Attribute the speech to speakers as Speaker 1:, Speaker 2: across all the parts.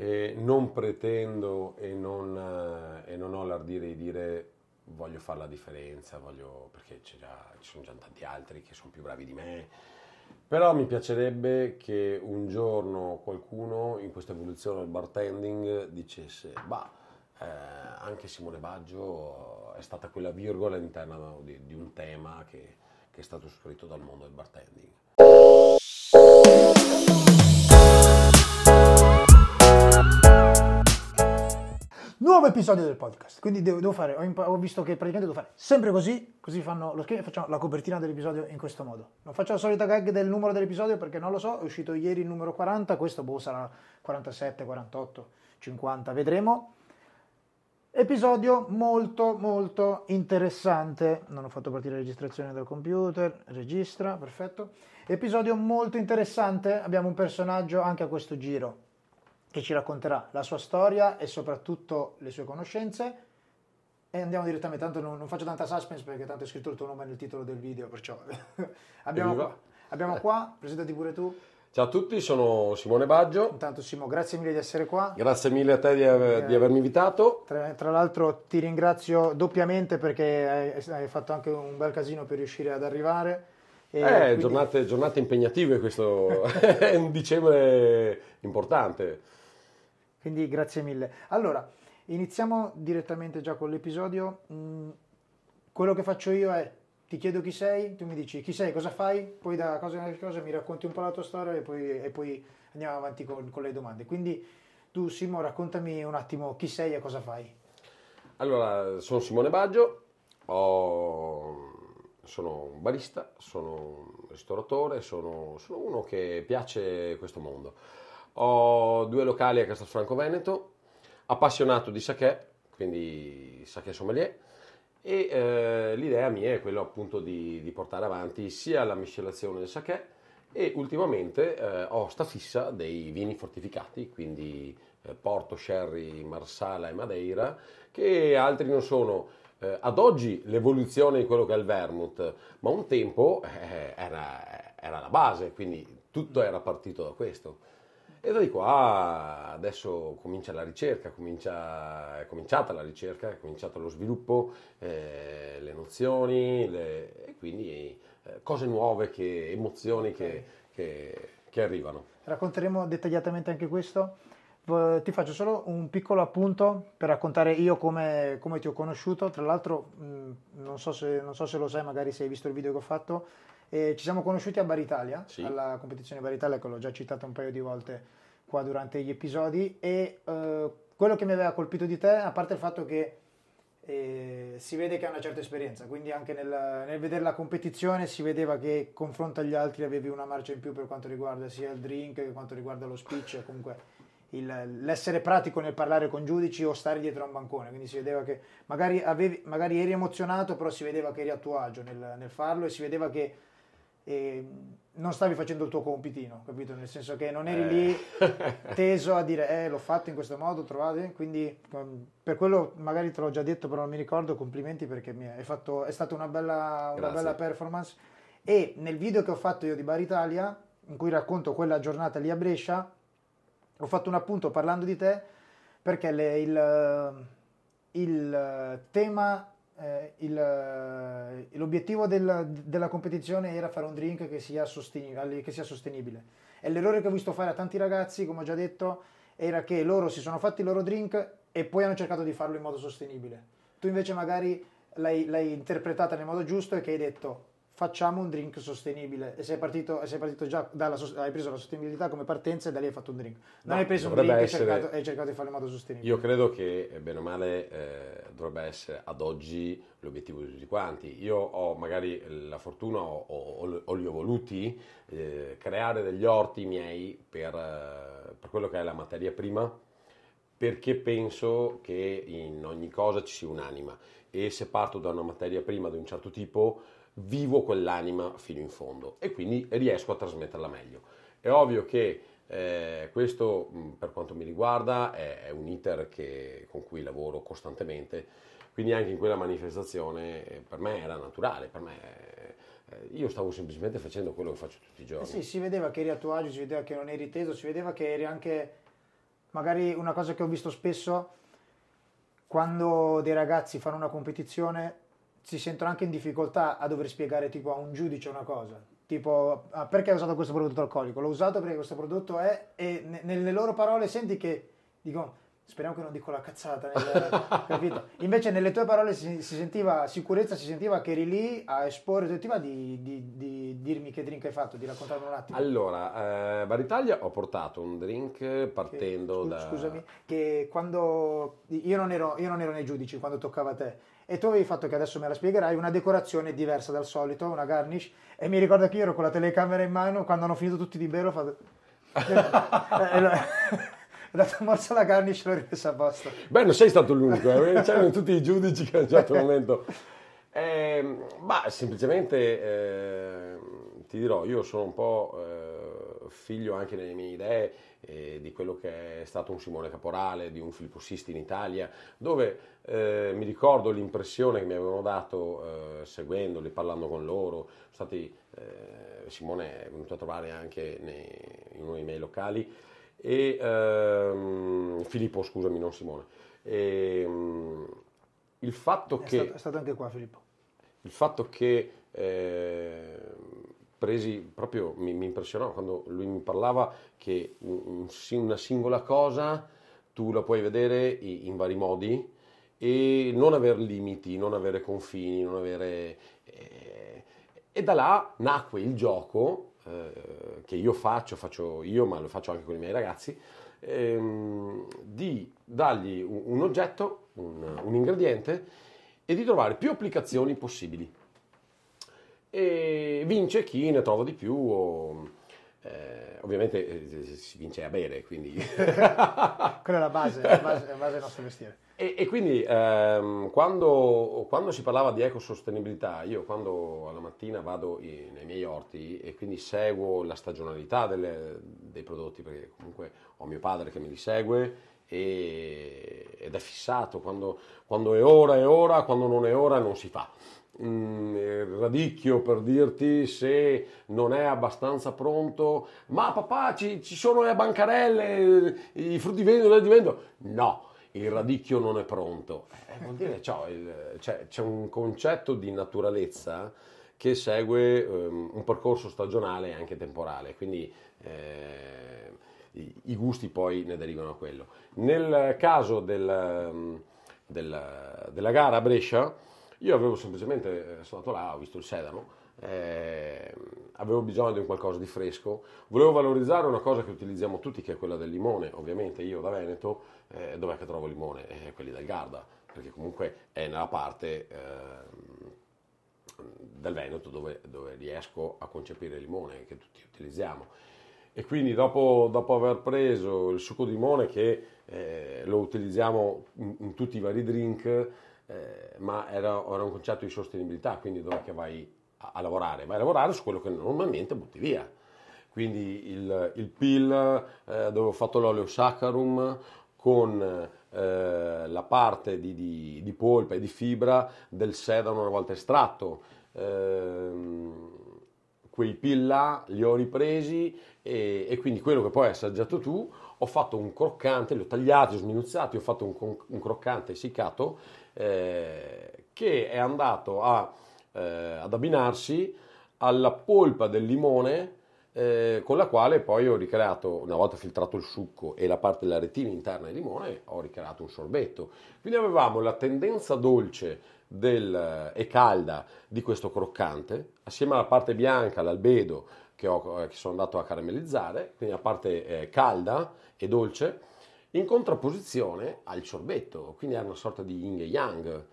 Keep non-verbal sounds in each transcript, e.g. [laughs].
Speaker 1: E non pretendo e non, e non ho l'ardire di dire voglio fare la differenza, voglio, perché già, ci sono già tanti altri che sono più bravi di me, però mi piacerebbe che un giorno qualcuno in questa evoluzione del bartending dicesse, bah, eh, anche Simone Baggio è stata quella virgola all'interno di, di un tema che, che è stato scritto dal mondo del bartending.
Speaker 2: Nuovo episodio del podcast, quindi devo, devo fare, ho, impa- ho visto che praticamente devo fare sempre così, così fanno lo schema e facciamo la copertina dell'episodio in questo modo. Non faccio la solita gag del numero dell'episodio perché non lo so, è uscito ieri il numero 40, questo boh sarà 47, 48, 50, vedremo. Episodio molto molto interessante, non ho fatto partire la registrazione dal computer, registra, perfetto. Episodio molto interessante, abbiamo un personaggio anche a questo giro che ci racconterà la sua storia e soprattutto le sue conoscenze. E andiamo direttamente, tanto non, non faccio tanta suspense perché tanto è scritto il tuo nome nel titolo del video, perciò [laughs] abbiamo, qua, abbiamo qua, presentati pure tu.
Speaker 1: Ciao a tutti, sono Simone Baggio,
Speaker 2: Intanto Simo, grazie mille di essere qua.
Speaker 1: grazie mille a te di, aver- di avermi invitato.
Speaker 2: Tra, tra l'altro ti ringrazio doppiamente perché hai, hai fatto anche un bel casino per riuscire ad arrivare.
Speaker 1: Eh,
Speaker 2: quindi-
Speaker 1: giornate, giornate impegnative, questo [laughs] è un dicembre importante.
Speaker 2: Quindi grazie mille. Allora, iniziamo direttamente già con l'episodio. Mm, quello che faccio io è ti chiedo chi sei, tu mi dici chi sei, cosa fai, poi da cosa a cosa mi racconti un po' la tua storia e poi, e poi andiamo avanti con, con le domande. Quindi tu Simo raccontami un attimo chi sei e cosa fai.
Speaker 1: Allora, sono Simone Baggio, ho- sono un barista, sono un ristoratore, sono, sono uno che piace questo mondo. Ho due locali a Castelfranco Veneto, appassionato di sake, quindi sake sommelier, e eh, l'idea mia è quella appunto di, di portare avanti sia la miscelazione del sake e ultimamente eh, ho sta fissa dei vini fortificati, quindi eh, Porto, Sherry, Marsala e Madeira, che altri non sono eh, ad oggi l'evoluzione di quello che è il vermouth, ma un tempo eh, era, era la base, quindi tutto era partito da questo. E da di qua adesso comincia la ricerca, comincia- è cominciata la ricerca, è cominciato lo sviluppo, eh, le nozioni le- e quindi eh, cose nuove, che, emozioni che, che- che arrivano.
Speaker 2: Racconteremo dettagliatamente anche questo. Ti faccio solo un piccolo appunto per raccontare io come, come ti ho conosciuto. Tra l'altro, mh, non so, se, non so se lo sai, magari se hai visto il video che ho fatto, eh, ci siamo conosciuti a Bar Italia,
Speaker 1: Sì.
Speaker 2: alla competizione Bar Italia, che l'ho già citato un paio di volte qua durante gli episodi. E eh, quello che mi aveva colpito di te, a parte il fatto che eh, si vede che ha una certa esperienza, quindi anche nel, nel vedere la competizione si vedeva che confronto agli altri avevi una marcia in più per quanto riguarda sia il drink che quanto riguarda lo speech, e comunque il- l'essere pratico nel parlare con giudici o stare dietro a un bancone, quindi si vedeva che magari, avevi, magari eri emozionato, però si vedeva che eri a tuo agio nel, nel farlo e si vedeva che eh, non stavi facendo il tuo compitino, capito? Nel senso che non eri
Speaker 1: Eh.
Speaker 2: lì [laughs] teso a dire eh l'ho fatto in questo modo, trovate? Quindi per quello magari te l'ho già detto, però non mi ricordo, complimenti perché mi hai fatto, è stata una bella, una bella performance. E nel video che ho fatto io di Bar Italia, in cui racconto quella giornata lì a Brescia, ho fatto un appunto parlando di te perché le- il, il tema, eh, il- l'obiettivo del- della competizione era fare un drink che sia, che sia sostenibile. E l'errore che ho visto fare a tanti ragazzi, come ho già detto, era che loro si sono fatti il loro drink e poi hanno cercato di farlo in modo sostenibile. Tu invece magari l'hai, l'hai interpretata nel modo giusto e che hai detto facciamo un drink sostenibile e sei partito, sei partito già dalla, hai preso la sostenibilità come partenza e da lì hai fatto un drink. Non
Speaker 1: No,
Speaker 2: hai preso un drink e hai
Speaker 1: essere-
Speaker 2: cercato, hai cercato di farlo in modo sostenibile.
Speaker 1: Io credo che, eh, bene o male, eh, dovrebbe essere ad oggi l'obiettivo di tutti quanti. Io ho magari la fortuna o, o- o li ho voluti eh, creare degli orti miei per, eh, per quello che è la materia prima, perché penso che in ogni cosa ci sia un'anima e se parto da una materia prima di un certo tipo, vivo quell'anima fino in fondo e quindi riesco a trasmetterla meglio. È ovvio che eh, questo mh, per quanto mi riguarda è, è un iter che- con cui lavoro costantemente, quindi anche in quella manifestazione eh, per me era naturale, per me eh, io stavo semplicemente facendo quello che faccio tutti i
Speaker 2: Eh
Speaker 1: giorni.
Speaker 2: sì, si vedeva che eri a tuo agio, si vedeva che non eri teso, si vedeva che eri anche magari una cosa che ho visto spesso, quando dei ragazzi fanno una competizione si sentono anche in difficoltà a dover spiegare tipo a un giudice una cosa. Tipo, ah, perché hai usato questo prodotto alcolico? L'ho usato perché questo prodotto è... E ne- nelle loro parole senti che dicono, speriamo che non dico la cazzata, nel- [laughs] capito? Invece nelle tue parole si, si sentiva sicurezza, si sentiva che eri lì a esporre, ti va di, di- di dirmi che drink hai fatto, di raccontarmi un attimo?
Speaker 1: Allora, eh, Bar Italia ho portato un drink partendo
Speaker 2: Scu-
Speaker 1: da...
Speaker 2: Scusami, che quando io non, ero, io non ero nei giudici quando toccava a te e tu avevi fatto che adesso me la spiegherai una decorazione diversa dal solito, una garnish e mi ricordo che io ero con la telecamera in mano quando hanno finito tutti di bere ho fatto... [laughs] e lo- [laughs] ho dato un morso alla garnish e l'ho rimessa a posto.
Speaker 1: Beh, non sei stato l'unico, eh, [laughs] c'erano tutti i giudici che a un certo momento... Eh, ma semplicemente eh, ti dirò, io sono un po' eh, figlio anche nelle mie idee eh, di quello che è stato un Simone Caporale, di un Filippo Sisti in Italia, dove eh, mi ricordo l'impressione che mi avevano dato eh, seguendoli, parlando con loro. Stati, eh, Simone è venuto a trovare anche nei- in uno dei miei locali e ehm, Filippo, scusami, non Simone. E, mm, il fatto
Speaker 2: È,
Speaker 1: che
Speaker 2: stato, è stato anche qua Filippo.
Speaker 1: il fatto che eh, presi proprio mi, mi impressionò quando lui mi parlava che una singola cosa tu la puoi vedere in vari modi e non avere limiti, non avere confini, non avere... eh, e da là nacque il gioco eh, che io faccio, faccio io ma lo faccio anche con i miei ragazzi, ehm, di dargli un, un oggetto, un, un ingrediente e di trovare più applicazioni possibili. E vince chi ne trova di più, o, eh, ovviamente eh, si vince a bere, quindi... [laughs]
Speaker 2: Quella è la base, la base, la base del nostro mestiere.
Speaker 1: E, e quindi ehm, quando, quando si parlava di ecosostenibilità, io quando alla mattina vado i- nei miei orti e quindi seguo la stagionalità delle- dei prodotti, perché comunque ho mio padre che me li segue e- ed è fissato, quando, quando è ora è ora, quando non è ora non si fa. Mm, il radicchio per dirti se non è abbastanza pronto, ma papà ci, ci sono le bancarelle, i frutti vendono, le divento. No, il radicchio non è pronto. Eh, vuol dire il- cioè, c'è un concetto di naturalezza che segue ehm, un percorso stagionale e anche temporale, quindi eh, i, i gusti poi ne derivano a quello. Nel caso del, ehm, del- della gara a Brescia, io avevo semplicemente, eh, sono andato là, ho visto il sedano, eh, avevo bisogno di un qualcosa di fresco, volevo valorizzare una cosa che utilizziamo tutti, che è quella del limone, ovviamente io da Veneto, eh, dov'è che trovo limone? Eh, quelli del Garda, perché comunque è nella parte ehm, del Veneto dove, dove riesco a concepire il limone che tutti utilizziamo. E quindi dopo, dopo aver preso il succo di limone che eh, lo utilizziamo in, in tutti i vari drink, eh, ma era, era un concetto di sostenibilità, quindi dove che vai a, a lavorare? Vai a lavorare su quello che normalmente butti via. Quindi il, il peel eh, dove ho fatto l'oleo saccharum con eh, la parte di, di- di polpa e di fibra del sedano una volta estratto. Ehm, quei peel là li ho ripresi e, e quindi quello che poi hai assaggiato tu, ho fatto un croccante, li ho tagliati, ho sminuzzati, ho fatto un, un croccante essiccato eh, che è andato a, eh, ad abbinarsi alla polpa del limone eh, con la quale poi ho ricreato, una volta filtrato il succo e la parte della retina interna del limone, ho ricreato un sorbetto. Quindi avevamo la tendenza dolce del- e calda di questo croccante, assieme alla parte bianca, l'albedo, che, ho- che sono andato a caramellizzare, quindi la parte eh, calda e dolce, in contrapposizione al sorbetto, quindi era una sorta di yin e yang.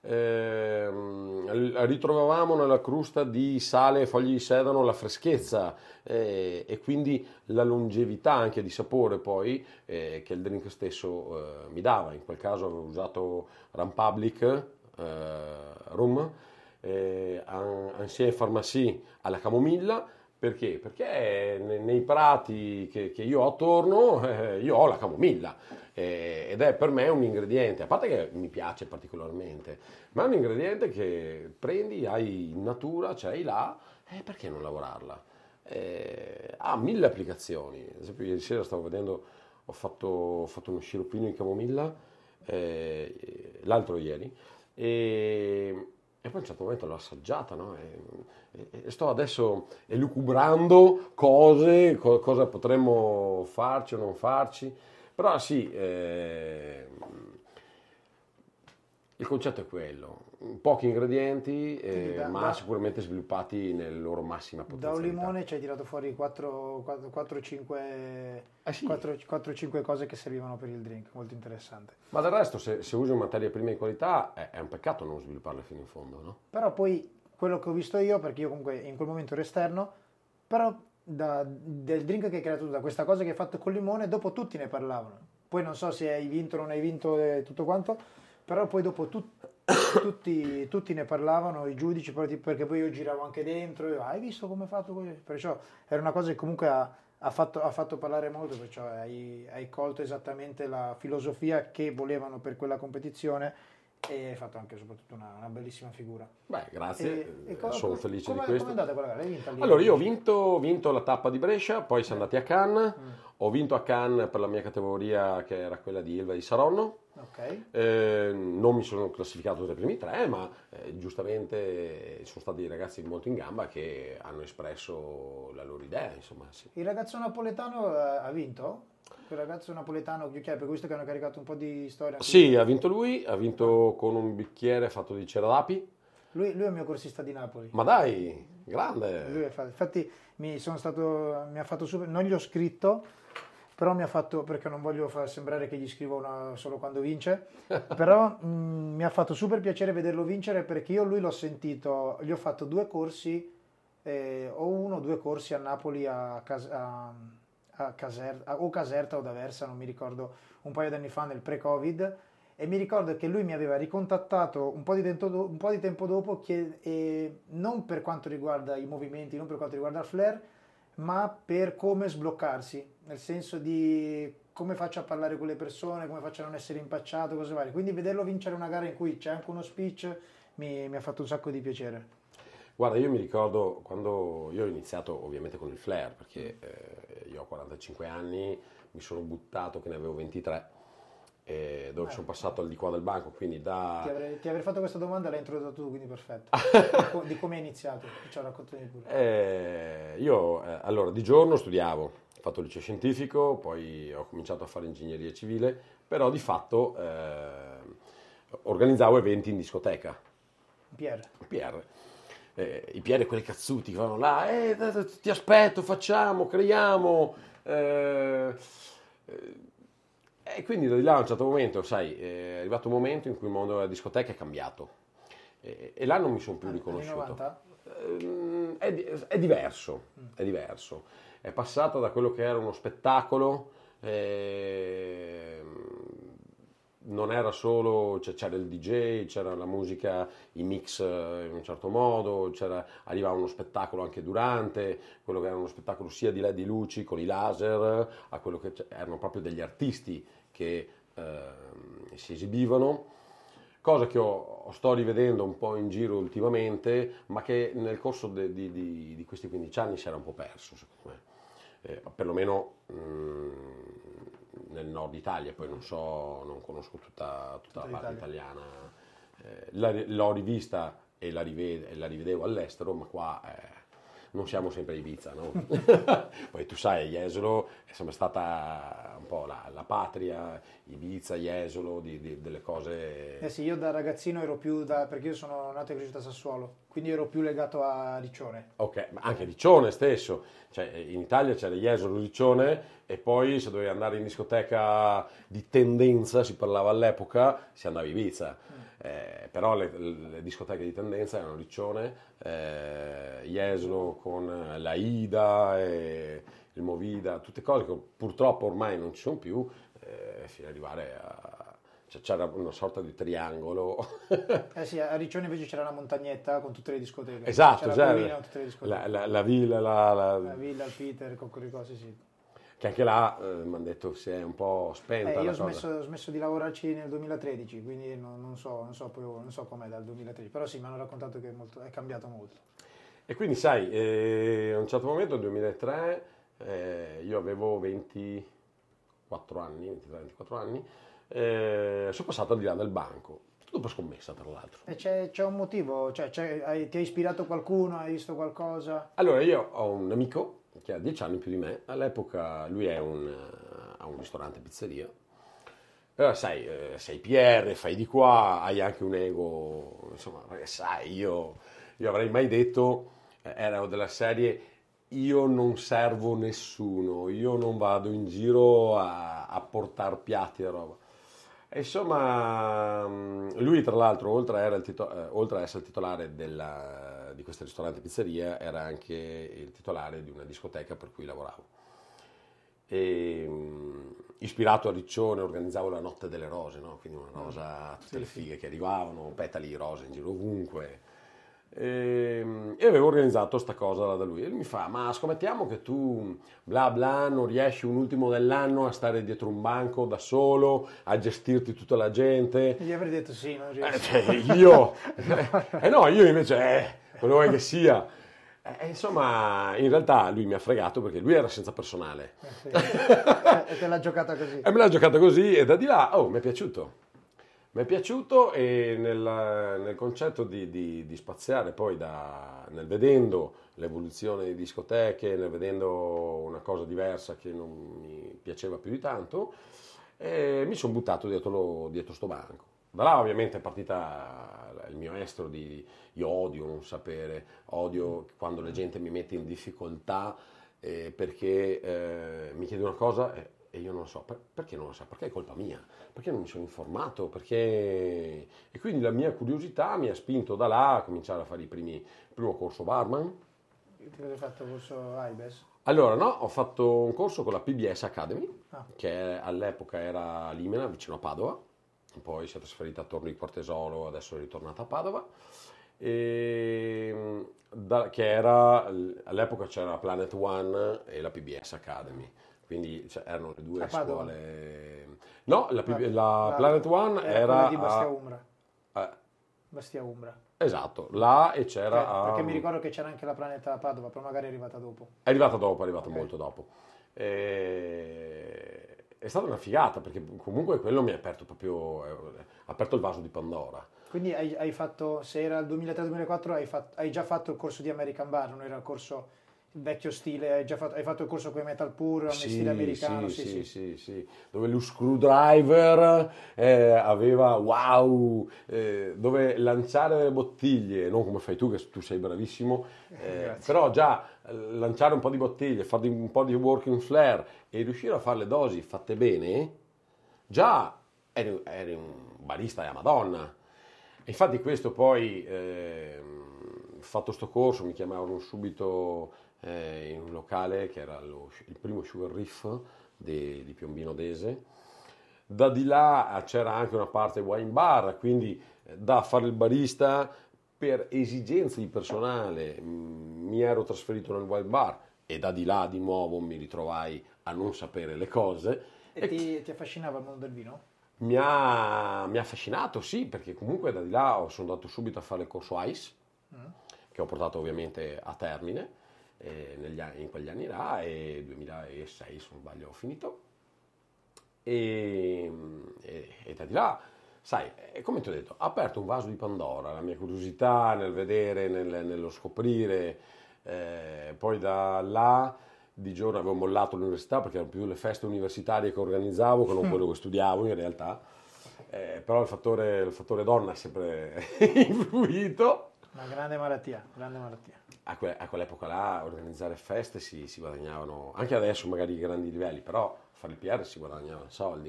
Speaker 1: L- ritrovavamo nella crusta di sale e fogli di sedano la freschezza eh, e quindi la longevità anche di sapore poi eh, che il drink stesso eh, mi dava. In quel caso avevo usato Ram Public eh, Rum, eh, an- Ancien Pharmacie alla camomilla. Perché? Perché ne- nei prati che, che io ho attorno eh, io ho la camomilla eh, ed è per me un ingrediente, a parte che mi piace particolarmente, ma è un ingrediente che prendi, hai in natura, ce l'hai là, e perché non lavorarla? Eh, ha mille applicazioni, ad esempio ieri sera stavo vedendo ho fatto, ho fatto uno sciroppino in camomilla eh, l'altro ieri e, e, poi a un certo momento l'ho assaggiata no? e, sto adesso elucubrando cose, co- cosa potremmo farci o non farci, però sì, eh, il concetto è quello, pochi ingredienti, eh, da, ma da, sicuramente sviluppati nella loro massima potenza.
Speaker 2: Da un limone ci hai tirato fuori 4-5 eh sì. cose che servivano per il drink, molto interessante.
Speaker 1: Ma del resto se, se usi materie prime di qualità è, è, un peccato non svilupparle fino in fondo, no?
Speaker 2: Però poi quello che ho visto io, perché io comunque in quel momento ero esterno, però da, del drink che hai creato da questa cosa che hai fatto con il limone, dopo tutti ne parlavano. Poi non so se hai vinto o non hai vinto eh, tutto quanto, però poi dopo tu, [coughs] tutti, tutti, ne parlavano, i giudici, perché poi io giravo anche dentro, io, hai visto come ha fatto così? Perciò era una cosa che comunque ha, ha, fatto, ha fatto, parlare molto, perciò hai, hai colto esattamente la filosofia che volevano per quella competizione e hai fatto anche soprattutto una, una bellissima figura.
Speaker 1: Beh, grazie, e, e co- sono felice
Speaker 2: come,
Speaker 1: di questo.
Speaker 2: Come è andata quella gara?
Speaker 1: Allora, io ho vinto, vinto, la tappa di Brescia, poi siamo andati a Cannes, mm. Ho vinto a Cannes per la mia categoria che era quella di Ilva di Saronno,
Speaker 2: Okay.
Speaker 1: Eh, non mi sono classificato tra i primi tre, ma eh, giustamente sono stati dei ragazzi molto in gamba che hanno espresso la loro idea. Insomma, sì.
Speaker 2: Il ragazzo napoletano eh, ha vinto? Il ragazzo napoletano, per questo che hanno caricato un po' di storia.
Speaker 1: Sì, ha vinto lui, ha vinto con un bicchiere fatto di cera d'api.
Speaker 2: Lui, lui, è il mio corsista di Napoli.
Speaker 1: Ma dai, grande!
Speaker 2: Infatti mi, stato, mi ha fatto super, non gli ho scritto, però mi ha fatto, perché non voglio far sembrare che gli scrivo una, solo quando vince, [laughs] però mh, mm, mi ha fatto super piacere vederlo vincere perché io lui l'ho sentito, gli ho fatto due corsi, eh, o uno o due corsi a Napoli a, a, a Caserta, o Caserta o D'Aversa, non mi ricordo, un paio di anni fa nel pre-Covid, e mi ricordo che lui mi aveva ricontattato un po' di do, po di tempo dopo, che, eh, non per quanto riguarda i movimenti, non per quanto riguarda il flare, ma per come sbloccarsi, nel senso di come faccio a parlare con le persone, come faccio a non essere impacciato, cose varie. Quindi vederlo vincere una gara in cui c'è anche uno speech mi, mi ha fatto un sacco di piacere.
Speaker 1: Guarda, io mi ricordo quando io ho iniziato ovviamente con il flare, perché eh, io ho 45 anni, mi sono buttato che ne avevo 23 eh, dove eh. sono passato al di qua del banco, quindi da...
Speaker 2: Ti avrei, ti avrei fatto questa domanda l'hai introdotto tu, quindi perfetto. [laughs] di, come hai iniziato, ci raccontami pure.
Speaker 1: Eh, io, eh, allora, di giorno studiavo, ho fatto il liceo scientifico, poi ho cominciato a fare ingegneria civile, però di fatto eh, organizzavo eventi in discoteca.
Speaker 2: PR.
Speaker 1: PR. Eh, I PR quelli cazzuti che vanno là, ti aspetto, facciamo, creiamo. Eh, e quindi da di là a un certo momento, sai, è arrivato un momento in cui il mondo della discoteca è cambiato. E, e là non mi sono più riconosciuto. Ehm, è, è, diverso, è diverso. È passata da quello che era uno spettacolo, eh, non era solo, cioè, c'era il DJ, c'era la musica, i mix eh, in un certo modo, arrivava uno spettacolo anche durante, quello che era uno spettacolo sia di LED di luci con i laser, a quello che erano proprio degli artisti che eh, si esibivano, cosa che ho, sto rivedendo un po' in giro ultimamente, ma che nel corso de, di, di, di, questi 15 anni si era un po' perso, secondo me. Eh, perlomeno mh, mm, nel nord Italia, poi non so, non conosco tutta, tutta, tutta la parte Italia. italiana. Eh, la, l'ho rivista e la, rivede, la, rivedevo all'estero, ma qua eh, non siamo sempre a Ibiza, no? [laughs] Poi tu sai, Jesolo è sempre stata po' la, la patria, Ibiza, Jesolo, di, di, delle cose...
Speaker 2: Eh sì, io da ragazzino ero più, da, perché io sono nato e cresciuto a Sassuolo, quindi ero più legato a Riccione.
Speaker 1: Ok, ma anche Riccione stesso, cioè in Italia c'era Jesolo, Riccione e poi se dovevi andare in discoteca di tendenza, si parlava all'epoca, si andava a Ibiza. Mm. Eh, però le, le, discoteche di tendenza erano Riccione, eh, Jesolo con la Ida e il Movida, tutte cose che purtroppo ormai non ci sono più, eh, fino ad arrivare a... Cioè, c'era una sorta di triangolo. [laughs]
Speaker 2: eh sì, a Riccione invece c'era una montagnetta con tutte le discoteche.
Speaker 1: Esatto, c'era la, tutte le discoteche. La, la, la, villa, la, la...
Speaker 2: la villa, il Peter, con quelle cose, sì
Speaker 1: che anche là eh, mi hanno detto si è un po' spenta.
Speaker 2: Eh, io ho smesso, ho smesso, di lavorarci nel 2013, quindi non, non, so, non, so, non so, com'è dal 2013, però sì, mi hanno raccontato che è, molto, è cambiato molto.
Speaker 1: E quindi sai, eh, a un certo momento, nel 2003, eh, io avevo 20, 24 anni, 23-24 anni, eh, sono passato al di là del banco. Tutto per scommessa, tra l'altro.
Speaker 2: E c'è, c'è un motivo? Cioè, c'è- hai- ti ha ispirato qualcuno? Hai visto qualcosa?
Speaker 1: Allora, io ho un amico che ha 10 anni più di me, all'epoca lui è un, eh, ha un ristorante pizzeria. Allora, sai, eh, sei PR, fai di qua, hai anche un ego, insomma, sai, io, io avrei mai detto, eh, ero della serie, io non servo nessuno, io non vado in giro a, a portare piatti e roba. E insomma, mh, lui tra l'altro, oltre, era il tito- eh, oltre a essere il titolare della- di questo ristorante pizzeria, era anche il titolare di una discoteca per cui lavoravo. E, mh, ispirato a Riccione organizzavo la notte delle rose, no? quindi una rosa a tutte
Speaker 2: Sì,
Speaker 1: le
Speaker 2: sì.
Speaker 1: fighe che arrivavano, petali di rose in giro ovunque. E, e avevo organizzato sta cosa da lui. E lui mi fa: Ma scommettiamo che tu, bla bla, non riesci un ultimo dell'anno a stare dietro un banco da solo, a gestirti tutta la gente.
Speaker 2: E gli avrei detto sì, non
Speaker 1: Eh,
Speaker 2: riesco.
Speaker 1: cioè, io, [laughs] eh no, io invece, eh, quello vuoi che sia. Eh, insomma, in realtà lui mi ha fregato perché lui era senza personale.
Speaker 2: Eh, sì. E te l'ha giocata così. [laughs]
Speaker 1: E me l'ha giocata così e da di là, oh, mi è piaciuto. Mi è piaciuto e nel, nel concetto di, di- di spaziare poi da, nel vedendo l'evoluzione di discoteche, nel vedendo una cosa diversa che non mi piaceva più di tanto, eh, mi sono buttato dietro, lo- dietro sto banco. Da là ovviamente è partita il mio estro di io odio non sapere, odio quando la gente mi mette in difficoltà eh, perché eh, mi chiede una cosa e, e io non lo so, Per- perché non lo so? Perché è colpa mia? Perché non mi sono informato? Perché... E quindi la mia curiosità mi ha spinto da là a cominciare a fare i primi, il primo corso barman.
Speaker 2: Ti avete fatto il corso AIBES?
Speaker 1: Allora, no, ho fatto un corso con la PBS Academy,
Speaker 2: Ah.
Speaker 1: che all'epoca era a Limena, vicino a Padova, poi si è trasferita a Torno di Quartesolo, adesso è ritornata a Padova, e, da- che era, all'epoca c'era la Planet One e la PBS Academy, quindi cioè, erano le due
Speaker 2: A
Speaker 1: scuole... No, la,
Speaker 2: La-
Speaker 1: la
Speaker 2: la-
Speaker 1: Planet One
Speaker 2: Era
Speaker 1: era...
Speaker 2: di Bastia
Speaker 1: a-
Speaker 2: Umbra.
Speaker 1: eh,
Speaker 2: Bastia Umbra.
Speaker 1: esatto, là e c'era...
Speaker 2: Perché, perché
Speaker 1: a-
Speaker 2: mi ricordo che c'era anche la Planeta a Padova, però magari è arrivata dopo.
Speaker 1: È arrivata dopo, è arrivata
Speaker 2: Ok.
Speaker 1: molto dopo. E- È stata una figata perché comunque quello mi ha aperto proprio, eh, ha aperto il vaso di Pandora.
Speaker 2: Quindi hai, hai fatto, se era il 2003-2004, hai, hai già fatto il corso di American Bar, non era il corso vecchio stile, hai, già fatto, hai fatto il corso con i Metal Pur, nel stile americano, sì, sì.
Speaker 1: sì, sì. Dove lo screwdriver eh, aveva wow, eh, dove lanciare le bottiglie, non come fai tu che tu sei bravissimo, eh,
Speaker 2: Grazie.
Speaker 1: però già eh, lanciare un po' di bottiglie, fare un po' di working flare e riuscire a fare le dosi fatte bene, già eri, eri un barista a Madonna. Infatti questo poi, ehm, fatto sto corso, mi chiamavano subito eh, in un locale che era lo- il primo Sugar Riff di, di Piombino Dese. Da di là c'era anche una parte wine bar, quindi eh, da fare il barista per esigenze di personale mh, mi ero trasferito nel wine bar e da di là di nuovo mi ritrovai a non sapere le cose.
Speaker 2: E ti, ti affascinava il mondo del vino?
Speaker 1: Mi ha, mi ha affascinato, sì, perché comunque da di là sono andato subito a fare il corso ICE,
Speaker 2: Mm.
Speaker 1: che ho portato ovviamente a termine eh, anni- in quegli anni là, e 2006 se non sbaglio ho finito. E, e- e da di là, sai, come ti ho detto, ha aperto un vaso di Pandora, la mia curiosità nel vedere, nel- nello scoprire, eh, poi da là di giorno avevo mollato l'università perché erano più le feste universitarie che organizzavo che non [laughs] quello che studiavo in realtà, Eh, però il fattore, il fattore donna ha sempre [laughs] influito.
Speaker 2: Una grande malattia, grande malattia.
Speaker 1: A, que- a quell'epoca là organizzare feste si, si guadagnavano, anche adesso magari i grandi livelli, però fare il PR si guadagnavano soldi.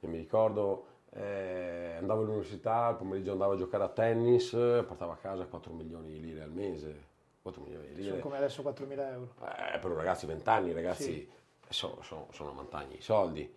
Speaker 1: Io mi ricordo, eh, andavo all'università, il pomeriggio andavo a giocare a tennis, portavo a casa 4 milioni di lire al mese. 4 milioni di
Speaker 2: Sono
Speaker 1: lire.
Speaker 2: come adesso 4.000 euro.
Speaker 1: Eh, per un ragazzo di 20 anni, ragazzi,
Speaker 2: Sì.
Speaker 1: sono, sono, sono montagni i soldi.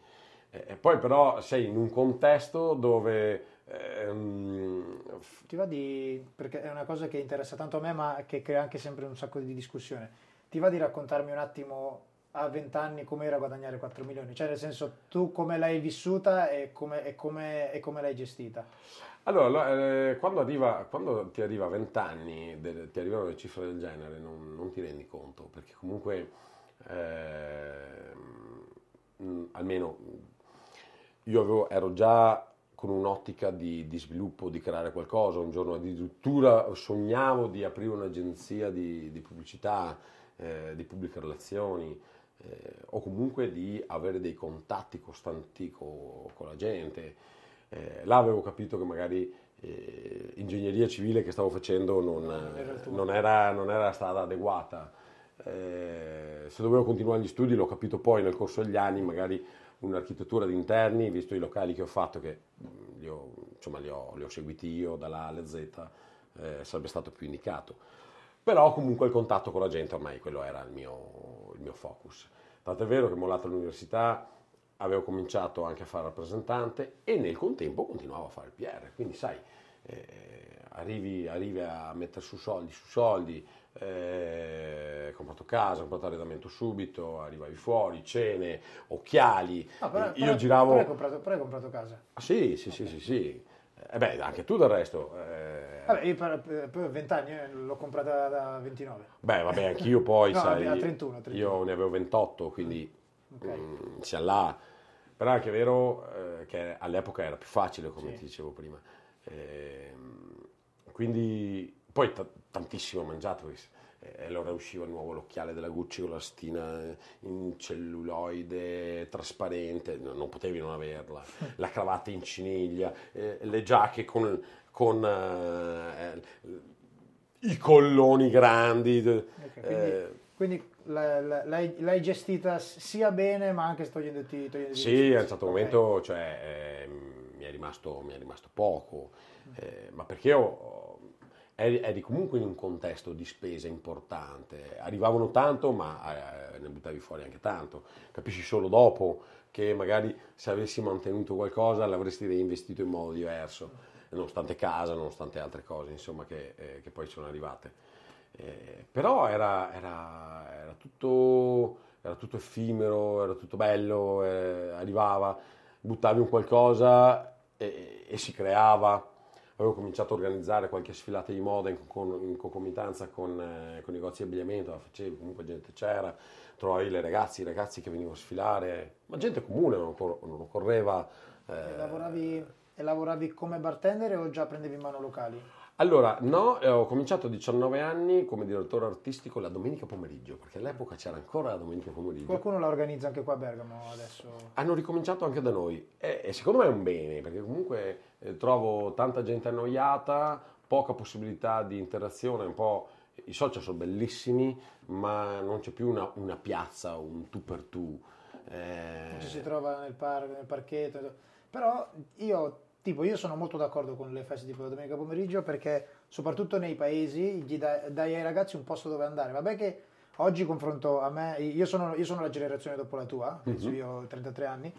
Speaker 1: Eh, e poi però sei in un contesto dove... ehm,
Speaker 2: Ti va di, perché è una cosa che interessa tanto a me, ma che crea anche sempre un sacco di discussione. Ti va di raccontarmi un attimo a 20 anni come era guadagnare 4 milioni? Cioè, nel senso, tu come l'hai vissuta e come, e come- e come l'hai gestita?
Speaker 1: Allora, lo- eh, quando, arriva, quando ti arriva a 20 anni, de- ti arrivano le cifre del genere, non, non ti rendi conto, perché comunque ehm, mh, almeno io avevo, ero già con un'ottica di, di, sviluppo, di creare qualcosa, un giorno addirittura sognavo di aprire un'agenzia di, di pubblicità, eh, di pubbliche relazioni, eh, o comunque di avere dei contatti costanti con, con la gente. Eh, là avevo capito che magari eh, ingegneria civile che stavo facendo non, non, era, non era, la strada adeguata. Eh, se dovevo continuare gli studi l'ho capito poi nel corso degli anni, magari un'architettura di interni, visto i locali che ho fatto, che li ho, insomma, li ho, li ho seguiti io dalla A alla Z, eh, sarebbe stato più indicato. Però comunque il contatto con la gente ormai quello era il mio, il mio focus. Tanto è vero che mollato l'università avevo cominciato anche a fare rappresentante e nel contempo continuavo a fare il PR. Quindi sai, eh, arrivi, arrivi, a mettere su soldi su soldi, eh, ho comprato casa, ho comprato arredamento subito, arrivavi fuori, cene, occhiali.
Speaker 2: No, però,
Speaker 1: Io
Speaker 2: però,
Speaker 1: giravo...
Speaker 2: Però hai, comprato, però hai comprato casa.
Speaker 1: Ah, sì, sì, okay. sì, sì, sì. Eh beh, anche tu del resto.
Speaker 2: Eh... Vabbè, io per, per 20 anni eh, l'ho comprata da 29.
Speaker 1: Beh, vabbè, anch'io poi, [laughs]
Speaker 2: no,
Speaker 1: sai...
Speaker 2: A 31, 31.
Speaker 1: Io ne avevo 28, quindi
Speaker 2: okay.
Speaker 1: mh, sia là. Però è anche vero eh, che all'epoca era più facile, come sì. ti dicevo prima. Eh, quindi, poi t- tantissimo mangiato. E allora usciva il nuovo l'occhiale della Gucci con la stina in celluloide trasparente, non potevi non averla, [laughs] la cravatta in ciniglia, eh, le giacche con, con eh, i colloni grandi.
Speaker 2: Okay, quindi, eh, quindi l'hai, l'hai, gestita sia bene ma anche togliendoti, togliendoti
Speaker 1: Sì, a un certo okay. momento cioè, eh, mi, è rimasto, mi, è rimasto, poco, eh, ma perché io eri, comunque in un contesto di spesa importante, arrivavano tanto ma eh, ne buttavi fuori anche tanto, capisci solo dopo che magari se avessi mantenuto qualcosa l'avresti reinvestito in modo diverso, nonostante casa, nonostante altre cose insomma che, eh, che poi sono arrivate. Eh, però era, era, era, tutto, era, tutto, effimero, era tutto bello, eh, arrivava, buttavi un qualcosa e, e, si creava. Avevo cominciato a organizzare qualche sfilata di moda in, con, in concomitanza con, eh, con negozi di abbigliamento, la facevi, comunque gente c'era, trovavi le ragazze, i ragazzi che venivano a sfilare, ma gente comune, non, non occorreva...
Speaker 2: E lavoravi, e lavoravi come bartender o già prendevi in mano locali?
Speaker 1: Allora, no, eh, ho cominciato a 19 anni come direttore artistico la domenica pomeriggio, perché all'epoca c'era ancora la domenica pomeriggio.
Speaker 2: Qualcuno la organizza anche qua a Bergamo adesso?
Speaker 1: Hanno ricominciato anche da noi e, e secondo me è un bene, perché comunque eh, trovo tanta gente annoiata, poca possibilità di interazione, un po'... I social sono bellissimi, ma non c'è più una, una piazza, un tu per tu.
Speaker 2: Eh... Non ci si trova nel, par- nel parchetto. Però io Tipo, io sono molto d'accordo con le feste tipo la domenica pomeriggio perché soprattutto nei paesi gli dai, dai ai ragazzi un posto dove andare. Vabbè che oggi confronto a me, io sono, io sono la generazione dopo la tua, mm-hmm. io ho 33 anni,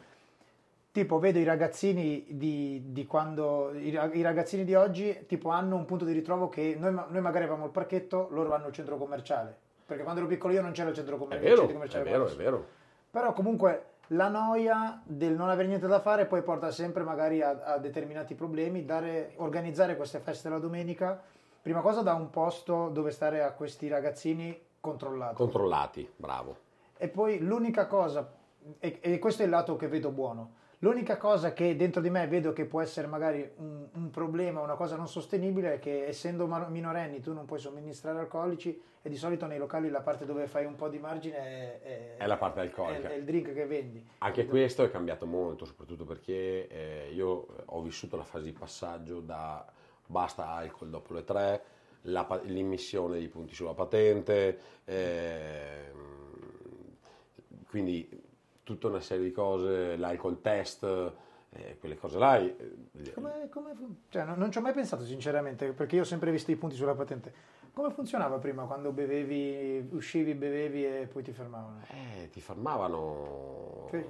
Speaker 2: tipo vedo i ragazzini di, di quando, i, i, ragazzini di oggi tipo hanno un punto di ritrovo che noi, noi magari avevamo il parchetto, loro hanno il centro commerciale. Perché quando ero piccolo io non c'era il centro commerciale.
Speaker 1: È vero, commerciale è vero, è vero.
Speaker 2: Però comunque la noia del non avere niente da fare poi porta sempre magari a, a determinati problemi. Dare, organizzare queste feste la domenica, prima cosa da un posto dove stare a questi ragazzini controllati.
Speaker 1: Controllati, bravo.
Speaker 2: E poi l'unica cosa, e, e questo è il lato che vedo buono, L'unica cosa che dentro di me vedo che può essere magari un, un, problema, una cosa non sostenibile è che essendo minorenni tu non puoi somministrare alcolici e di solito nei locali la parte dove fai un po' di margine è,
Speaker 1: è, è la parte alcolica.
Speaker 2: È, è, il drink che vendi.
Speaker 1: Anche questo è cambiato molto, soprattutto perché eh, io ho vissuto la fase di passaggio da basta alcol dopo le tre, la, l'immissione di punti sulla patente, eh, quindi tutta una serie di cose, l'alcol test, eh, quelle cose là. Eh,
Speaker 2: come, come, cioè, non, non, ci ho mai pensato sinceramente, perché io ho sempre visto i punti sulla patente. Come funzionava prima quando bevevi, uscivi, bevevi e poi ti fermavano?
Speaker 1: Eh, ti fermavano. Sì.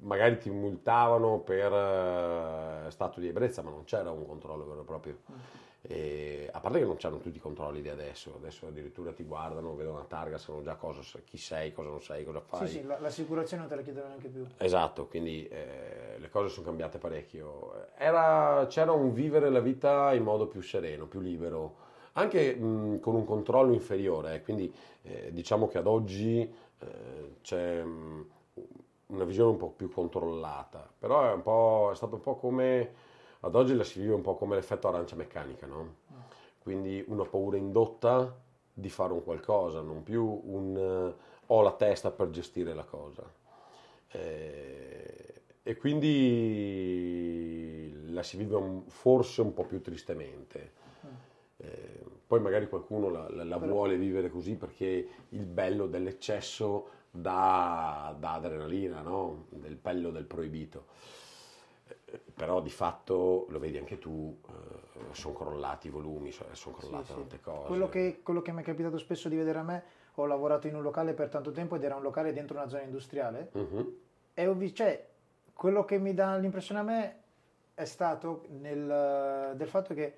Speaker 1: Magari ti multavano per uh, stato di ebbrezza, ma non c'era un controllo vero e proprio. Mm. E, a parte che non c'hanno tutti i controlli di adesso, adesso addirittura ti guardano, vedono la targa, sanno già cosa, chi sei, cosa non sei, cosa fai.
Speaker 2: Sì, sì, l'assicurazione non te la chiedono neanche più.
Speaker 1: Esatto, quindi eh, le cose sono cambiate parecchio. Era, c'era un vivere la vita in modo più sereno, più libero, anche mh, con un controllo inferiore, eh, quindi eh, diciamo che ad oggi eh, c'è mh, una visione un po' più controllata, però è, un po', è stato un po' come, ad oggi la si vive un po' come l'effetto arancia meccanica, no? Quindi una paura indotta di fare un qualcosa, non più un eh, ho la testa per gestire la cosa. Eh, e quindi la si vive un, forse un po' più tristemente. Eh, poi magari qualcuno la, la, la vuole vivere così perché il bello dell'eccesso dà, dà adrenalina, no? del bello del proibito. Però di fatto lo vedi anche tu, eh, sono crollati i volumi, sono crollate sì, tante sì. cose.
Speaker 2: Quello che, quello che mi è capitato spesso di vedere a me, ho lavorato in un locale per tanto tempo ed era un locale dentro una zona industriale uh-huh. e ho visto, cioè, quello che mi dà l'impressione a me è stato nel, del fatto che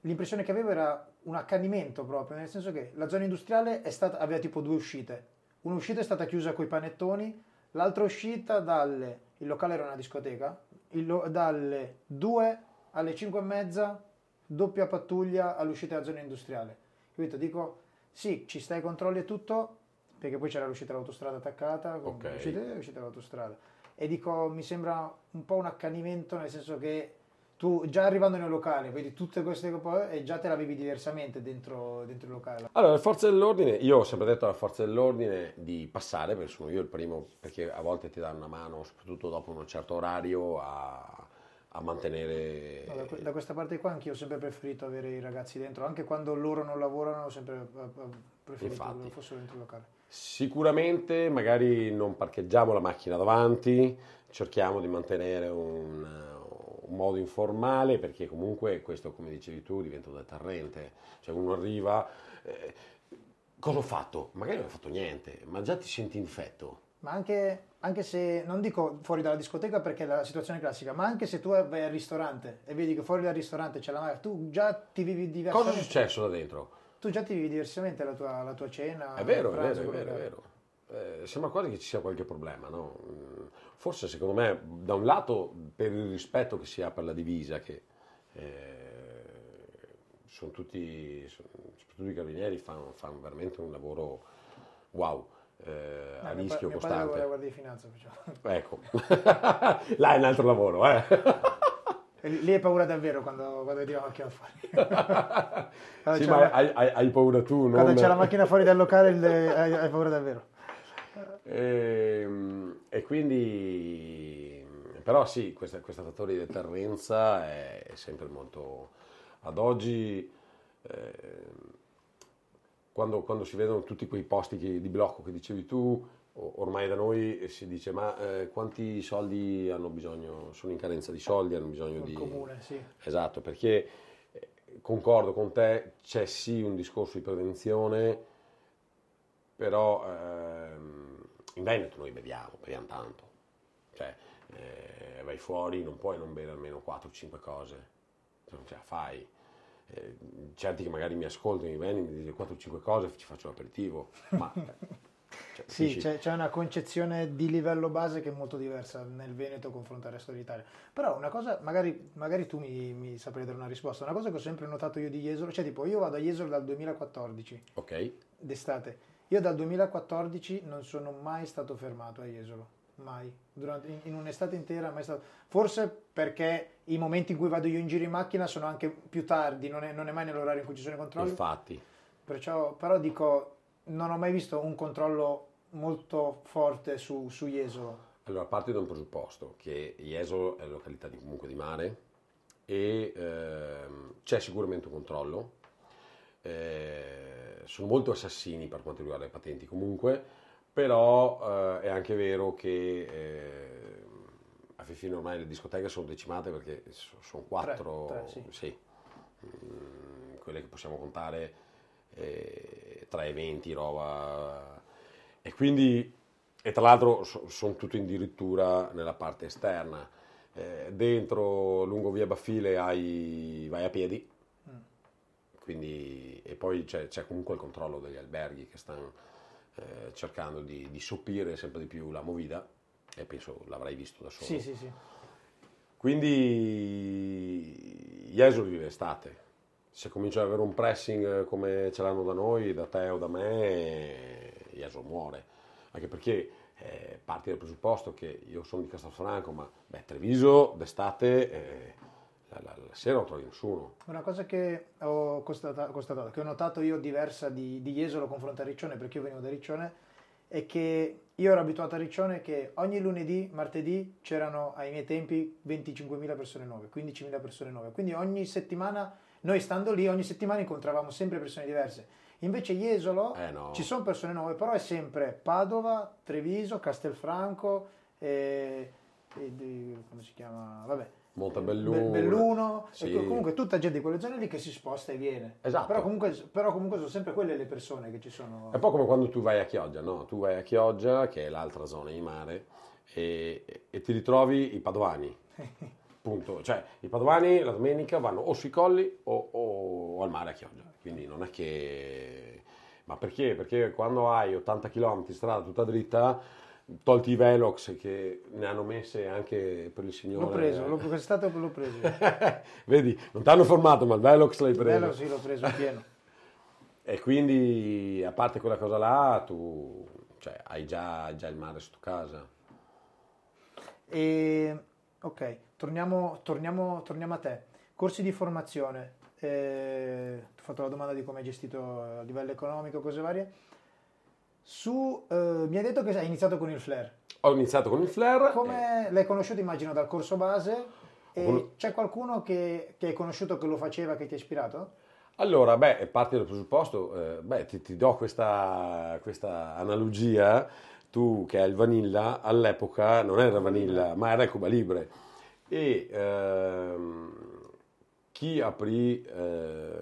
Speaker 2: l'impressione che avevo era un accanimento proprio, nel senso che la zona industriale stata, aveva tipo due uscite. Un'uscita è stata chiusa con i panettoni, l'altra uscita dalle, il locale era una discoteca, il, dalle 2 alle 5 e mezza, doppia pattuglia all'uscita della zona industriale. Capito? Dico, sì, ci stai controlli e tutto, perché poi c'era l'uscita dell'autostrada attaccata, okay. l'uscita, l'uscita dell'autostrada. E dico, mi sembra un po' un accanimento, nel senso che tu già arrivando nel locale, vedi tutte queste cose e già te la vivi diversamente dentro, dentro, il locale.
Speaker 1: Allora, le forze dell'ordine, io ho sempre detto alle forze dell'ordine di passare, perché sono io il primo, perché a volte ti danno una mano, soprattutto dopo un certo orario, a, a mantenere...
Speaker 2: No, da, da, questa parte qua anch'io ho sempre preferito avere i ragazzi dentro, anche quando loro non lavorano ho sempre preferito Infatti, che fossero dentro il locale.
Speaker 1: Sicuramente magari non parcheggiamo la macchina davanti, cerchiamo di mantenere un un modo informale perché comunque questo, come dicevi tu, diventa un deterrente. Cioè uno arriva, eh, cosa ho fatto? Magari non ho fatto niente, ma già ti senti infetto.
Speaker 2: Ma anche, anche, se, non dico fuori dalla discoteca perché è la situazione classica, ma anche se tu vai al ristorante e vedi che fuori dal ristorante c'è la macchina, tu già ti vivi diversamente.
Speaker 1: Cosa è successo da dentro?
Speaker 2: Tu già ti vivi diversamente la tua, la tua cena.
Speaker 1: È vero, pranzo, è vero, è vero, è vero. Eh, sembra quasi che ci sia qualche problema, no? Mm, forse secondo me, da un lato per il rispetto che si ha per la divisa, che eh, sono tutti, soprattutto i carabinieri, fanno, fanno veramente un lavoro wow. Eh, no, a rischio
Speaker 2: mio
Speaker 1: costante.
Speaker 2: Mio padre guardia di finanza,
Speaker 1: Ecco, [laughs] là è un altro lavoro, eh. [laughs]
Speaker 2: Lì hai paura davvero quando, quando vedi [laughs] la macchina fuori.
Speaker 1: sì, ma hai, hai, hai, paura tu,
Speaker 2: non... Quando c'è la macchina fuori dal locale hai, hai paura davvero.
Speaker 1: E, ehm, e quindi, però sì, questa, questa fattore di deterrenza è, è, sempre molto... Ad oggi, eh, quando, quando, si vedono tutti quei posti che, di blocco che dicevi tu, ormai da noi si dice ma eh, quanti soldi hanno bisogno, sono in carenza di soldi, hanno bisogno di...
Speaker 2: comune, sì.
Speaker 1: Esatto, perché eh, concordo con te, c'è sì un discorso di prevenzione, però... Ehm, in Veneto noi beviamo, beviamo tanto. Cioè, eh, vai fuori, non puoi non bere almeno 4-5 cose, se non ce la fai. Eh, certi che magari mi ascoltano in Veneto mi dicono 4-5 cose, ci faccio l'aperitivo, ma... [laughs]
Speaker 2: Cioè, sì, c'è, c'è, una concezione di livello base che è molto diversa nel Veneto confronto al resto d'Italia. Però una cosa, magari, magari tu mi, mi saprai dare una risposta, una cosa che ho sempre notato io di Jesolo, cioè tipo io vado a Jesolo dal 2014,
Speaker 1: ok,
Speaker 2: d'estate, io dal 2014 non sono mai stato fermato a Jesolo, mai. Durante, in un'estate intera mai stato. Forse perché i momenti in cui vado io in giro in macchina sono anche più tardi, non è, non è mai nell'orario in cui ci sono i controlli.
Speaker 1: Infatti.
Speaker 2: Perciò, però dico, non ho mai visto un controllo molto forte su, su Jesolo.
Speaker 1: Allora, parti da un presupposto che Jesolo è una località di, comunque di mare e ehm, c'è sicuramente un controllo. Eh, sono molto assassini per quanto riguarda le patenti comunque, però eh, è anche vero che eh, a Fifino ormai le discoteche sono decimate perché sono quattro, tre, tre, sì. sì. Mm, quelle che possiamo contare eh, tra eventi, roba, e quindi, e tra l'altro so, sono tutto addirittura nella parte esterna. Eh, dentro, lungo via Baffile, hai, vai a piedi, quindi, e poi c'è, c'è, comunque il controllo degli alberghi che stanno eh, cercando di, di, sopire sempre di più la movida e penso l'avrai visto da solo.
Speaker 2: Sì, sì, sì.
Speaker 1: Quindi Jesolo vive estate. Se comincia ad avere un pressing come ce l'hanno da noi, da te o da me, Jesolo muore. Anche perché eh, parti dal presupposto che io sono di Castelfranco, ma beh, Treviso d'estate eh, la, la, la, sera non trovi nessuno.
Speaker 2: Una cosa che ho constatato, constatato, che ho notato io diversa di, di Jesolo confronto a Riccione, perché io venivo da Riccione, è che io ero abituato a Riccione che ogni lunedì, martedì c'erano ai miei tempi 25.000 persone nuove, 15.000 persone nuove. Quindi ogni settimana, noi stando lì, ogni settimana incontravamo sempre persone diverse. Invece Jesolo
Speaker 1: eh no.
Speaker 2: ci sono persone nuove, però è sempre Padova, Treviso, Castelfranco, e, e, come si chiama? Vabbè.
Speaker 1: Montebelluno,
Speaker 2: Belluno, sì. comunque tutta gente di quelle zone lì che si sposta e viene.
Speaker 1: Esatto.
Speaker 2: Però comunque, però comunque, sono sempre quelle le persone che ci sono.
Speaker 1: È un po' come quando tu vai a Chioggia, no? Tu vai a Chioggia, che è l'altra zona di mare, e, e ti ritrovi i padovani. [laughs] Punto. Cioè, i padovani la domenica vanno o sui colli o, o, al mare a Chioggia. Quindi non è che... Ma perché? Perché quando hai 80 km di strada tutta dritta, tolti i Velox che ne hanno messe anche per il signore.
Speaker 2: L'ho preso, l'ho, quest'estate l'ho preso. [laughs]
Speaker 1: Vedi, non ti hanno formato, ma il Velox l'hai preso.
Speaker 2: Il Velox sì, l'ho preso pieno.
Speaker 1: e quindi, a parte quella cosa là, tu cioè, hai già, già il mare sotto casa.
Speaker 2: E, ok, torniamo, torniamo, torniamo a te. Corsi di formazione. Eh, ti ho fatto la domanda di come hai gestito a livello economico, cose varie. Su, eh, mi hai detto che hai iniziato con il flare.
Speaker 1: Ho iniziato con il flare.
Speaker 2: Come l'hai conosciuto, immagino, dal corso base? E con... c'è qualcuno che, che hai conosciuto che lo faceva, che ti ha ispirato?
Speaker 1: Allora, beh, parti dal presupposto, eh, beh, ti, ti, do questa, questa analogia, tu che hai il Vanilla, all'epoca non era Vanilla, ma era il Cuba Libre. E ehm, chi aprì eh,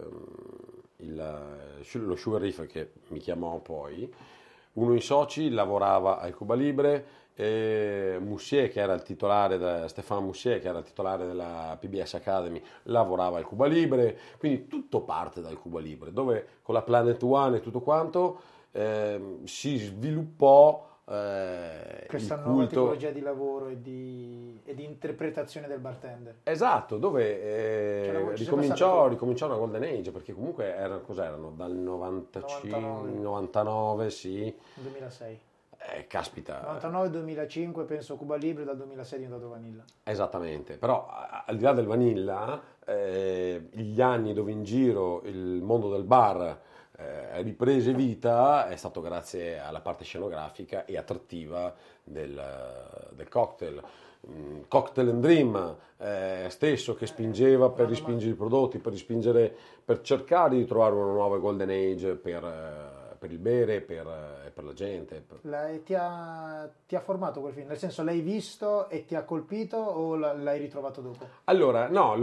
Speaker 1: il, lo Sugar Reef, che mi chiamò poi, uno dei soci lavorava al Cuba Libre, Moussier, che era il titolare, de, Stefano Moussier, che era il titolare della PBS Academy, lavorava al Cuba Libre, quindi tutto parte dal Cuba Libre, dove con la Planet One e tutto quanto eh, si sviluppò eh,
Speaker 2: questa nuova tipologia di lavoro e di, e di, interpretazione del bartender.
Speaker 1: Esatto, dove eh, cioè, ricominciò, ricominciò, una golden age, perché comunque erano, cos'erano? Dal 95, 99, 99 sì.
Speaker 2: 2006.
Speaker 1: Eh, caspita.
Speaker 2: 99-2005 penso Cuba Libre, dal 2006 è diventato Vanilla.
Speaker 1: Esattamente, però al di là del Vanilla, eh, gli anni dove in giro il mondo del bar eh, riprese vita è stato grazie alla parte scenografica e attrattiva del, del cocktail. Mm, cocktail and Dream eh, stesso che spingeva per rispingere i prodotti, per, rispingere, per cercare di trovare una nuova golden age per, eh, per il bere e per, per, la gente.
Speaker 2: Lei, ti, ha, ti, ha, formato quel film? Nel senso l'hai visto e ti ha colpito o l'hai ritrovato dopo?
Speaker 1: Allora, no,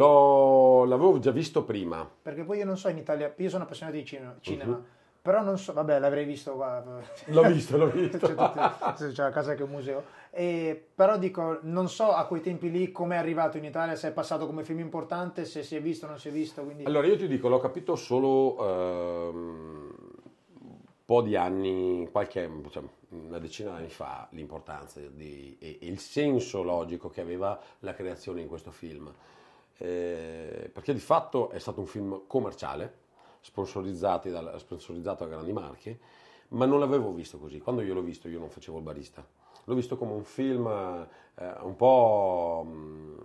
Speaker 1: l'avevo già visto prima.
Speaker 2: Perché poi io non so in Italia, io sono appassionato di cinema. cinema uh-huh però non so, vabbè, l'avrei visto qua.
Speaker 1: L'ho visto, l'ho visto. [laughs] c'è,
Speaker 2: tutti, c'è a casa che è un museo. E, però dico, non so a quei tempi lì come è arrivato in Italia, se è passato come film importante, se si è visto o non si è visto. Quindi...
Speaker 1: Allora, io ti dico, l'ho capito solo ehm, po' di anni, qualche, cioè, una decina di anni fa, l'importanza di, e, e, il senso logico che aveva la creazione in questo film. Eh, perché di fatto è stato un film commerciale sponsorizzati dal, sponsorizzato da grandi marche, ma non l'avevo visto così. Quando io l'ho visto io non facevo il barista. L'ho visto come un film eh, un po' mm,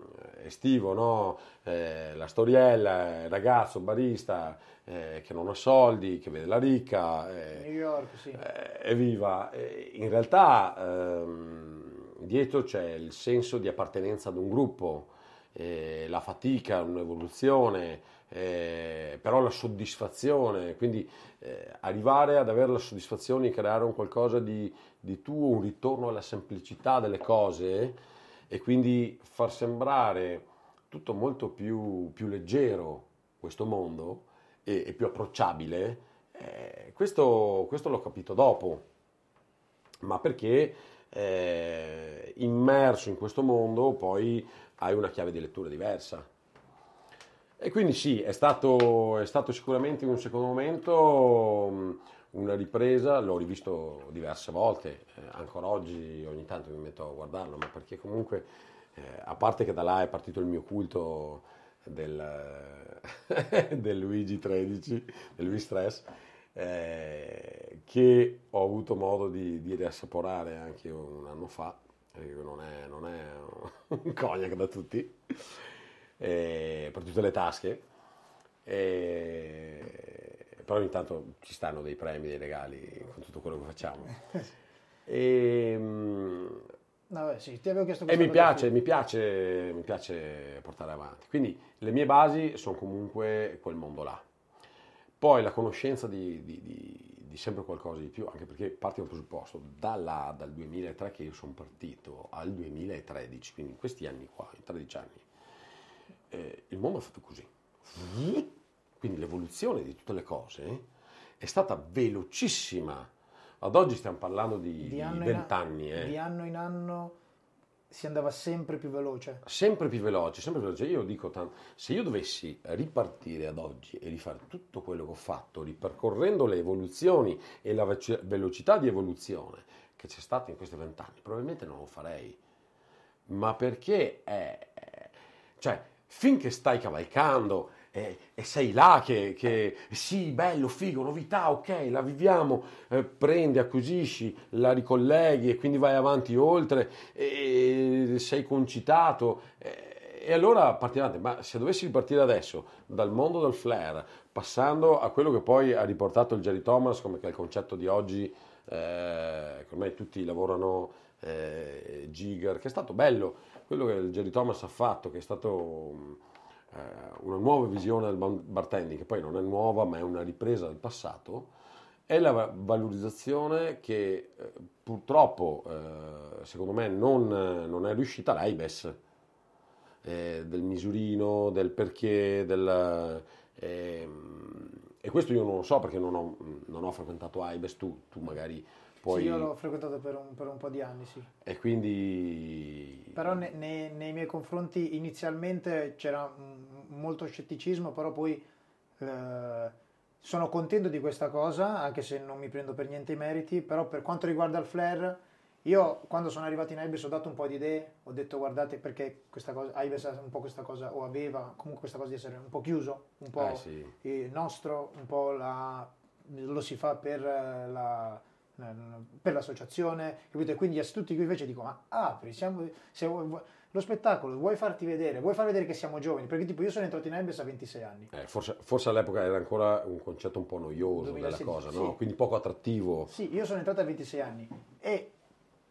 Speaker 1: estivo, no? eh, la storiella, il ragazzo barista eh, che non ha soldi, che vede la ricca,
Speaker 2: eh, New York, sì.
Speaker 1: Eh, viva. in realtà ehm, dietro c'è il senso di appartenenza ad un gruppo, eh, la fatica, un'evoluzione, eh, però la soddisfazione, quindi eh, arrivare ad avere la soddisfazione di creare un qualcosa di, di, tuo, un ritorno alla semplicità delle cose e quindi far sembrare tutto molto più, più leggero questo mondo e, e più approcciabile, eh, questo, questo, l'ho capito dopo, ma perché eh, immerso in questo mondo poi hai una chiave di lettura diversa. E quindi sì, è stato, è stato sicuramente in un secondo momento mm, una ripresa, l'ho rivisto diverse volte, eh, ancora oggi ogni tanto mi metto a guardarlo, ma perché comunque, eh, a parte che da là è partito il mio culto del, [laughs] del Luigi 13, del Luigi Stress, eh, che ho avuto modo di, di riassaporare anche un anno fa, perché non è, non è un [laughs] cognac da tutti, eh, per tutte le tasche, eh, però ogni tanto ci stanno dei premi, dei regali con tutto quello che facciamo. [laughs] E,
Speaker 2: No, sì, ti avevo chiesto
Speaker 1: e mi piace, mi, piace, mi piace portare avanti. Quindi le mie basi sono comunque quel mondo là. Poi la conoscenza di, di, di, di sempre qualcosa di più, anche perché parte da un presupposto, da là, dal 2003 che io sono partito al 2013, quindi in questi anni qua, in 13 anni, eh, il mondo è fatto così. Quindi l'evoluzione di tutte le cose è stata velocissima ad oggi stiamo parlando di, di 20 anni. Eh.
Speaker 2: Di anno in anno si andava sempre più veloce.
Speaker 1: Sempre più veloce, sempre più veloce. Io dico tanto, se io dovessi ripartire ad oggi e rifare tutto quello che ho fatto, ripercorrendo le evoluzioni e la velocità di evoluzione che c'è stata in questi vent'anni, probabilmente non lo farei. Ma perché è... Cioè, finché stai cavalcando e, e sei là che, che, sì, bello, figo, novità, ok, la viviamo, eh, prendi, acquisisci, la ricolleghi e quindi vai avanti oltre e, e sei concitato. E, e allora partiamo ma se dovessi ripartire adesso dal mondo del flare, passando a quello che poi ha riportato il Jerry Thomas, come che è il concetto di oggi, eh, ormai tutti lavorano eh, Giger, che è stato bello, quello che il Jerry Thomas ha fatto, che è stato eh, una nuova visione del bartending, che poi non è nuova ma è una ripresa del passato, è la valorizzazione che eh, purtroppo, eh, secondo me, non, non, è riuscita l'AIBES, eh, del misurino, del perché, del, ehm, e questo io non lo so perché non ho, non ho frequentato AIBES, tu, tu magari poi...
Speaker 2: Sì, io l'ho frequentato per un, per un, po' di anni, sì.
Speaker 1: E quindi...
Speaker 2: Però ne, ne, nei miei confronti inizialmente c'era molto scetticismo, però poi eh, sono contento di questa cosa, anche se non mi prendo per niente i meriti, però per quanto riguarda il flare, io quando sono arrivato in Ibis ho dato un po' di idee, ho detto guardate perché questa cosa, Ibis ha un po' questa cosa, o aveva comunque questa cosa di essere un po' chiuso, un po' eh, sì. nostro, un po' la, lo si fa per la per l'associazione, capito? E quindi a tutti invece dico, ma apri, siamo, se, lo spettacolo, vuoi farti vedere, vuoi far vedere che siamo giovani, perché tipo io sono entrato in Ebes a 26 anni.
Speaker 1: Eh, forse, forse, all'epoca era ancora un concetto un po' noioso 2016, della cosa, no? quindi poco attrattivo.
Speaker 2: Sì, io sono entrato a 26 anni e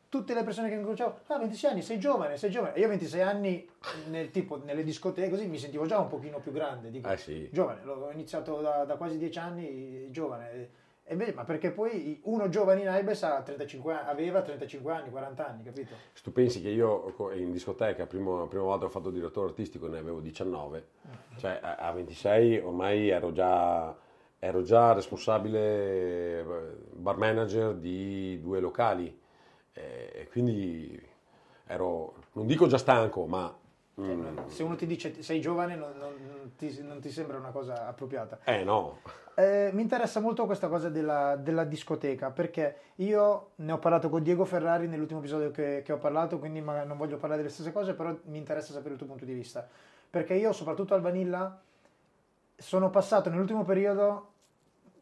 Speaker 2: tutte le persone che mi conoscevo, ah 26 anni, sei giovane, sei giovane. E io a 26 anni nel, tipo, nelle discoteche così mi sentivo già un pochino più grande, dico,
Speaker 1: eh sì.
Speaker 2: giovane, ho iniziato da, da quasi 10 anni, giovane e beh, ma perché poi uno giovane in Aibes aveva 35 anni, 40 anni, capito?
Speaker 1: Se tu pensi che io in discoteca, prima, prima volta ho fatto direttore artistico ne avevo 19, cioè a 26 ormai ero già, ero già responsabile eh, bar manager di due locali. E quindi ero, non dico già stanco, ma
Speaker 2: mm. Se uno ti dice sei giovane non, non, ti, non, ti, sembra una cosa appropriata.
Speaker 1: Eh no.
Speaker 2: Eh, mi interessa molto questa cosa della, della, discoteca perché io ne ho parlato con Diego Ferrari nell'ultimo episodio che, che ho parlato, quindi non voglio parlare delle stesse cose, però mi interessa sapere il tuo punto di vista. Perché io, soprattutto al Vanilla, sono passato nell'ultimo periodo,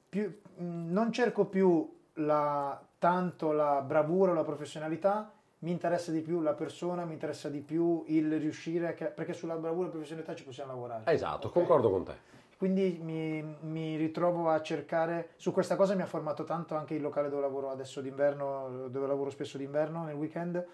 Speaker 2: più, non cerco più la, tanto la bravura o la professionalità, mi interessa di più la persona, mi interessa di più il riuscire, a, perché sulla bravura e professionalità ci possiamo lavorare.
Speaker 1: Esatto, okay? concordo con te.
Speaker 2: Quindi mi, mi, ritrovo a cercare, su questa cosa mi ha formato tanto anche il locale dove lavoro adesso d'inverno, dove lavoro spesso d'inverno, nel weekend,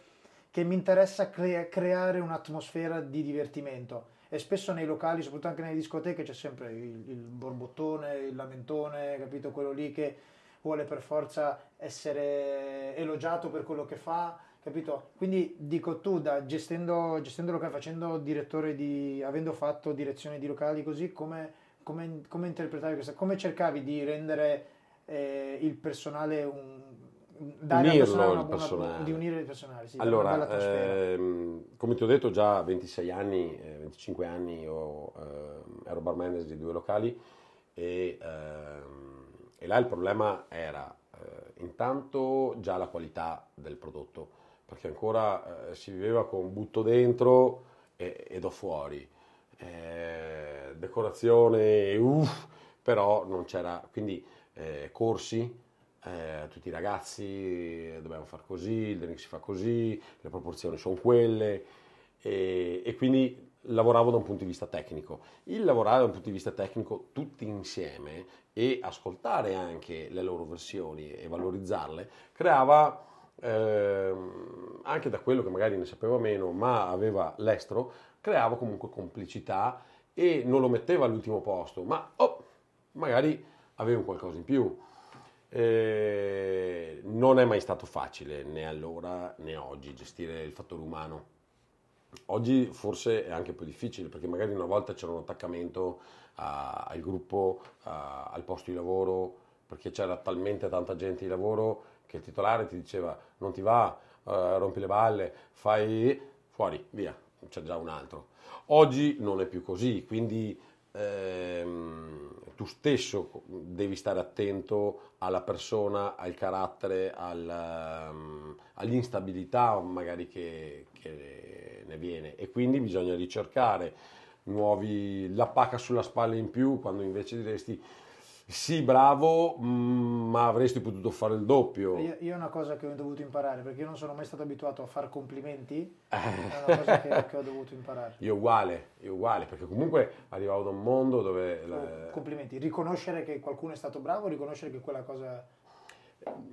Speaker 2: che mi interessa crea, creare un'atmosfera di divertimento. E spesso nei locali, soprattutto anche nelle discoteche, c'è sempre il, il borbottone, il lamentone, capito? Quello lì che vuole per forza essere elogiato per quello che fa capito? Quindi dico tu, da, gestendo, gestendo locali, facendo direttore di, avendo fatto direzione di locali così, come, come, come interpretavi questa, come cercavi di rendere eh, il personale un,
Speaker 1: dare Unirlo una, il personale.
Speaker 2: di unire il personale, sì,
Speaker 1: allora, ehm, come ti ho detto già a 26 anni, eh, 25 anni ho, eh, ero bar manager di due locali e, ehm, e là il problema era eh, intanto già la qualità del prodotto perché ancora eh, si viveva con butto dentro e, e do fuori. Eh, decorazione, uff, però non c'era, quindi eh, corsi, eh, tutti i ragazzi eh, dobbiamo fare così, il drink si fa così, le proporzioni sono quelle e, e quindi lavoravo da un punto di vista tecnico. Il lavorare da un punto di vista tecnico tutti insieme e ascoltare anche le loro versioni e valorizzarle creava ehm, anche da quello che magari ne sapeva meno ma aveva l'estero creava comunque complicità e non lo metteva all'ultimo posto ma oh, magari aveva qualcosa in più. Eh, non è mai stato facile né allora né oggi gestire il fattore umano. Oggi forse è anche più difficile perché magari una volta c'era un attaccamento a, al gruppo, a, al posto di lavoro, perché c'era talmente tanta gente di lavoro che il titolare ti diceva non ti va, uh, rompi le balle, fai fuori, via, c'è già un altro. Oggi non è più così, quindi ehm, tu stesso devi stare attento alla persona, al carattere, al, um, all'instabilità magari che, che, ne viene e quindi bisogna ricercare nuovi, la pacca sulla spalla in più quando invece diresti sì, bravo, mm, ma avresti potuto fare il doppio.
Speaker 2: Io, io, è una cosa che ho dovuto imparare, perché io non sono mai stato abituato a fare complimenti, è una cosa che, che, ho dovuto imparare.
Speaker 1: Io uguale, io uguale, perché comunque arrivavo da un mondo dove...
Speaker 2: La... Complimenti, riconoscere che qualcuno è stato bravo, riconoscere che quella cosa...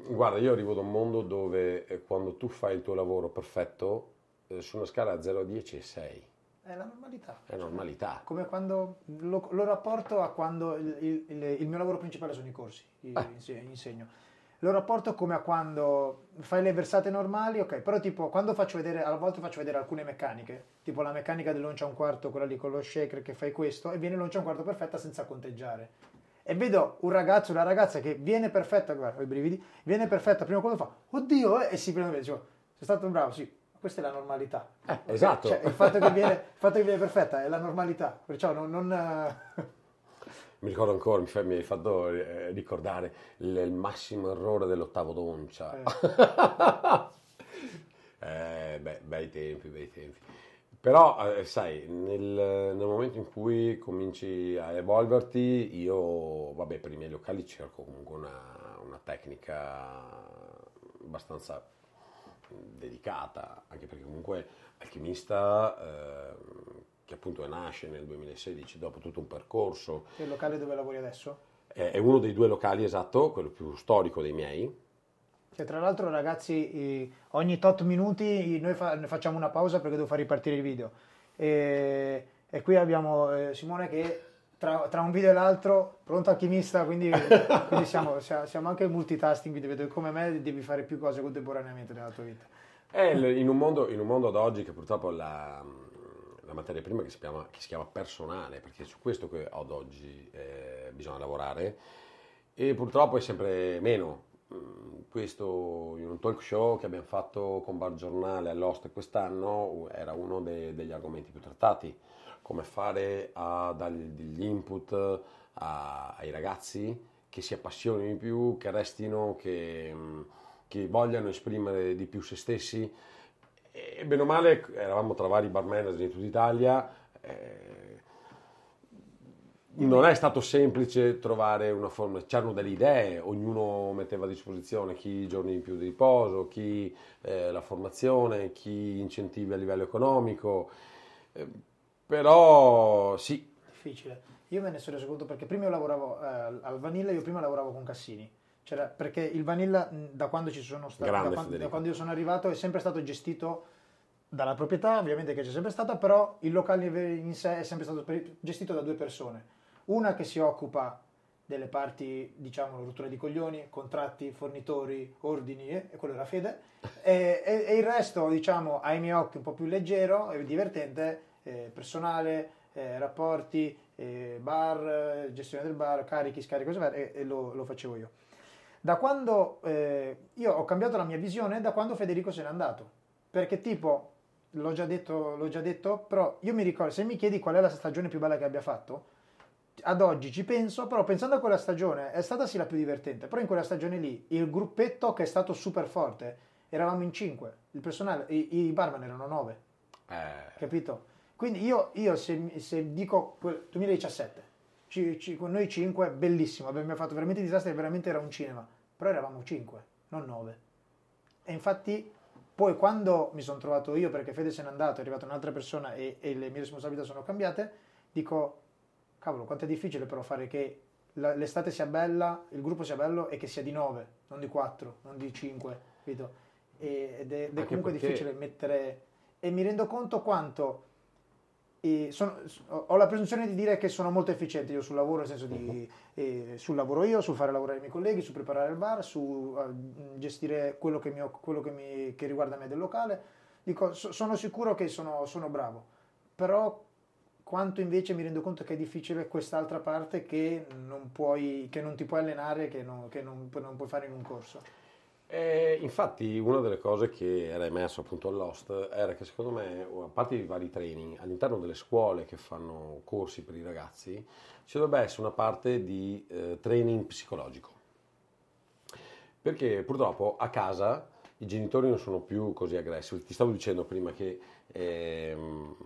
Speaker 1: Guarda, io arrivo da un mondo dove eh, quando tu fai il tuo lavoro perfetto, eh, su una scala da 0 a 10 è 6
Speaker 2: è la normalità.
Speaker 1: È normalità.
Speaker 2: Come quando lo, lo rapporto a quando il, il, il, mio lavoro principale sono i corsi, eh. insegno. Lo rapporto come a quando fai le versate normali, ok, però tipo quando faccio vedere, a volte faccio vedere alcune meccaniche, tipo la meccanica del lancia un quarto, quella lì con lo shaker che fai questo, e viene lancia un quarto perfetta senza conteggiare. E vedo un ragazzo, una ragazza che viene perfetta, guarda, ho i brividi, viene perfetta, prima quando fa, oddio, eh, e si prende, dicevo, sei stato bravo, sì, questa è la normalità.
Speaker 1: Eh, esatto.
Speaker 2: Cioè, il, fatto che viene, il fatto che viene perfetta è la normalità, perciò non... non
Speaker 1: mi ricordo ancora, mi, fa, mi hai fatto eh, ricordare il, il, massimo errore dell'ottavo d'oncia. Eh. [laughs] eh, beh, bei tempi, bei tempi. Però, eh, sai, nel, nel, momento in cui cominci a evolverti, io, vabbè, per i miei locali cerco comunque una, una tecnica abbastanza dedicata, anche perché comunque Alchimista, eh, che appunto nasce nel 2016 dopo tutto un percorso.
Speaker 2: E il locale dove lavori adesso?
Speaker 1: È uno dei due locali esatto, quello più storico dei miei.
Speaker 2: Che tra l'altro ragazzi, ogni tot minuti noi fa, facciamo una pausa perché devo far ripartire il video. E, e qui abbiamo eh, Simone che tra, tra, un video e l'altro, pronto alchimista, quindi, quindi siamo, [laughs] siamo, anche multitasking, quindi come me devi fare più cose contemporaneamente nella tua vita.
Speaker 1: Eh, in, un mondo, in un mondo ad oggi che purtroppo la, la materia prima che si, chiama, che si, chiama, personale, perché è su questo che ad oggi eh, bisogna lavorare, e purtroppo è sempre meno. Mm, questo in un talk show che abbiamo fatto con Bar Giornale all'Ost quest'anno era uno de, degli argomenti più trattati come fare a dare degli input a, ai ragazzi che si appassionino di più, che restino, che, che vogliano esprimere di più se stessi. E bene o male eravamo tra vari bar manager in tutta Italia. Eh, non è stato semplice trovare una forma, c'erano delle idee, ognuno metteva a disposizione chi giorni in più di riposo, chi eh, la formazione, chi incentivi a livello economico. Eh, però sì.
Speaker 2: Difficile. Io me ne sono reso conto perché prima io lavoravo eh, al Vanilla, io prima lavoravo con Cassini. C'era, perché il Vanilla, da quando ci sono stato, da quando, da quando io sono arrivato, è sempre stato gestito dalla proprietà, ovviamente che c'è sempre stata, però il locale in sé è sempre stato gestito da due persone. Una che si occupa delle parti, diciamo, rottura di coglioni, contratti, fornitori, ordini, eh, e quello era Fede, e, e, e, il resto, diciamo, ai miei occhi un po' più leggero e divertente, eh, personale, eh, rapporti, eh, bar, gestione del bar, carichi, scarichi, cose varie, e, e lo, lo, facevo io. Da quando eh, io ho cambiato la mia visione, da quando Federico se n'è andato, perché tipo, l'ho già detto, l'ho già detto, però io mi ricordo, se mi chiedi qual è la stagione più bella che abbia fatto, ad oggi ci penso, però pensando a quella stagione è stata sì la più divertente, però in quella stagione lì il gruppetto che è stato super forte, eravamo in cinque, il personale, i, i barman erano nove, eh. capito? Quindi io, io se, se, dico 2017, ci- ci- con noi cinque, bellissimo, abbiamo fatto veramente disastri, veramente era un cinema, però eravamo cinque, non nove. E infatti poi quando mi sono trovato io, perché Fede se n'è andato, è arrivata un'altra persona e, e le mie responsabilità sono cambiate, dico, cavolo, quanto è difficile però fare che l'estate sia bella, il gruppo sia bello e che sia di nove, non di quattro, non di cinque, capito? E- ed è, ed è comunque
Speaker 1: perché-
Speaker 2: difficile mettere... E mi rendo conto quanto... sono- ho la presunzione di dire che sono molto efficiente io sul lavoro, nel senso di eh, sul lavoro io, sul fare lavorare i miei colleghi, su preparare il bar, su eh, gestire quello, che, mi, quello che, mi- che riguarda me del locale. Dico, so- sono sicuro che sono, sono bravo, però quanto invece mi rendo conto che è difficile quest'altra parte che non, puoi, che non ti puoi allenare, che non, che non non puoi fare in un corso.
Speaker 1: E infatti una delle cose che era emerso appunto all'Host era che secondo me, a parte i vari training, all'interno delle scuole che fanno corsi per i ragazzi, ci dovrebbe essere una parte di eh, training psicologico. Perché purtroppo a casa i genitori non sono più così aggressivi. Ti stavo dicendo prima che ehm,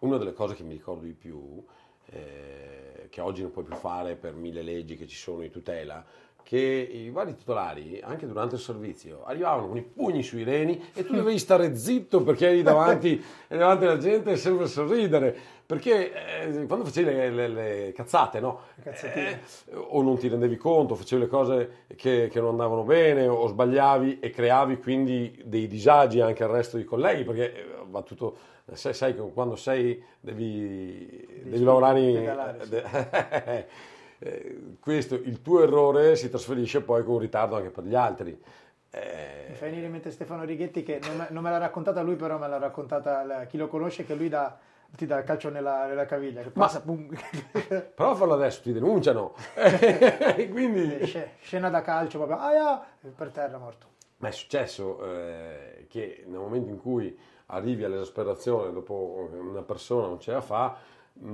Speaker 1: una delle cose che mi ricordo di più, eh, che oggi non puoi più fare per mille leggi che ci sono di tutela, che i vari titolari, anche durante il servizio, arrivavano con i pugni sui reni e tu dovevi stare zitto perché eri davanti, [laughs] eri davanti alla gente e sempre sorridere. Perché eh, quando facevi le, le- le cazzate, no? Eh, o non ti rendevi conto, facevi le cose che, che non andavano bene o sbagliavi e creavi quindi dei disagi anche al resto dei colleghi perché eh, va tutto, sai, sai che quando sei devi, devi lavorare
Speaker 2: pedalare, sì. [laughs]
Speaker 1: eh, questo, il tuo errore si trasferisce poi con un ritardo anche per gli altri.
Speaker 2: Mi
Speaker 1: Eh,
Speaker 2: fa venire in mente Stefano Righetti che non me, non me l'ha raccontata lui, però me l'ha raccontata la- chi lo conosce, che lui dà, ti dà il calcio nella, nella caviglia,
Speaker 1: Ma-
Speaker 2: passa, pum, [laughs]
Speaker 1: però farlo adesso ti denunciano. [laughs] E quindi
Speaker 2: sc- scena da calcio, proprio, aia, e per terra morto.
Speaker 1: Ma è successo eh, che nel momento in cui arrivi all'esasperazione dopo una persona non ce la fa, mh,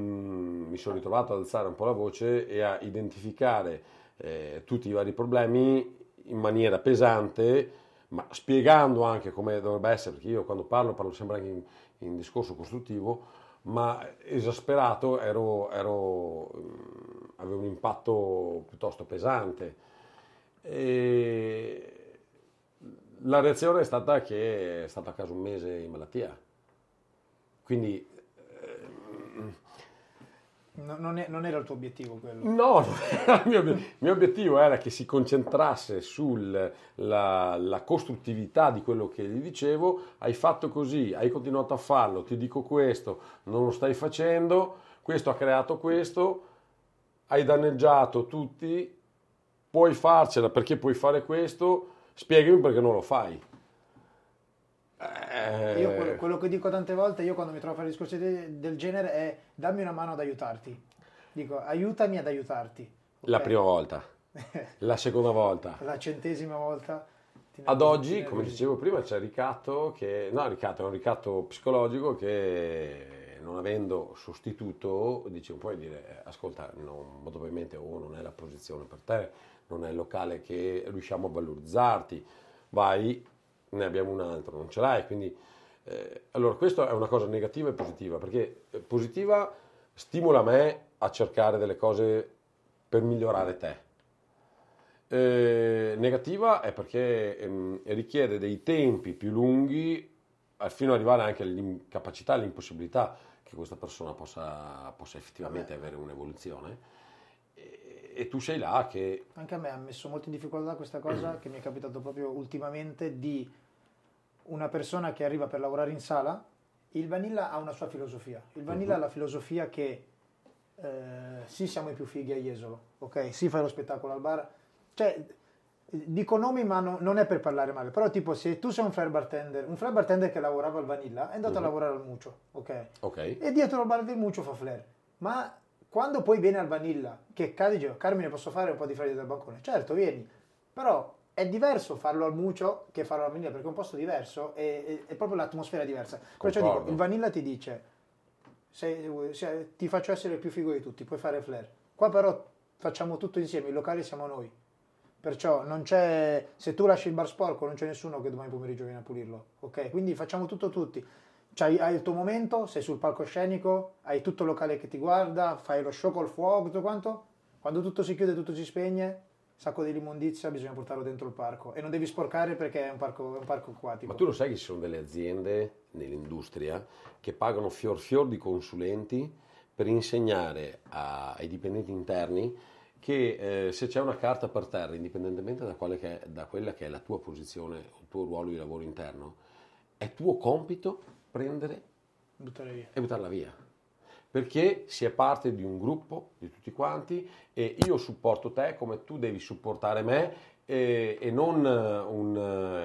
Speaker 1: mi sono ritrovato ad alzare un po' la voce e a identificare eh, tutti i vari problemi in maniera pesante, ma spiegando anche come dovrebbe essere, perché io quando parlo parlo sempre anche in, in discorso costruttivo, ma esasperato ero, ero, mh, avevo un impatto piuttosto pesante. E la reazione è stata che è stato a casa un mese in malattia. Quindi
Speaker 2: No- non, è- non era il tuo obiettivo quello.
Speaker 1: no, [laughs] il mio, il mio obiettivo era che si concentrasse sulla la costruttività di quello che gli dicevo. Hai fatto così, hai continuato a farlo, ti dico questo, non lo stai facendo, questo ha creato questo, hai danneggiato tutti, puoi farcela perché puoi fare questo, spiegami perché non lo fai. Eh,
Speaker 2: Io quello, quello che dico tante volte, io quando mi trovo a fare discorsi de- del genere è dammi una mano ad aiutarti. Dico aiutami ad aiutarti.
Speaker 1: La
Speaker 2: ok?
Speaker 1: prima volta, [laughs] la seconda volta.
Speaker 2: La centesima volta.
Speaker 1: Ad oggi, come dicevo prima, c'è il ricatto che, no, ricatto è un ricatto psicologico che non avendo sostituto, dice, puoi dire, eh, ascolta, non, molto probabilmente o non è la posizione per te, non è il locale che riusciamo a valorizzarti, vai, ne abbiamo un altro, non ce l'hai, quindi eh, allora questa è una cosa negativa e positiva, perché eh, positiva stimola me a cercare delle cose per migliorare te. Eh, negativa è perché ehm, richiede dei tempi più lunghi eh, fino ad arrivare anche all'incapacità, all'impossibilità che questa persona possa, possa effettivamente avere un'evoluzione. E, tu sei là che
Speaker 2: Anche a me ha messo molto in difficoltà questa cosa [clears throat] che mi è capitato proprio ultimamente di una persona che arriva per lavorare in sala. Il Vanilla ha una sua filosofia. Il Vanilla ha la filosofia che eh, sì, siamo i più fighi a Jesolo, ok? Sì, fai lo spettacolo al bar. Cioè, dico nomi, ma no- non è per parlare male. Però, tipo, se tu sei un flare bartender, un flare bartender che lavorava al Vanilla è andato a lavorare al Mucio, ok?
Speaker 1: ok,
Speaker 2: e dietro al bar del Muccio fa flare. Ma quando poi viene al Vanilla, che cade dice, Carmine posso fare un po' di flare dal balcone? Certo, vieni. Però è diverso farlo al Muccio che farlo al Vanilla, perché è un posto diverso e è, è proprio l'atmosfera diversa. Perciò dico, il Vanilla ti dice, sei- sei- ti faccio essere il più figo di tutti, puoi fare flare. Qua però facciamo tutto insieme, il locale siamo noi. Perciò non c'è, se tu lasci il bar sporco non c'è nessuno che domani pomeriggio viene a pulirlo, ok? Quindi facciamo tutto tutti. C'hai- hai il tuo momento, sei sul palcoscenico, hai tutto il locale che ti guarda, fai lo show col fuoco, tutto quanto. Quando tutto si chiude, tutto si spegne, sacco dell'immondizia, bisogna portarlo dentro il parco. E non devi sporcare perché è un parco, è un parco acquatico.
Speaker 1: Ma tu lo sai che ci sono delle aziende nell'industria che pagano fior fior di consulenti per insegnare a- ai dipendenti interni che eh, se c'è una carta per terra, indipendentemente da, è- da quella che è la tua posizione, il tuo ruolo di lavoro interno, è tuo compito prendere
Speaker 2: Buttare via.
Speaker 1: e buttarla via. Perché si è parte di un gruppo di tutti quanti e io supporto te come tu devi supportare me e, e non eh, un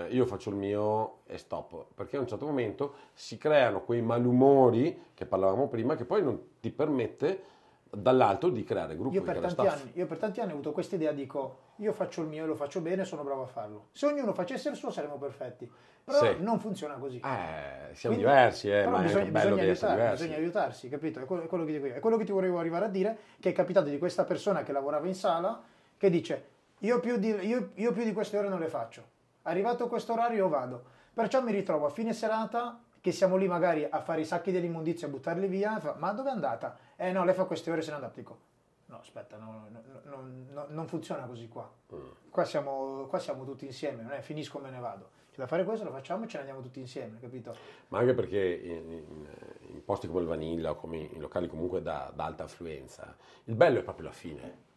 Speaker 1: eh, io faccio il mio e stop. Perché a un certo momento si creano quei malumori che parlavamo prima che poi non ti permette dall'alto di creare gruppi
Speaker 2: Io per, tanti anni, io per tanti anni ho avuto questa idea, dico, io faccio il mio e lo faccio bene, sono bravo a farlo. Se ognuno facesse il suo saremmo perfetti. Però
Speaker 1: Sì.
Speaker 2: non funziona così.
Speaker 1: Eh, siamo
Speaker 2: Quindi-
Speaker 1: diversi, eh, ma è
Speaker 2: bisogna,
Speaker 1: anche bello
Speaker 2: bisogna
Speaker 1: diversi.
Speaker 2: bisogna aiutarsi, capito? È quello, è quello che dico io. È quello che ti volevo arrivare a dire, che è capitato di questa persona che lavorava in sala, che dice, io più di, io- io più di queste ore non le faccio. Arrivato questo orario io vado. Perciò mi ritrovo a fine serata, che siamo lì magari a fare i sacchi dell'immondizia, a buttarli via, e fa, ma dove è andata? Eh no, lei fa queste ore se ne andata. Dico, no aspetta, no, no, no, no, non funziona così qua.
Speaker 1: Mm.
Speaker 2: Qua siamo, qua siamo tutti insieme, non è finisco me ne vado. C'è da fare questo, lo facciamo e ce ne andiamo tutti insieme, capito?
Speaker 1: Ma anche perché in, in- in posti come il Vanilla o come in locali comunque da, da alta affluenza, il bello è proprio la fine.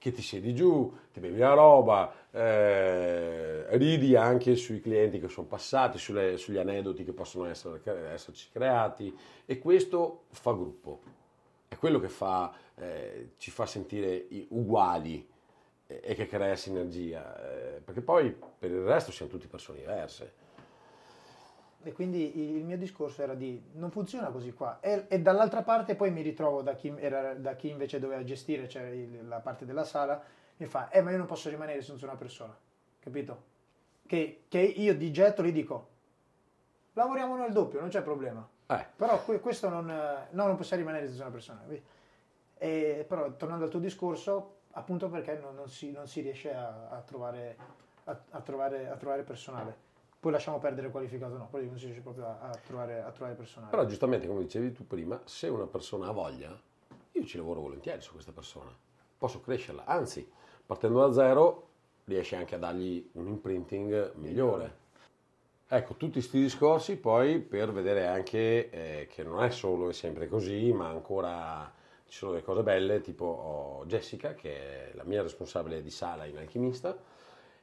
Speaker 1: Che ti siedi giù, ti bevi la roba, eh, ridi anche sui clienti che sono passati, sulle- sugli aneddoti che possono essere, esserci creati e questo fa gruppo. È quello che fa, eh, ci fa sentire uguali e, e che crea sinergia. eh, perché poi per il resto siamo tutti persone diverse.
Speaker 2: E quindi il mio discorso era di non funziona così qua. E, e dall'altra parte poi mi ritrovo da chi, era- da chi invece doveva gestire, cioè il- la parte della sala, mi fa, eh ma io non posso rimanere senza una persona, capito? Che, che io di getto gli dico, lavoriamo nel doppio, non c'è problema.
Speaker 1: Eh,
Speaker 2: Però que- questo non, no, non possiamo rimanere senza una persona. E, però tornando al tuo discorso, appunto perché non, non si, non si riesce a, a trovare, a trovare, a trovare personale. Poi lasciamo perdere qualificato o no, non si riesce proprio a, a trovare, trovare personale.
Speaker 1: Però giustamente, come dicevi tu prima, se una persona ha voglia, io ci lavoro volentieri su questa persona. Posso crescerla, anzi, partendo da zero, riesci anche a dargli un imprinting migliore. Ecco, tutti questi discorsi poi per vedere anche eh, che non è solo e sempre così, ma ancora ci sono delle cose belle, tipo ho Jessica, che è la mia responsabile di sala in alchimista,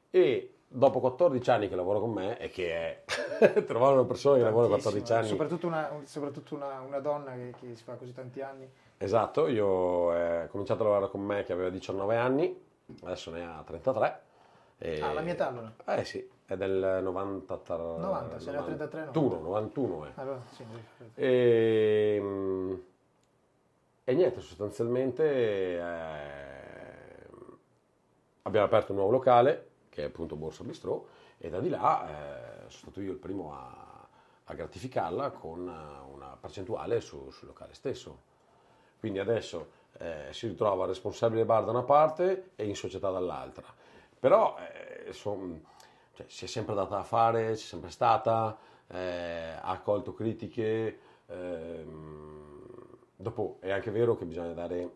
Speaker 1: e dopo 14 anni che lavora con me, e che è [laughs] trovare una persona che lavora 14
Speaker 2: Tantissimo,
Speaker 1: anni
Speaker 2: Soprattutto, una, un- soprattutto una, una donna che, che si fa così tanti anni.
Speaker 1: Esatto, io eh, ho cominciato a lavorare con me che aveva 19 anni, adesso ne ha 33. e-
Speaker 2: Ah, la mia età allora.
Speaker 1: Eh sì, è del 93.
Speaker 2: 90, se ne ha 33,
Speaker 1: 91, 91 è.
Speaker 2: Allora, sì,
Speaker 1: E, mm, e niente, sostanzialmente eh, abbiamo aperto un nuovo locale, che è appunto Borsa Bistrò, e da di là eh, sono stato io il primo a, a gratificarla con eh, una percentuale su- sul locale stesso. Quindi adesso eh, si ritrova responsabile bar da una parte e in società dall'altra. Però eh, son- cioè, si è sempre data a fare, c'è sempre stata, eh, ha accolto critiche. ehm, dopo è anche vero che bisogna dare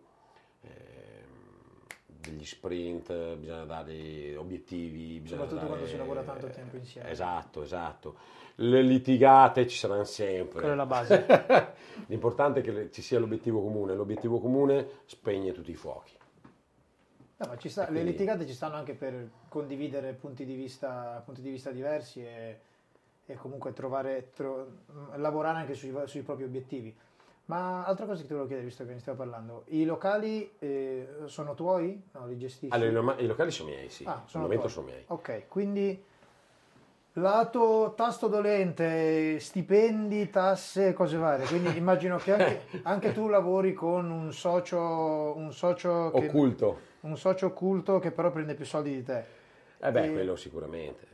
Speaker 1: degli sprint, bisogna dare obiettivi. bisogna
Speaker 2: Soprattutto quando
Speaker 1: dare-
Speaker 2: si lavora tanto tempo insieme.
Speaker 1: Esatto, esatto. Le litigate ci saranno sempre.
Speaker 2: Quella è la base. [laughs]
Speaker 1: L'importante è che le- ci sia l'obiettivo comune. L'obiettivo comune spegne tutti i fuochi.
Speaker 2: No, ma ci sta- le
Speaker 1: Quindi-
Speaker 2: litigate ci stanno anche per condividere punti di vista, punti di vista diversi e, e comunque trovare, tro- lavorare anche sui, sui propri obiettivi. Ma altra cosa che ti volevo chiedere, visto che ne stiamo parlando, i locali eh, sono tuoi? No, li gestisci?
Speaker 1: Allora, i locali sono miei, sì.
Speaker 2: Ah,
Speaker 1: Al
Speaker 2: sono
Speaker 1: momento
Speaker 2: tuoi.
Speaker 1: sono miei.
Speaker 2: Ok, quindi lato tasto dolente, stipendi, tasse, cose varie. Quindi [laughs] immagino che anche, anche tu lavori con un socio, un socio che,
Speaker 1: Occulto.
Speaker 2: un socio occulto che però prende più soldi di te.
Speaker 1: Eh beh,
Speaker 2: E-
Speaker 1: quello sicuramente.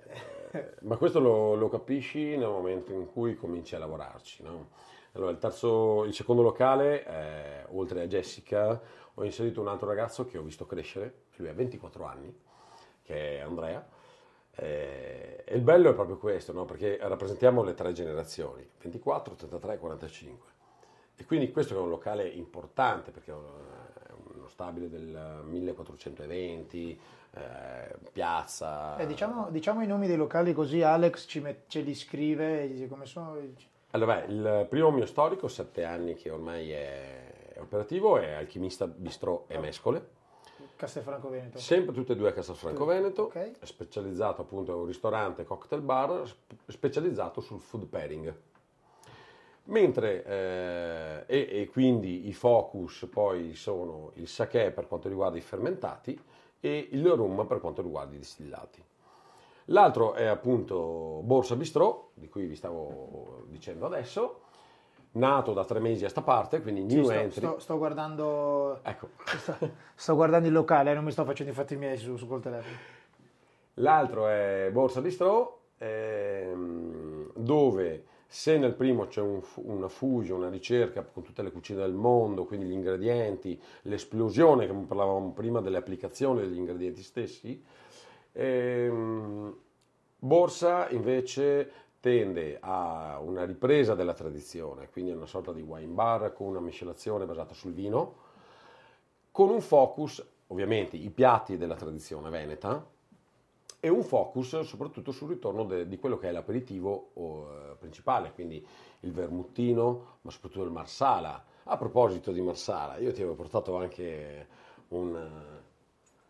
Speaker 1: Eh, Ma questo lo, lo capisci nel momento in cui cominci a lavorarci, no? Allora, il, terzo, il secondo locale, eh, oltre a Jessica, ho inserito un altro ragazzo che ho visto crescere, lui ha 24 anni, che è Andrea. Eh, e il bello è proprio questo, no? perché rappresentiamo le tre generazioni, 24, 33 e 45. E quindi questo è un locale importante perché è uno stabile del 1420, eh, piazza.
Speaker 2: Eh, diciamo, diciamo, i nomi dei locali così Alex ce li scrive e dice come sono.
Speaker 1: Allora, il primo mio storico, sette anni che ormai è, operativo, è Alchimista Bistrò e Mescole
Speaker 2: Castelfranco Veneto.
Speaker 1: Sempre tutte e due a Castelfranco Veneto, okay. specializzato appunto in un ristorante cocktail bar, specializzato sul food pairing. Mentre, eh, e, e, quindi i focus poi sono il sake per quanto riguarda i fermentati e il rum per quanto riguarda i distillati. L'altro è appunto Borsa Bistrò, di cui vi stavo dicendo adesso, nato da tre mesi a sta parte, quindi new
Speaker 2: sì, sto,
Speaker 1: entry.
Speaker 2: Sto, sto guardando, ecco. sto, [laughs] sto, guardando il locale, non mi sto facendo i fatti miei su, su col telefono.
Speaker 1: L'altro è Borsa Bistro, ehm, dove se nel primo c'è un, una fusion, una ricerca con tutte le cucine del mondo, quindi gli ingredienti, l'esplosione, che parlavamo prima delle applicazioni degli ingredienti stessi, ehm, Borsa invece tende a una ripresa della tradizione, quindi una sorta di wine bar con una miscelazione basata sul vino, con un focus, ovviamente, i piatti della tradizione veneta e un focus soprattutto sul ritorno de, di quello che è l'aperitivo oh, principale, quindi il vermuttino, ma soprattutto il marsala. A proposito di marsala, io ti avevo portato anche un,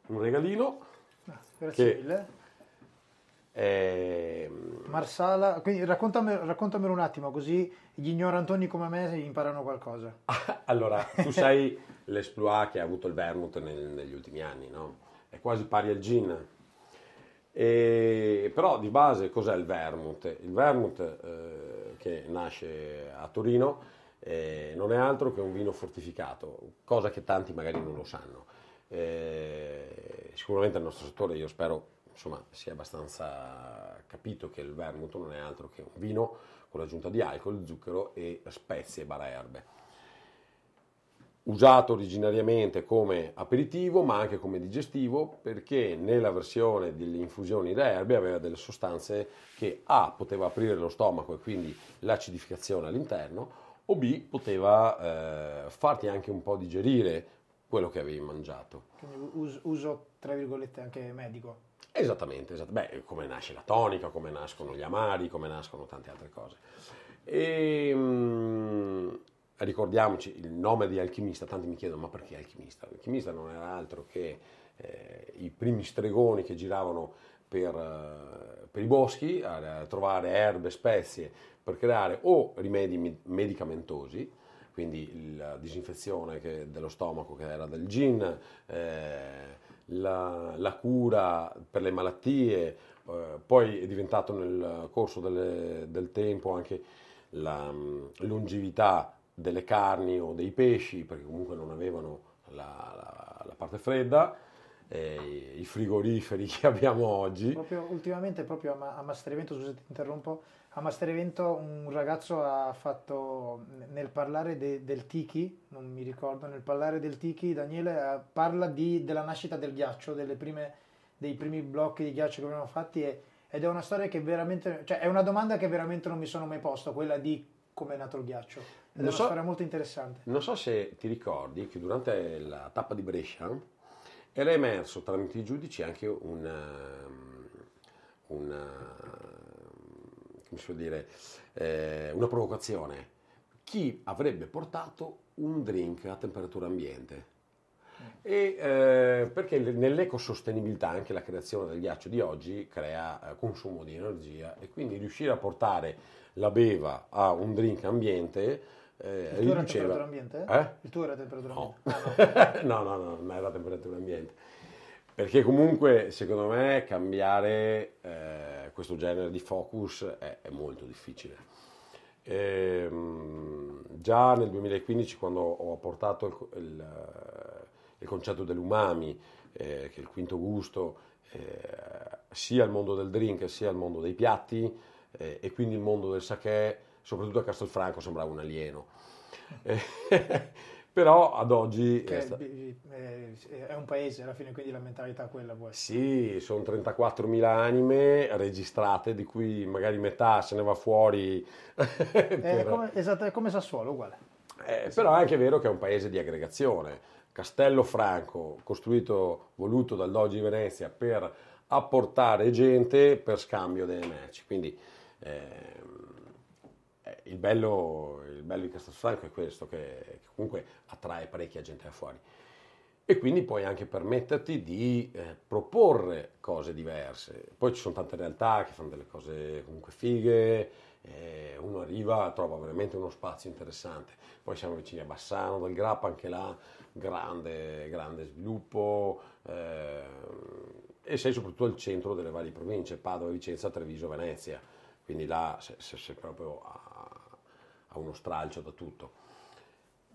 Speaker 1: un regalino.
Speaker 2: Ah, grazie mille
Speaker 1: eh,
Speaker 2: Marsala, quindi raccontamelo, raccontamelo, un attimo così gli ignorantoni come me imparano qualcosa. [laughs]
Speaker 1: allora, tu sai l'esploit che ha avuto il vermouth nel, negli ultimi anni, no? È quasi pari al gin. E, però di base cos'è il vermouth? Il vermouth eh, che nasce a Torino eh, non è altro che un vino fortificato, cosa che tanti magari non lo sanno. Eh, sicuramente nel nostro settore io spero insomma, si è abbastanza capito che il vermouth non è altro che un vino con l'aggiunta di alcol, zucchero e spezie barra erbe. Usato originariamente come aperitivo ma anche come digestivo perché nella versione delle infusioni da erbe aveva delle sostanze che A poteva aprire lo stomaco e quindi l'acidificazione all'interno o B poteva eh, farti anche un po' digerire quello che avevi mangiato.
Speaker 2: Quindi uso, tra virgolette, anche medico.
Speaker 1: Esattamente, esattamente. Beh, come nasce la tonica, come nascono gli amari, come nascono tante altre cose. E, mh, ricordiamoci il nome di alchimista, tanti mi chiedono ma perché alchimista? L'alchimista non era altro che eh, i primi stregoni che giravano per, uh, per i boschi a, trovare erbe, spezie per creare o rimedi medicamentosi, quindi la disinfezione che, dello stomaco che era del gin, eh, la, la cura per le malattie, eh, poi è diventato nel corso delle, del tempo anche la um, longevità delle carni o dei pesci, perché comunque non avevano la, la, la parte fredda, eh, i frigoriferi [laughs] che abbiamo oggi.
Speaker 2: Proprio, ultimamente, proprio a, Masterevento, scusate ti interrompo, a Masterevento un ragazzo ha fatto, nel parlare de, del tiki, non mi ricordo, nel parlare del tiki, Daniele eh, parla di, della nascita del ghiaccio, prime, dei primi blocchi di ghiaccio che abbiamo fatti e, ed è una storia che veramente, cioè è una domanda che veramente non mi sono mai posto, quella di come è nato il ghiaccio. Ed non è una so, storia molto interessante.
Speaker 1: Non so se ti ricordi che durante la tappa di Brescia era emerso tramite i giudici anche un, può dire, eh, una provocazione. Chi avrebbe portato un drink a temperatura ambiente? E, eh, perché nell'ecosostenibilità anche la creazione del ghiaccio di oggi crea eh, consumo di energia e quindi riuscire a portare la beva a un drink ambiente
Speaker 2: eh, il tuo era temperatura ambiente?
Speaker 1: Eh?
Speaker 2: Il tuo era temperatura
Speaker 1: no.
Speaker 2: ambiente?
Speaker 1: Ah, no. [laughs] no, no, no, non era temperatura ambiente. Perché comunque, secondo me, cambiare eh, questo genere di focus è, è molto difficile. E, ehm, già nel 2015, quando ho portato il, il, il concetto dell'umami, eh, che è il quinto gusto, eh, sia al mondo del drink sia al mondo dei piatti, eh, e quindi il mondo del sake, soprattutto a Castelfranco, sembrava un alieno. Però ad oggi... È
Speaker 2: è,
Speaker 1: sta-
Speaker 2: è- è un paese, alla fine, quindi la mentalità quella vuoi.
Speaker 1: Sì, sono 34.000 anime registrate, di cui magari metà se ne va fuori. [laughs]
Speaker 2: È
Speaker 1: per-
Speaker 2: come, esatto, è come Sassuolo, uguale.
Speaker 1: Eh, però è anche vero che è un paese di aggregazione. Castello Franco, costruito, voluto dal Doge di Venezia per apportare gente per scambio delle merci. Quindi eh, il, bello, il bello di Castelfranco è questo, che, che comunque attrae parecchia gente da fuori. E quindi puoi anche permetterti di eh, proporre cose diverse. Poi ci sono tante realtà che fanno delle cose comunque fighe, eh, uno arriva, trova veramente uno spazio interessante. Poi siamo vicini a Bassano del Grappa, anche là, grande, grande sviluppo. eh, e sei soprattutto al centro delle varie province, Padova, Vicenza, Treviso, Venezia. Quindi là sei, sei- sei proprio a, a uno stralcio da tutto.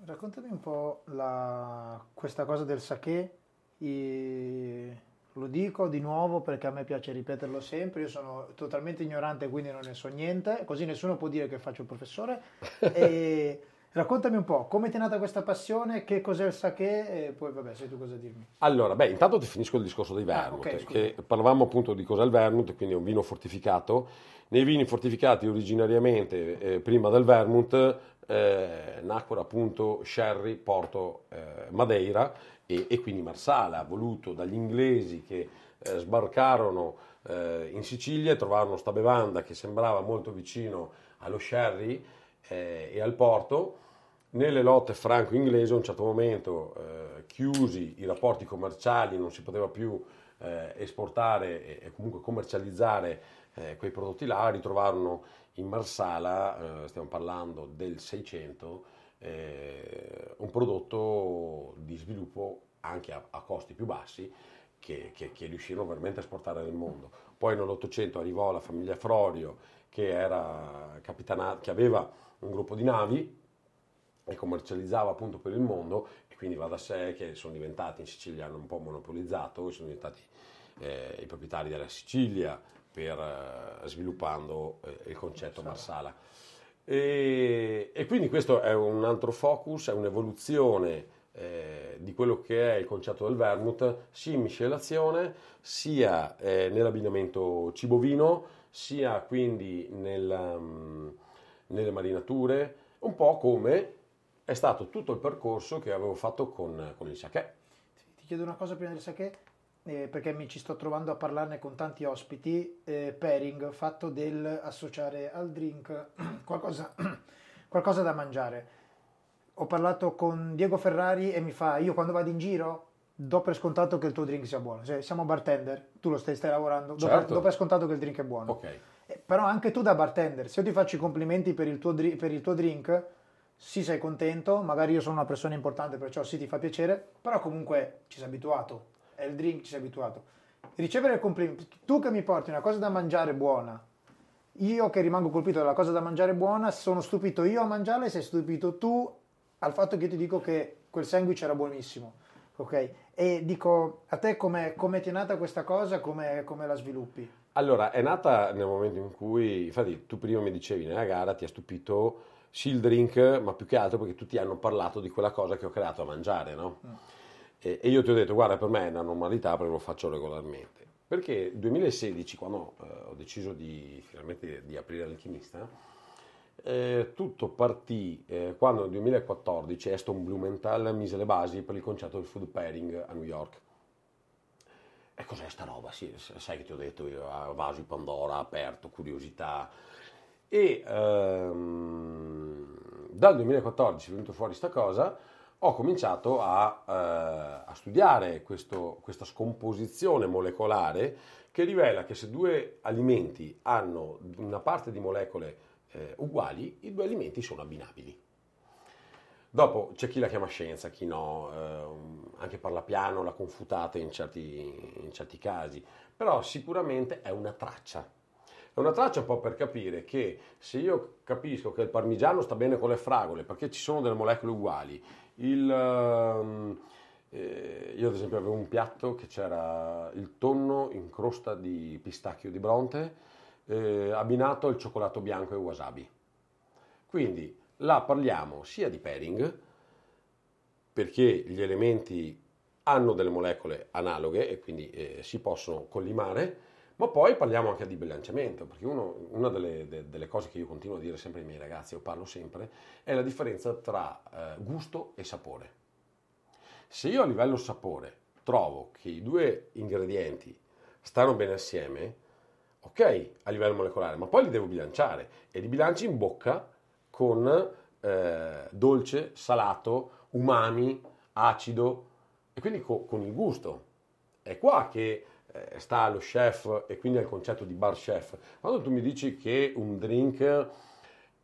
Speaker 2: Raccontami un po' la- questa cosa del sake. I- Lo dico di nuovo perché a me piace ripeterlo sempre. Io sono totalmente ignorante, quindi non ne so niente. Così nessuno può dire che faccio il professore. [laughs] E raccontami un po' come ti è nata questa passione, che cos'è il sake, e poi vabbè, sai tu cosa dirmi.
Speaker 1: Allora, beh, intanto ti finisco il discorso dei
Speaker 2: Ah,
Speaker 1: vermouth,
Speaker 2: ok, scusa.
Speaker 1: che parlavamo appunto di cos'è il vermouth, quindi è un vino fortificato. Nei vini fortificati originariamente, eh, prima del vermouth, eh, nacquero appunto sherry, porto, eh, madeira e, e quindi marsala, voluto dagli inglesi che eh, sbarcarono eh, in Sicilia e trovarono sta bevanda che sembrava molto vicino allo sherry eh, e al porto. Nelle lotte franco-inglesi a un certo momento eh, chiusi i rapporti commerciali, non si poteva più eh, esportare e, e comunque commercializzare eh, quei prodotti là, ritrovarono in Marsala, eh, stiamo parlando del 600, eh, un prodotto di sviluppo anche a, a costi più bassi che, che- che riuscirono veramente a esportare nel mondo. Poi nell'Ottocento arrivò la famiglia Florio che, era che aveva un gruppo di navi e commercializzava appunto per il mondo e quindi va da sé che sono diventati in Sicilia hanno un po' monopolizzato sono diventati eh, i proprietari della Sicilia per, eh, sviluppando eh, il concetto Marsala. E, e quindi questo è un altro focus, è un'evoluzione eh, di quello che è il concetto del vermouth, sia in miscelazione, sia eh, nell'abbinamento cibo-vino, sia quindi nel, mm, nelle marinature, un po' come è stato tutto il percorso che avevo fatto con, con il sake.
Speaker 2: Ti chiedo una cosa prima del sake, eh, perché mi ci sto trovando a parlarne con tanti ospiti. eh, pairing fatto del associare al drink [clears throat] qualcosa, [clears throat] qualcosa da mangiare. Ho parlato con Diego Ferrari e mi fa: Io quando vado in giro do per scontato che il tuo drink sia buono. Cioè, siamo bartender, tu lo stai, stai lavorando, do, per,
Speaker 1: Certo.
Speaker 2: do per scontato che il drink è buono.
Speaker 1: Ok.
Speaker 2: Eh, Però anche tu da bartender, se io ti faccio i complimenti per il tuo, dri- per il tuo drink, sì sei contento, magari io sono una persona importante, perciò sì ti fa piacere, però comunque ci sei abituato, è il drink, ci sei abituato. Ricevere complimenti, tu che mi porti una cosa da mangiare buona, io che rimango colpito dalla cosa da mangiare buona, sono stupito io a mangiarla e sei stupito tu al fatto che io ti dico che quel sandwich era buonissimo. Ok? E dico a te come, ti è nata questa cosa, come la sviluppi?
Speaker 1: Allora, è nata nel momento in cui, infatti tu prima mi dicevi nella gara ti ha stupito sì il drink, ma più che altro perché tutti hanno parlato di quella cosa che ho creato a mangiare, no? E, e io ti ho detto, guarda, per me è una normalità perché lo faccio regolarmente. Perché nel 2016, quando eh, ho deciso di, finalmente di aprire l'alchimista, eh, tutto partì eh, quando nel 2014 Aston Blumenthal mise le basi per il concetto del food pairing a New York. E cos'è sta roba? Sì, sai che ti ho detto, io, ah, vaso di Pandora, aperto, curiosità. E ehm, dal 2014 è venuto fuori sta cosa, ho cominciato a, eh, a studiare questo- questa scomposizione molecolare che rivela che se due alimenti hanno una parte di molecole eh, uguali, i due alimenti sono abbinabili. Dopo c'è chi la chiama scienza, chi no, ehm, anche parla piano, l'ha confutata in certi, in certi casi, però sicuramente è una traccia. È una traccia un po' per capire che se io capisco che il parmigiano sta bene con le fragole perché ci sono delle molecole uguali, il, ehm, eh, io ad esempio avevo un piatto che c'era il tonno in crosta di pistacchio di Bronte eh, abbinato al cioccolato bianco e wasabi. Quindi là parliamo sia di pairing perché gli elementi hanno delle molecole analoghe e quindi eh, si possono collimare, ma poi parliamo anche di bilanciamento, perché uno, una delle, de, delle, cose che io continuo a dire sempre ai miei ragazzi, io parlo sempre, è la differenza tra eh, gusto e sapore. Se io a livello sapore trovo che i due ingredienti stanno bene assieme, ok, a livello molecolare, ma poi li devo bilanciare e li bilanci in bocca con eh, dolce, salato, umami, acido e quindi co- con il gusto. È qua che eh, sta lo chef e quindi il concetto di bar chef. Quando tu mi dici che un drink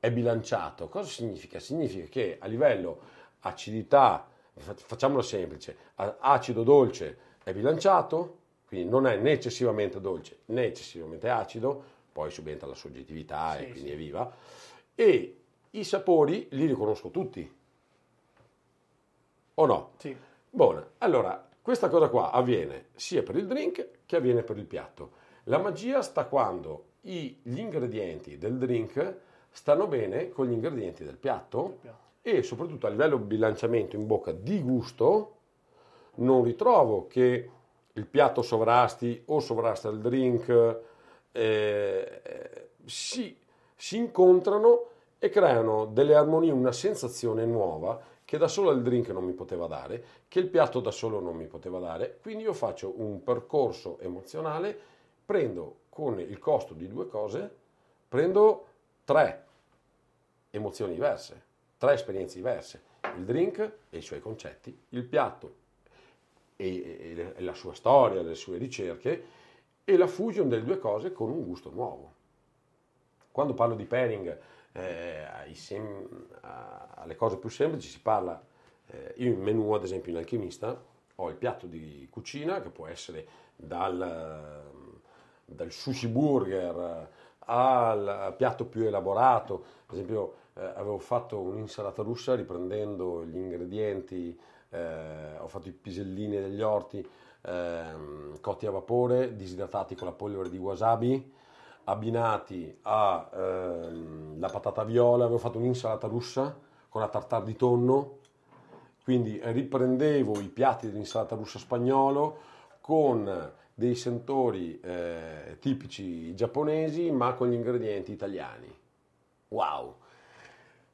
Speaker 1: è bilanciato, cosa significa? Significa che a livello acidità, facciamolo semplice, acido dolce è bilanciato, quindi non è né eccessivamente dolce né eccessivamente acido, poi subentra la soggettività sì, e quindi sì. è viva, e i sapori li riconosco tutti. O no?
Speaker 2: Sì.
Speaker 1: Buona. Allora, questa cosa qua avviene sia per il drink che avviene per il piatto. La magia sta quando i, gli ingredienti del drink stanno bene con gli ingredienti del piatto, piatto e soprattutto a livello bilanciamento in bocca di gusto non ritrovo che il piatto sovrasti o sovrasta il drink eh, si, si incontrano e creano delle armonie, una sensazione nuova che da solo il drink non mi poteva dare, che il piatto da solo non mi poteva dare. Quindi io faccio un percorso emozionale, prendo con il costo di due cose, prendo tre emozioni diverse, tre esperienze diverse, il drink e i suoi concetti, il piatto e, la sua storia, le sue ricerche e la fusion delle due cose con un gusto nuovo. Quando parlo di pairing, eh, sem- alle cose più semplici si parla, eh, io in menù ad esempio in alchimista ho il piatto di cucina che può essere dal, dal sushi burger al piatto più elaborato, ad esempio eh, avevo fatto un'insalata russa riprendendo gli ingredienti, eh, ho fatto i pisellini degli orti ehm, cotti a vapore, disidratati con la polvere di wasabi, abbinati alla ehm, patata viola, avevo fatto un'insalata russa con la tartare di tonno, quindi riprendevo i piatti dell'insalata russa spagnolo con dei sentori eh, tipici giapponesi ma con gli ingredienti italiani. Wow!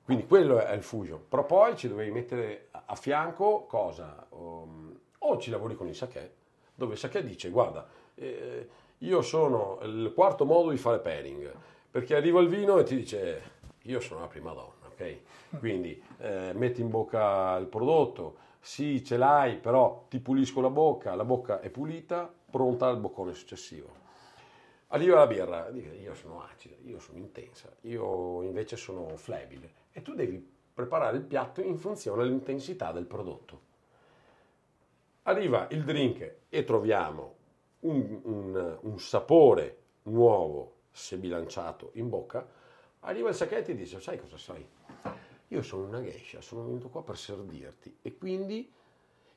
Speaker 1: Quindi quello è il fusion, però poi ci dovevi mettere a fianco cosa? Um, o ci lavori con il sake, dove il sake dice guarda, eh, io sono il quarto modo di fare pairing, perché arriva il vino e ti dice io sono la prima donna, ok? Quindi eh, metti in bocca il prodotto, sì ce l'hai, però ti pulisco la bocca, la bocca è pulita, pronta al boccone successivo. Arriva la birra, io sono acida, io sono intensa, io invece sono flebile e tu devi preparare il piatto in funzione all'intensità del prodotto. Arriva il drink e troviamo un, un, un sapore nuovo se bilanciato in bocca, arriva il sacchetti e dice, sai cosa sai? Io sono una geisha, sono venuto qua per servirti e quindi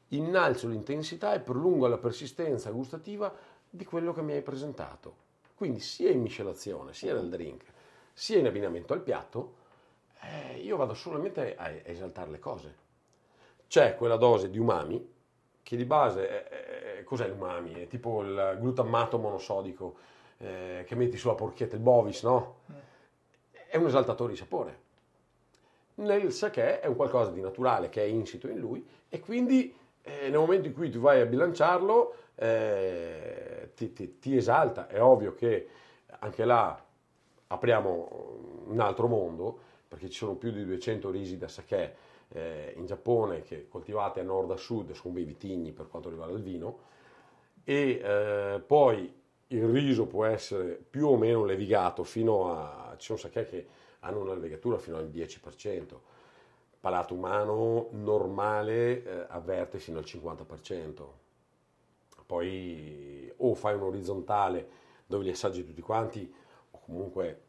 Speaker 1: innalzo l'intensità e prolungo la persistenza gustativa di quello che mi hai presentato. Quindi sia in miscelazione, sia nel drink, sia in abbinamento al piatto, eh, io vado solamente a esaltare le cose. C'è quella dose di umami che di base è, è, cos'è l'umami? È tipo il glutammato monosodico eh, che metti sulla porchetta, il bovis, no? È un esaltatore di sapore. Nel sake è un qualcosa di naturale che è insito in lui e quindi eh, nel momento in cui tu vai a bilanciarlo eh, ti, ti, ti esalta. È ovvio che anche là apriamo un altro mondo perché ci sono più di 200 risi da sake eh, in Giappone che coltivate a nord a sud sono bei vitigni per quanto riguarda il vino e eh, poi il riso può essere più o meno levigato fino a ci sono sake che hanno una levigatura fino al 10% palato umano normale eh, avverte fino al 50% poi o fai un orizzontale dove li assaggi tutti quanti o comunque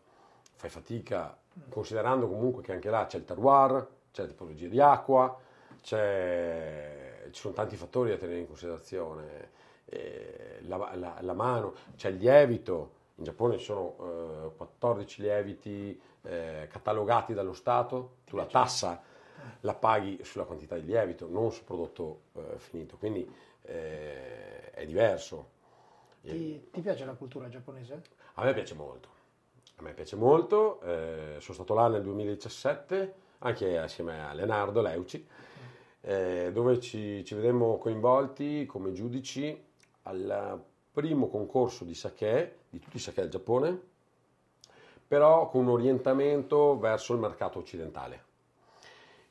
Speaker 1: fai fatica considerando comunque che anche là c'è il terroir c'è la tipologia di acqua, ci sono tanti fattori da tenere in considerazione, eh, la, la, la, mano, c'è il lievito, in Giappone ci sono eh, 14 lieviti eh, catalogati dallo Stato sulla tassa, la paghi sulla quantità di lievito, non sul prodotto eh, finito, quindi eh, è diverso.
Speaker 2: Ti, ti, piace la cultura giapponese?
Speaker 1: A me piace molto, a me piace molto, eh, sono stato là nel 2017, anche assieme a Leonardo Leuci, eh, dove ci, ci vedemmo coinvolti come giudici al primo concorso di sake, di tutti i sake del Giappone, però con un orientamento verso il mercato occidentale.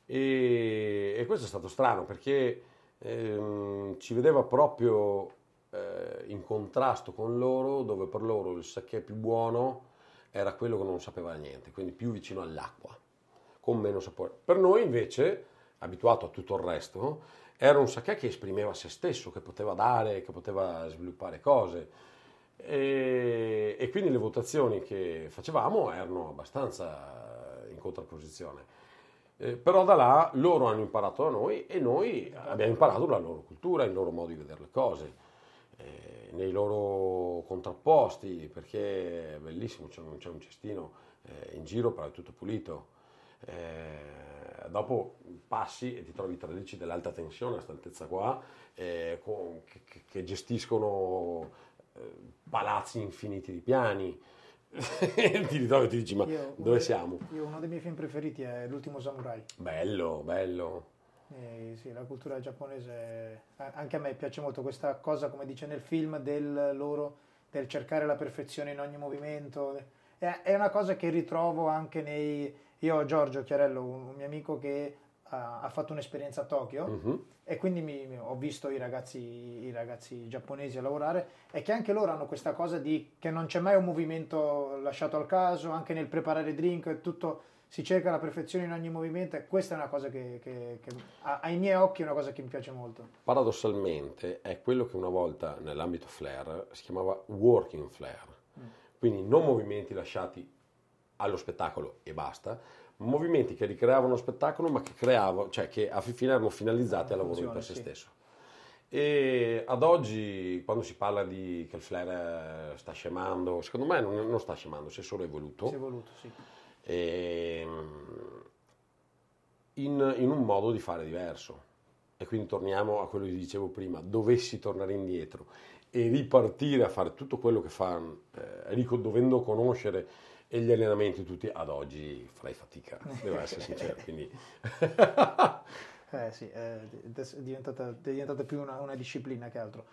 Speaker 1: E, e questo è stato strano perché ehm, ci vedeva proprio eh, in contrasto con loro, dove per loro il sake più buono era quello che non sapeva niente, quindi più vicino all'acqua, con meno sapore. Per noi invece, abituato a tutto il resto, era un sake che esprimeva se stesso, che poteva dare, che poteva sviluppare cose. E, e quindi le votazioni che facevamo erano abbastanza in contrapposizione. Eh, però da là loro hanno imparato da noi e noi abbiamo imparato la loro cultura, il loro modo di vedere le cose, eh, nei loro contrapposti, perché è bellissimo, c'è un, c'è un cestino eh, in giro, però è tutto pulito. Eh, dopo passi e ti trovi tradici dell'alta tensione a questa altezza qua, eh, con, che, che, gestiscono eh, palazzi infiniti di piani. [laughs] ti ritrovi e ti dici ma io, dove siamo?
Speaker 2: Io uno dei miei film preferiti è L'ultimo samurai.
Speaker 1: Bello, bello.
Speaker 2: Eh, sì, la cultura giapponese, anche a me piace molto questa cosa, come dice nel film, del loro, del cercare la perfezione in ogni movimento. È, è una cosa che ritrovo anche nei... Io ho Giorgio Chiarello, un mio amico che ha, fatto un'esperienza a Tokyo uh-huh. e quindi mi, ho visto i ragazzi, i ragazzi giapponesi a lavorare e che anche loro hanno questa cosa di che non c'è mai un movimento lasciato al caso, anche nel preparare drink, tutto si cerca la perfezione in ogni movimento e questa è una cosa che, che, che ai miei occhi è una cosa che mi piace molto.
Speaker 1: Paradossalmente è quello che una volta nell'ambito flare si chiamava working flare, mm. quindi non movimenti lasciati allo spettacolo e basta, movimenti che ricreavano spettacolo ma che creavano, cioè che a fine erano finalizzati al lavoro per se sì. stesso. E ad oggi, quando si parla di che il flare sta scemando, secondo me non, non sta scemando, si è solo evoluto.
Speaker 2: Si è evoluto, sì.
Speaker 1: E, ehm, in, in un modo di fare diverso. E quindi torniamo a quello che dicevo prima, dovessi tornare indietro e ripartire a fare tutto quello che fa eh, dovendo conoscere e gli allenamenti tutti ad oggi farei fatica, devo essere sincero. [laughs] Quindi...
Speaker 2: eh sì, è diventata, è diventata più una, una, disciplina che altro.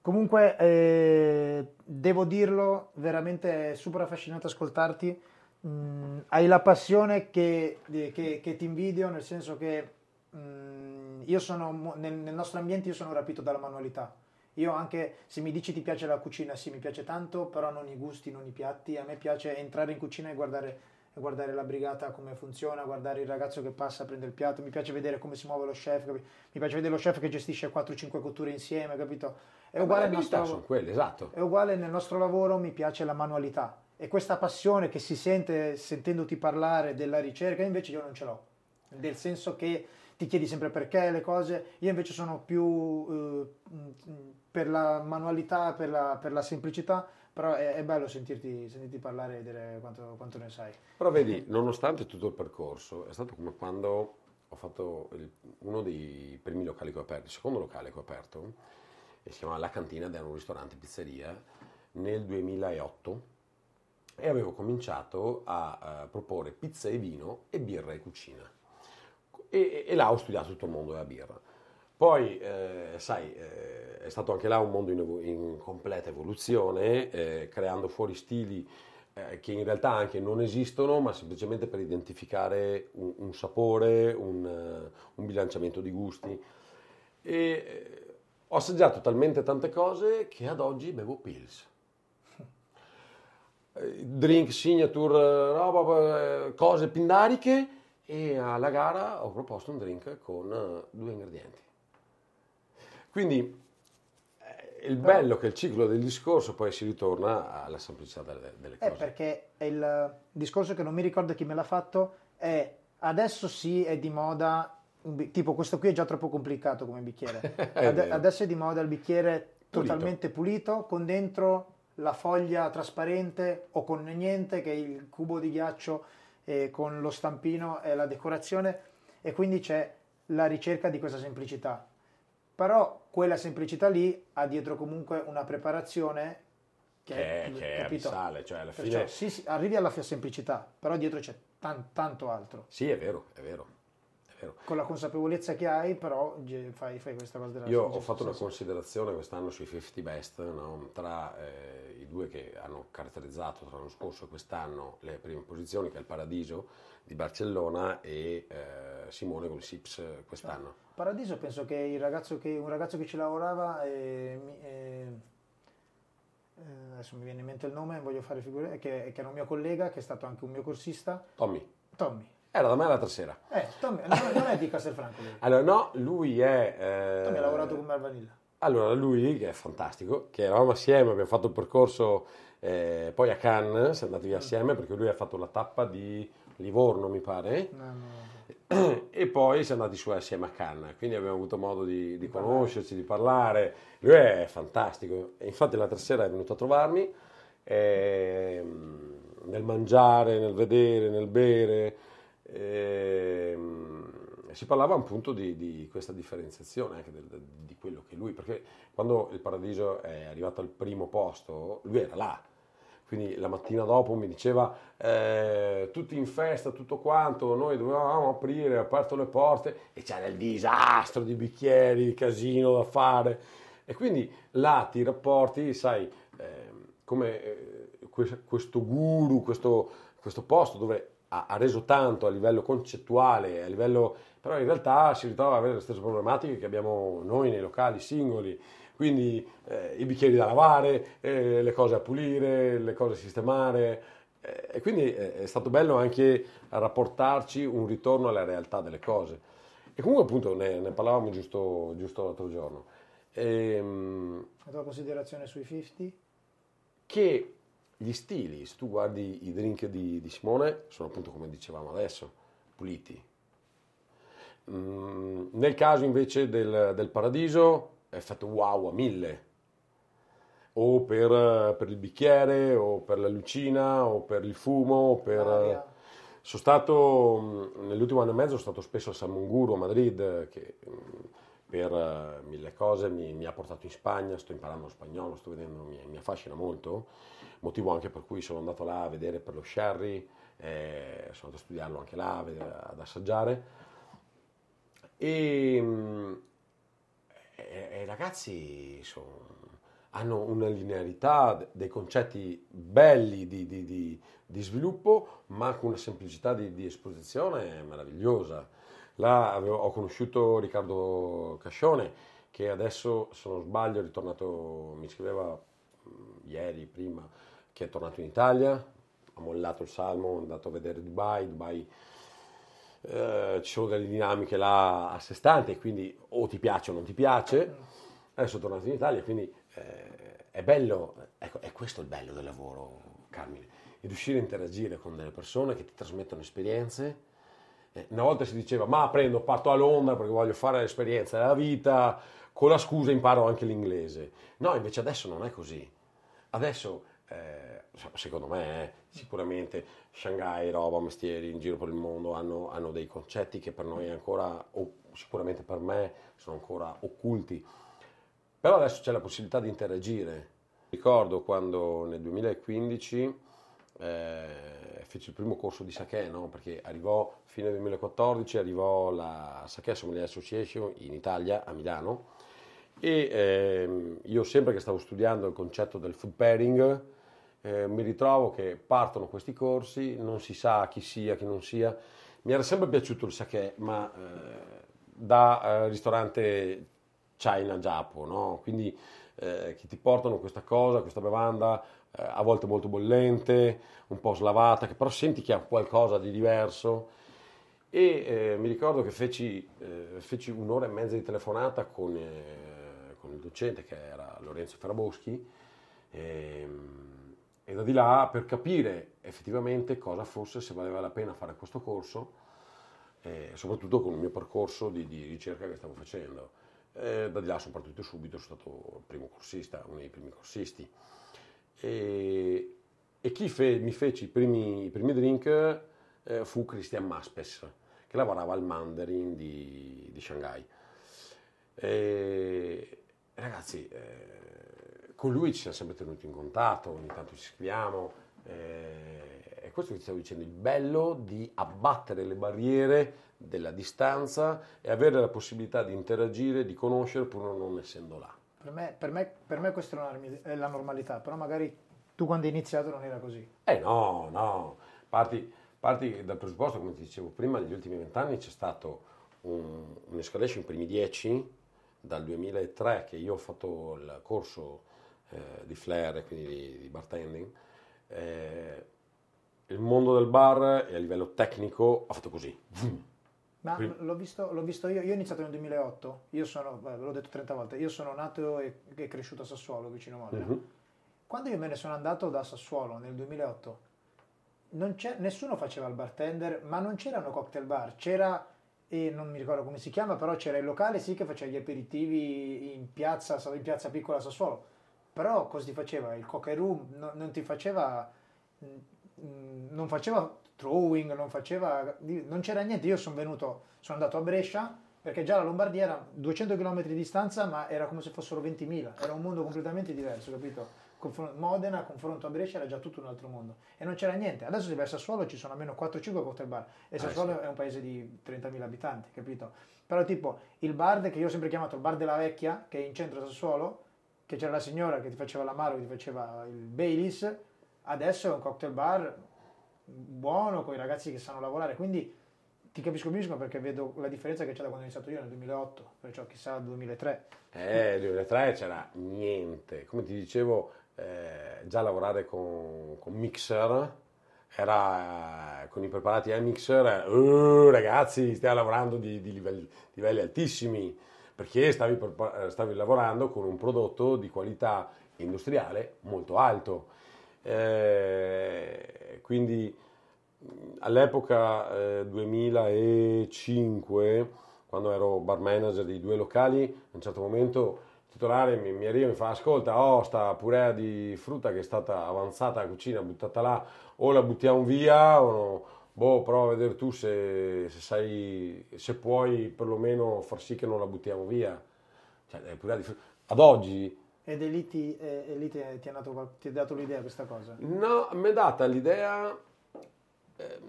Speaker 2: Comunque, eh, devo dirlo, veramente è super affascinante ascoltarti. Mm, hai la passione che, che, che, ti invidio, nel senso che mm, io sono, nel, nel nostro ambiente io sono rapito dalla manualità io anche, se mi dici ti piace la cucina, sì, mi piace tanto, però non i gusti, non i piatti. A me piace entrare in cucina e guardare, guardare la brigata come funziona, guardare il ragazzo che passa, prende il piatto. Mi piace vedere come si muove lo chef, capito? mi piace vedere lo chef che gestisce 4-5 cotture insieme, capito? È uguale,
Speaker 1: nostro, quelle, esatto.
Speaker 2: è uguale nel nostro lavoro, mi piace la manualità. E questa passione che si sente sentendoti parlare della ricerca, invece io non ce l'ho. Nel senso che ti chiedi sempre perché le cose, io invece sono più eh, per la manualità, per la, per la semplicità, però è, è bello sentirti, sentirti, parlare e vedere quanto, quanto, ne sai.
Speaker 1: Però vedi, nonostante tutto il percorso, è stato come quando ho fatto il, uno dei primi locali che ho aperto, il secondo locale che ho aperto, e si chiama La Cantina ed era un ristorante pizzeria, nel 2008 e avevo cominciato a, a proporre pizza e vino e birra e cucina. E, e, là ho studiato tutto il mondo della birra. Poi, eh, sai, eh, è stato anche là un mondo in, in completa evoluzione, eh, creando fuori stili eh, che in realtà anche non esistono, ma semplicemente per identificare un, un sapore, un, un, bilanciamento di gusti. E eh, ho assaggiato talmente tante cose che ad oggi bevo pills. [laughs] Drink, signature, roba, cose pindariche e alla gara ho proposto un drink con due ingredienti. Quindi eh, il bello è che il ciclo del discorso poi si ritorna alla semplicità delle, delle
Speaker 2: eh, cose. Eh, perché il discorso che non mi ricordo chi me l'ha fatto è adesso sì è di moda, tipo questo qui è già troppo complicato come bicchiere, [laughs] Ad, adesso è di moda il bicchiere totalmente pulito. pulito con dentro la foglia trasparente o con niente che è il cubo di ghiaccio e con lo stampino e la decorazione e quindi c'è la ricerca di questa semplicità. Però quella semplicità lì ha dietro comunque una preparazione che,
Speaker 1: che,
Speaker 2: è,
Speaker 1: che
Speaker 2: capito?
Speaker 1: abissale, cioè alla
Speaker 2: Perciò,
Speaker 1: fine...
Speaker 2: sì, sì, arrivi alla semplicità, però dietro c'è tan- tanto altro.
Speaker 1: Sì, è vero, è vero, è vero.
Speaker 2: Con la consapevolezza che hai, però fai, fai questa cosa della
Speaker 1: Io ho fatto una considerazione quest'anno sui 50 best, no? tra eh, i due che hanno caratterizzato tra l'anno scorso e quest'anno le prime posizioni, che è il Paradiso di Barcellona e eh, Simone con il Sips quest'anno.
Speaker 2: Paradiso penso che, il ragazzo che un ragazzo che ci lavorava, eh, eh, eh, adesso mi viene in mente il nome, voglio fare figure, che, che era un mio collega, che è stato anche un mio corsista,
Speaker 1: Tommy,
Speaker 2: Tommy.
Speaker 1: Era da me l'altra sera.
Speaker 2: Eh, Tommy, non, non è di Castelfranco lui. [laughs]
Speaker 1: Allora, no, lui è... eh,
Speaker 2: Tommy ha lavorato con me al Vanilla.
Speaker 1: Allora, lui, che è fantastico, che eravamo assieme, abbiamo fatto il percorso eh, poi a Cannes, siamo andati via assieme perché lui ha fatto la tappa di Livorno, mi pare,
Speaker 2: No, no,
Speaker 1: e poi siamo andati su assieme a Cannes, quindi abbiamo avuto modo di, di conoscerci, di parlare. Lui è fantastico, infatti l'altra sera è venuto a trovarmi, ehm, nel mangiare, nel vedere, nel bere, ehm, si parlava appunto di, di questa differenziazione anche del- di quello che lui, perché quando il Paradiso è arrivato al primo posto, lui era là. Quindi la mattina dopo mi diceva eh, tutti in festa, tutto quanto, noi dovevamo aprire, ha aperto le porte e c'era il disastro di bicchieri, casino da fare. E quindi là ti rapporti, sai, ehm, come eh, que- questo guru, questo, questo posto dove ha, ha reso tanto a livello concettuale, a livello, però in realtà si ritrova ad avere le stesse problematiche che abbiamo noi nei locali singoli. Quindi eh, i bicchieri da lavare, eh, le cose a pulire, le cose a sistemare. eh, e quindi eh, è stato bello anche rapportarci un ritorno alla realtà delle cose. E comunque appunto ne, ne parlavamo giusto, giusto l'altro giorno. Ehm,
Speaker 2: La tua considerazione sui 50?
Speaker 1: che gli stili, se tu guardi i drink di, di Simone, sono appunto come dicevamo adesso, puliti. Mm, nel caso invece del, del Paradiso è effetto wow a mille, o per, per il bicchiere, o per la lucina, o per il fumo, per...
Speaker 2: L'aria.
Speaker 1: Sono stato, mh, nell'ultimo anno e mezzo, sono stato spesso a San Munguru, a Madrid, che mh, per eh, mille cose mi, mi ha portato in Spagna, sto imparando lo spagnolo, sto vedendo, mi, mi affascina molto, motivo anche per cui sono andato là a vedere per lo sherry, eh, sono andato a studiarlo anche là, ad assaggiare. E, mh, e- ragazzi sono- hanno una linearità, de- dei concetti belli di, di- di- di sviluppo, ma con una semplicità di, esposizione meravigliosa. Là avevo- ho conosciuto Riccardo Cascione, che adesso, se non sbaglio, è ritornato, mi scriveva mh, ieri, prima, che è tornato in Italia, ha mollato il salmo, è andato a vedere Dubai, Dubai eh, ci sono delle dinamiche là a sé stanti, quindi o ti piace o non ti piace. Adesso è tornato in Italia, quindi eh, è bello, ecco, è questo il bello del lavoro, Carmine, di riuscire a interagire con delle persone che ti trasmettono esperienze. Eh, una volta si diceva, ma prendo, parto a Londra perché voglio fare l'esperienza della vita, con la scusa imparo anche l'inglese. No, invece adesso non è così. Adesso, eh, secondo me, eh, sicuramente Shanghai, roba, mestieri in giro per il mondo hanno, hanno dei concetti che per noi ancora, o sicuramente per me, sono ancora occulti. Però adesso c'è la possibilità di interagire. Ricordo quando nel 2015 eh, feci il primo corso di sake, no? perché arrivò, fine 2014, arrivò la Sake Sommelier Association in Italia, a Milano, e ehm, io sempre che stavo studiando il concetto del food pairing, eh, mi ritrovo che partono questi corsi, non si sa chi sia, chi non sia. Mi era sempre piaciuto il sake, ma eh, da eh, ristorante China Giappo, no? Quindi eh, che ti portano questa cosa, questa bevanda, eh, a volte molto bollente, un po' slavata, che però senti che ha qualcosa di diverso. E eh, mi ricordo che feci, feci un'ora e mezza di telefonata con, con il docente che era Lorenzo Ferraboschi ehm, e da di là per capire effettivamente cosa fosse, se valeva la pena fare questo corso, eh, soprattutto con il mio percorso di, di ricerca che stavo facendo. Eh, da di là sono partito subito, sono stato il primo corsista, uno dei primi corsisti. E, e chi fe- mi fece i primi, i primi drink eh, fu Christian Maspes, che lavorava al Mandarin di, di Shanghai. E, ragazzi, eh, con lui ci siamo sempre tenuti in contatto, ogni tanto ci scriviamo. Eh, è questo che ti stavo dicendo, il bello di abbattere le barriere della distanza e avere la possibilità di interagire, di conoscere pur non essendo là.
Speaker 2: Per me, per me, per me questa è la normalità, però magari tu quando hai iniziato non era così.
Speaker 1: Eh no, no, parti, parti dal presupposto, come ti dicevo prima, negli ultimi vent'anni c'è stato un, un'escalation, i primi dieci, dal 2003 che io ho fatto il corso eh, di flair, quindi di, di bartending, eh, il mondo del bar e a livello tecnico ha fatto così.
Speaker 2: Ma l'ho visto, l'ho visto, io, io ho iniziato nel 2008, io sono, ve l'ho detto 30 volte, io sono nato e, e cresciuto a Sassuolo, vicino a Modena. Uh-huh. Quando io me ne sono andato da Sassuolo nel 2008, nessuno faceva il bartender, ma non c'erano cocktail bar, c'era, e non mi ricordo come si chiama, però c'era il locale sì che faceva gli aperitivi in piazza, in piazza piccola a Sassuolo, però cosa ti faceva? Il cocktail room no, non ti faceva Mm, non faceva throwing, non faceva, non c'era niente. Io sono venuto, sono andato a Brescia perché già la Lombardia era 200 km di distanza, ma era come se fossero 20.000, era un mondo completamente diverso, capito? Modena, confronto a Brescia, era già tutto un altro mondo e non c'era niente. Adesso si vai a Sassuolo ci sono almeno 4-5 cocktail bar e ah, Sassuolo ah, sì. è un paese di 30.000 abitanti, capito? Però tipo il bar che io ho sempre chiamato il bar della vecchia, che è in centro a Sassuolo, che c'era la signora che ti faceva l'amaro, che ti faceva il Baileys, adesso è un cocktail bar buono con i ragazzi che sanno lavorare, quindi ti capisco benissimo perché vedo la differenza che c'è da quando ho iniziato io nel 2008, perciò chissà nel 2003.
Speaker 1: Eh, nel 2003 c'era niente, come ti dicevo, eh, già lavorare con, con Mixer, era con i preparati a Mixer, uh, ragazzi stiamo lavorando di, di livelli, livelli, altissimi, perché stavi, stavi lavorando con un prodotto di qualità industriale molto alto eh, quindi all'epoca eh, 2005, quando ero bar manager di due locali, a un certo momento il titolare mi, mi arriva e mi fa ascolta, oh sta purea di frutta che è stata avanzata alla cucina, buttata là, o la buttiamo via o no. Boh, prova a vedere tu se, se, sai, se puoi perlomeno far sì che non la buttiamo via. Cioè, Ad oggi
Speaker 2: ed è lì ti, è lì ti, ti, dato, ti, ha dato l'idea questa cosa?
Speaker 1: No, mi è data l'idea... Eh,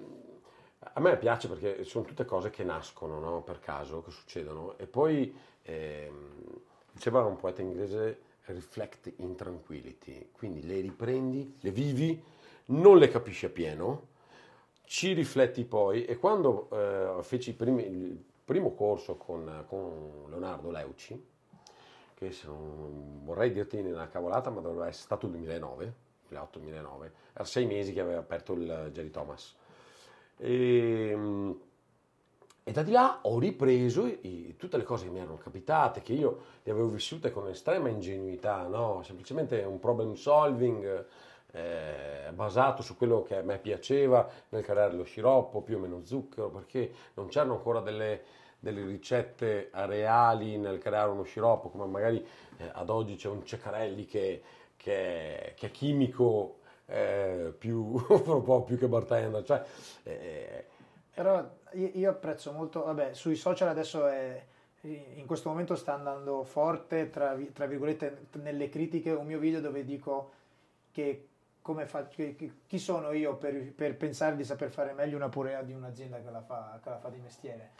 Speaker 1: a me piace perché sono tutte cose che nascono no? per caso, che succedono. E poi, eh, diceva un poeta inglese, reflect in tranquillity. Quindi le riprendi, le vivi, non le capisci appieno, ci rifletti poi. E quando eh, feci primi, il primo corso con, con Leonardo Leuci, che non, vorrei dirti una cavolata, ma dovrebbe essere stato il 2009, 2008-2009, era sei mesi che aveva aperto il Jerry Thomas. E, ehm, e da di là ho ripreso i, tutte le cose che mi erano capitate, che io le avevo vissute con estrema ingenuità, no? semplicemente un problem solving eh, basato su quello che a me piaceva nel creare lo sciroppo, più o meno zucchero, perché non c'erano ancora delle, delle ricette reali nel creare uno sciroppo, come magari eh, ad oggi c'è un Ceccarelli che, che, che è chimico eh, più, [laughs] un po' più che bartender. Cioè,
Speaker 2: eh, Però io, apprezzo molto, vabbè, sui social adesso è, in questo momento sta andando forte, tra, tra virgolette, nelle critiche, un mio video dove dico che come faccio, chi sono io per, per, pensare di saper fare meglio una purea di un'azienda che la fa, che la fa di mestiere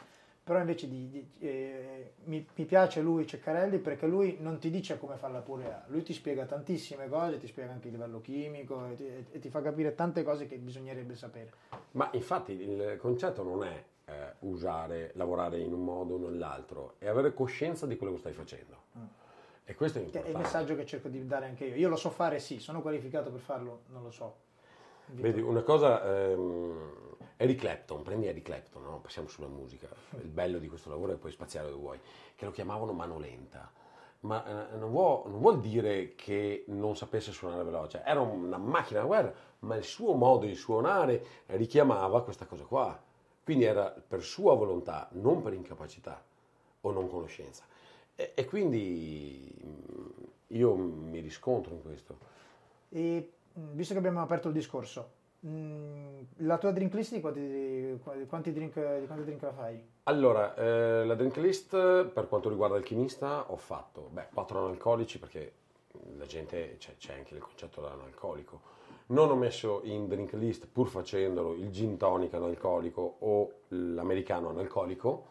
Speaker 2: però invece di, di, eh, mi, mi, piace lui Ceccarelli perché lui non ti dice come fare la purea, lui ti spiega tantissime cose, ti spiega anche il livello chimico e ti, e ti fa capire tante cose che bisognerebbe sapere.
Speaker 1: Ma infatti il concetto non è eh, usare, lavorare in un modo o nell'altro, è avere coscienza di quello che stai facendo. Mm. E questo è.
Speaker 2: È il messaggio che cerco di dare anche io. Io lo so fare, sì, sono qualificato per farlo, non lo so.
Speaker 1: Vedi, una cosa... Ehm Eric Clapton, prendi Eric Clapton, no? passiamo sulla musica, il bello di questo lavoro è poi spaziare dove vuoi, che lo chiamavano mano lenta, ma eh, non, vuol, non, vuol, dire che non sapesse suonare veloce, era una macchina da guerra, ma il suo modo di suonare richiamava questa cosa qua, quindi era per sua volontà, non per incapacità o non conoscenza. E, e quindi mm, io mi riscontro in questo.
Speaker 2: E visto che abbiamo aperto il discorso, Mm, la tua drink list di quanti, quanti, drink, di quanti drink la fai?
Speaker 1: Allora, eh, la drink list per quanto riguarda il chimista ho fatto beh, 4 analcolici perché la gente c'è, c'è anche il concetto dell'analcolico. Non ho messo in drink list, pur facendolo, il gin tonic analcolico o l'americano analcolico,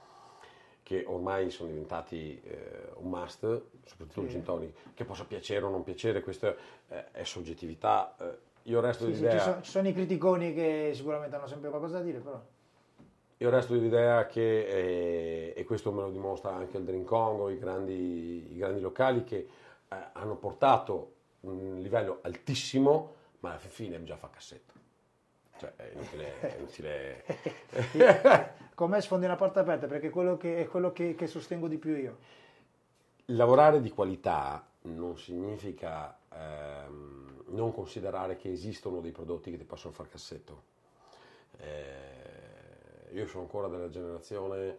Speaker 1: che ormai sono diventati eh, un must, soprattutto sì. il gin tonic, che possa piacere o non piacere, questa eh, è soggettività. Eh, io resto sì, dell'idea...
Speaker 2: Sì, ci, sono, ci, sono, i criticoni che sicuramente hanno sempre qualcosa da dire, però...
Speaker 1: Io resto dell'idea che, eh, e questo me lo dimostra anche il Drink Congo, i grandi, i grandi locali che eh, hanno portato un livello altissimo, ma alla fine già fa cassetto. Cioè, è inutile... È [laughs] inutile...
Speaker 2: Con me sfondi una porta aperta perché è quello, che, è quello che, che sostengo di più io.
Speaker 1: Lavorare di qualità non significa... Ehm, non considerare che esistono dei prodotti che ti possono far cassetto. Eh, io sono ancora della generazione,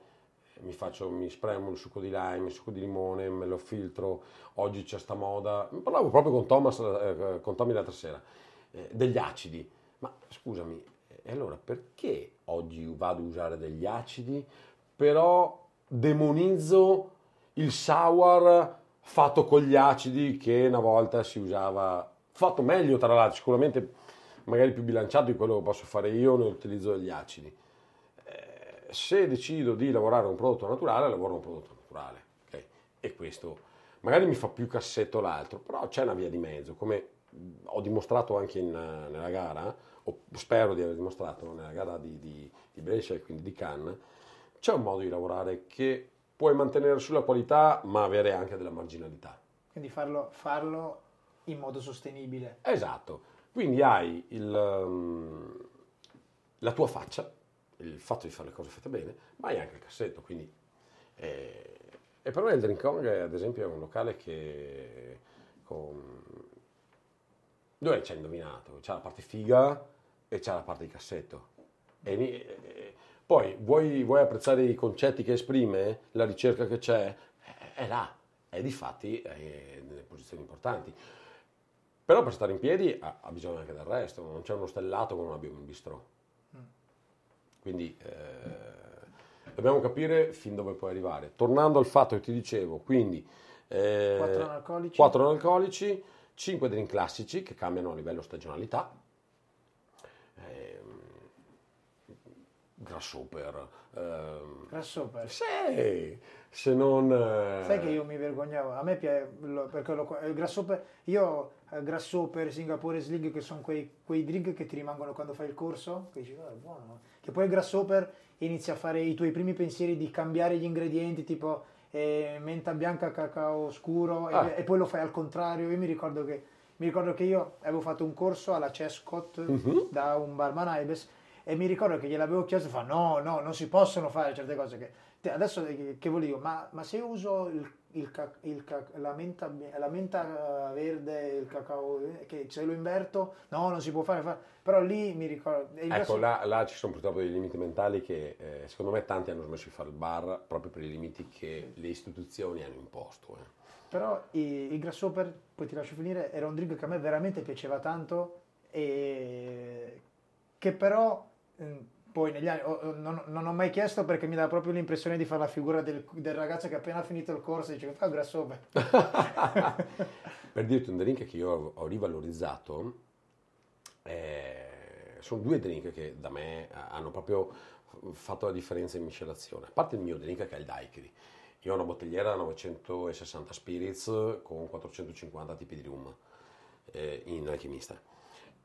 Speaker 1: mi, faccio, mi spremo il succo di lime, il succo di limone, me lo filtro, oggi c'è sta moda, parlavo proprio con, Thomas, eh, con Tommy l'altra sera, eh, degli acidi, ma scusami, e allora perché oggi vado a usare degli acidi, però demonizzo il sour fatto con gli acidi che una volta si usava fatto meglio tra l'altro, sicuramente magari più bilanciato di quello che posso fare io nell'utilizzo degli acidi. Eh, se decido di lavorare un prodotto naturale, lavoro un prodotto naturale. Okay? E questo magari mi fa più cassetto l'altro, però c'è una via di mezzo, come ho dimostrato anche in, nella gara, o spero di aver dimostrato nella gara di, di, di Brescia e quindi di Cannes, c'è un modo di lavorare che puoi mantenere sulla qualità ma avere anche della marginalità.
Speaker 2: Quindi farlo, farlo in modo sostenibile.
Speaker 1: Esatto, quindi hai il, um, la tua faccia, il fatto di fare le cose fatte bene, ma hai anche il cassetto, quindi... Eh, e per me il Drink Kong, ad esempio, è un locale che... Con, dove ci hai indovinato? C'è la parte figa e c'è la parte di cassetto. E, e, poi vuoi, vuoi, apprezzare i concetti che esprime, la ricerca che c'è, è, è là, è di fatti è nelle posizioni importanti. Però per stare in piedi ha, ha bisogno anche del resto, non c'è uno stellato come abbiamo in bistrò. Quindi eh, dobbiamo capire fin dove puoi arrivare. Tornando al fatto che ti dicevo, quindi
Speaker 2: eh, 4 analcolici.
Speaker 1: 4 analcolici, 5 drink classici che cambiano a livello stagionalità, eh, grasshopper.
Speaker 2: Eh, grasshopper?
Speaker 1: Sì, se non... Eh...
Speaker 2: Sai che io mi vergognavo, a me piace, perché lo, il grasshopper, io eh, grasshopper, Singapore Sling, che sono quei, quei, drink che ti rimangono quando fai il corso, che dici, oh, è buono. Che poi il grasshopper inizia a fare i tuoi primi pensieri di cambiare gli ingredienti, tipo eh, menta bianca, cacao scuro, ah. e, e, poi lo fai al contrario. Io mi ricordo che, mi ricordo che io avevo fatto un corso alla Cescott uh-huh. da un barman Aibes e mi ricordo che gliel'avevo chiesto e fa no, no, non si possono fare certe cose che... Adesso eh, che volevo, ma, ma se uso il il, il, la, menta, la, menta, verde, il cacao, che se lo inverto, no, non si può fare, fare. però lì mi ricordo...
Speaker 1: Ecco, là, là, ci sono purtroppo dei limiti mentali che eh, secondo me tanti hanno smesso di fare il bar proprio per i limiti che le istituzioni hanno imposto. Eh.
Speaker 2: Però il, il grasshopper, poi ti lascio finire, era un drink che a me veramente piaceva tanto e che però mm, poi negli anni oh, non, non, ho mai chiesto perché mi dà proprio l'impressione di fare la figura del, del ragazzo che appena finito il corso dice fa grasshopper [laughs]
Speaker 1: per dirti un drink che io ho rivalorizzato eh, sono due drink che da me hanno proprio fatto la differenza in miscelazione. A parte il mio drink che è il daiquiri. Io ho una bottigliera da 960 spirits con 450 tipi di rum eh, in alchimista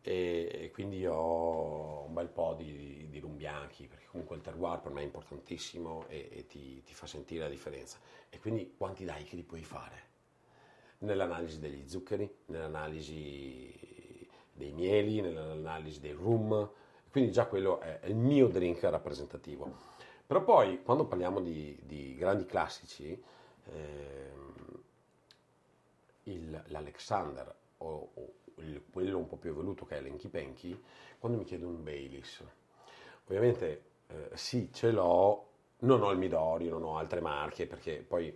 Speaker 1: e, quindi ho un bel po' di, di rum bianchi perché comunque il terroir per me è importantissimo e, e ti, ti, fa sentire la differenza. E quindi quanti che li puoi fare? Nell'analisi degli zuccheri nell'analisi dei mieli nell'analisi dei rum. Quindi già quello è, è il mio drink rappresentativo. Però poi quando parliamo di, di grandi classici ehm, il, l'Alexander o, o il, quello un po' più evoluto che è l'Enki Penki, quando mi chiedo un Baileys. Ovviamente eh, sì, ce l'ho, Non ho il Midori, non ho altre marche perché poi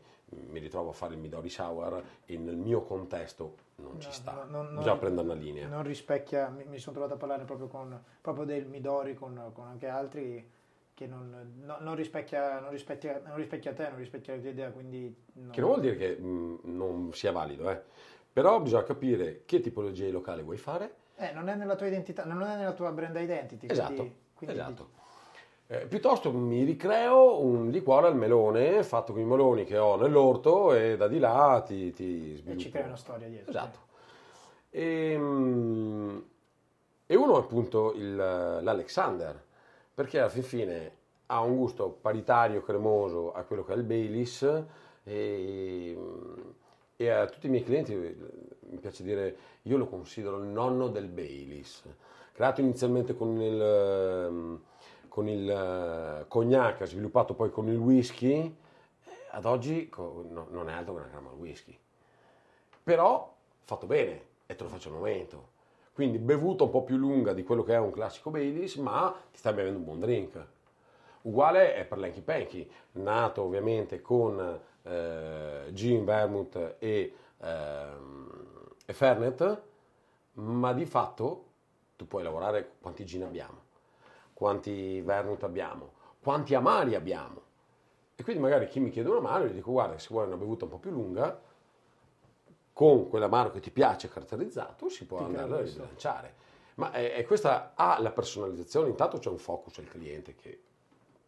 Speaker 1: mi ritrovo a fare il Midori Sour e nel mio contesto non
Speaker 2: No,
Speaker 1: ci sta.
Speaker 2: no,
Speaker 1: Bisogna
Speaker 2: non-
Speaker 1: prendere una linea.
Speaker 2: Non rispecchia, mi, mi sono trovato a parlare proprio, con, proprio del Midori con, con anche altri che non, no- non rispecchia, non, rispecchia, non rispecchia te, non rispecchia la tua idea, quindi... no.
Speaker 1: Che non vuol dire che mh, non sia valido, eh. Però bisogna capire che tipologia di locale vuoi fare.
Speaker 2: Eh, non è nella tua identità, non è nella tua brand identity.
Speaker 1: Esatto,
Speaker 2: quindi, quindi
Speaker 1: esatto. Eh, piuttosto mi ricreo un liquore al melone fatto con i meloni che ho nell'orto e da di là ti, ti
Speaker 2: E
Speaker 1: sviluppo.
Speaker 2: ci crea una storia dietro.
Speaker 1: Esatto. E, mm, e uno è appunto il- l'Alexander, perché alla fin fine ha un gusto paritario, cremoso a quello che è il Baileys e, e a tutti i miei clienti eh, mi piace dire, io lo considero il nonno del Baileys, creato inizialmente con il, ehm, con il eh, cognac, sviluppato poi con il whisky, eh, ad oggi non è altro che una crema al whisky però fatto bene e te lo faccio al momento. Quindi bevuta un po' più lunga di quello che è un classico Baileys, ma ti stai bevendo un buon drink. Uguale è per l'Hanky Panky, nato ovviamente con eh, gin, vermouth e, ehm, e fernet, ma di fatto tu puoi lavorare quanti gin abbiamo, quanti vermouth abbiamo, quanti amari abbiamo. E quindi magari chi mi chiede un amaro gli dico guarda se vuoi una bevuta un po' più lunga, con quell'amaro che ti piace caratterizzato si può
Speaker 2: Ti
Speaker 1: andare a rilanciare. Ma è, è questa ha la personalizzazione, intanto c'è un focus al cliente che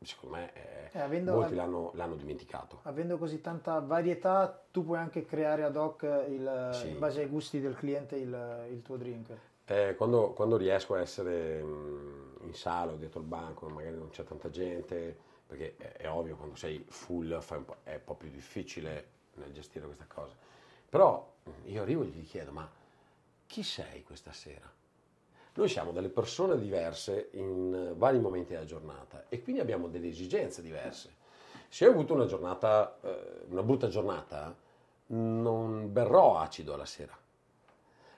Speaker 1: secondo me è-
Speaker 2: Eh, avendo-
Speaker 1: molti l'hanno, l'hanno dimenticato.
Speaker 2: Avendo così tanta varietà, tu puoi anche creare ad hoc, il-
Speaker 1: Sì.
Speaker 2: in base ai gusti del cliente, il, il tuo drink.
Speaker 1: Eh, quando, quando riesco a essere mh, in sala o dietro il banco, magari non c'è tanta gente, perché è, è ovvio quando sei full un è un po' più difficile nel gestire questa cosa. Però mh, io arrivo e gli chiedo, ma chi sei questa sera? Noi siamo delle persone diverse in eh, vari momenti della giornata e quindi abbiamo delle esigenze diverse. Se ho avuto una giornata, eh, una brutta giornata, non berrò acido alla sera.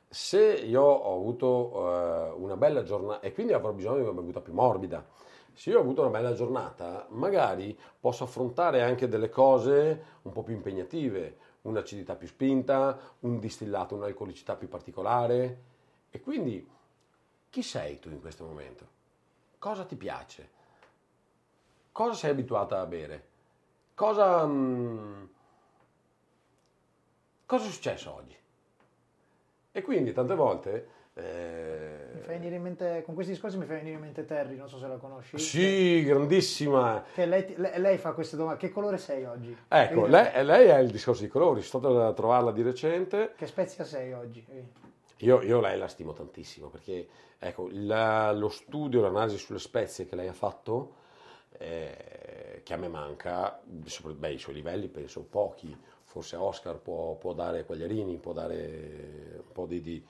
Speaker 1: Se io ho avuto eh, una bella giornata e quindi avrò bisogno di una bevuta più morbida, se io ho avuto una bella giornata, magari posso affrontare anche delle cose un po' più impegnative, un'acidità più spinta, un distillato, un'alcolicità più particolare. E quindi chi sei tu in questo momento? Cosa ti piace? Cosa sei abituata a bere? Cosa, mm, cosa è successo oggi? E quindi tante volte... eh,
Speaker 2: Mi fai venire in mente, con questi discorsi mi fai venire in mente Terry, non so se la conosci.
Speaker 1: Sì, grandissima.
Speaker 2: Che lei, lei- lei fa queste domande. Che colore sei oggi?
Speaker 1: Ecco, lei, lei ha il discorso di colori, sono stato a trovarla di recente.
Speaker 2: Che spezia sei oggi?
Speaker 1: Io, io lei la stimo tantissimo perché ecco, la- lo studio, l'analisi sulle spezie che lei ha fatto, eh, che a me manca, beh, i suoi livelli penso pochi, forse Oscar può, può dare Quagliarini, può dare un po' di, di-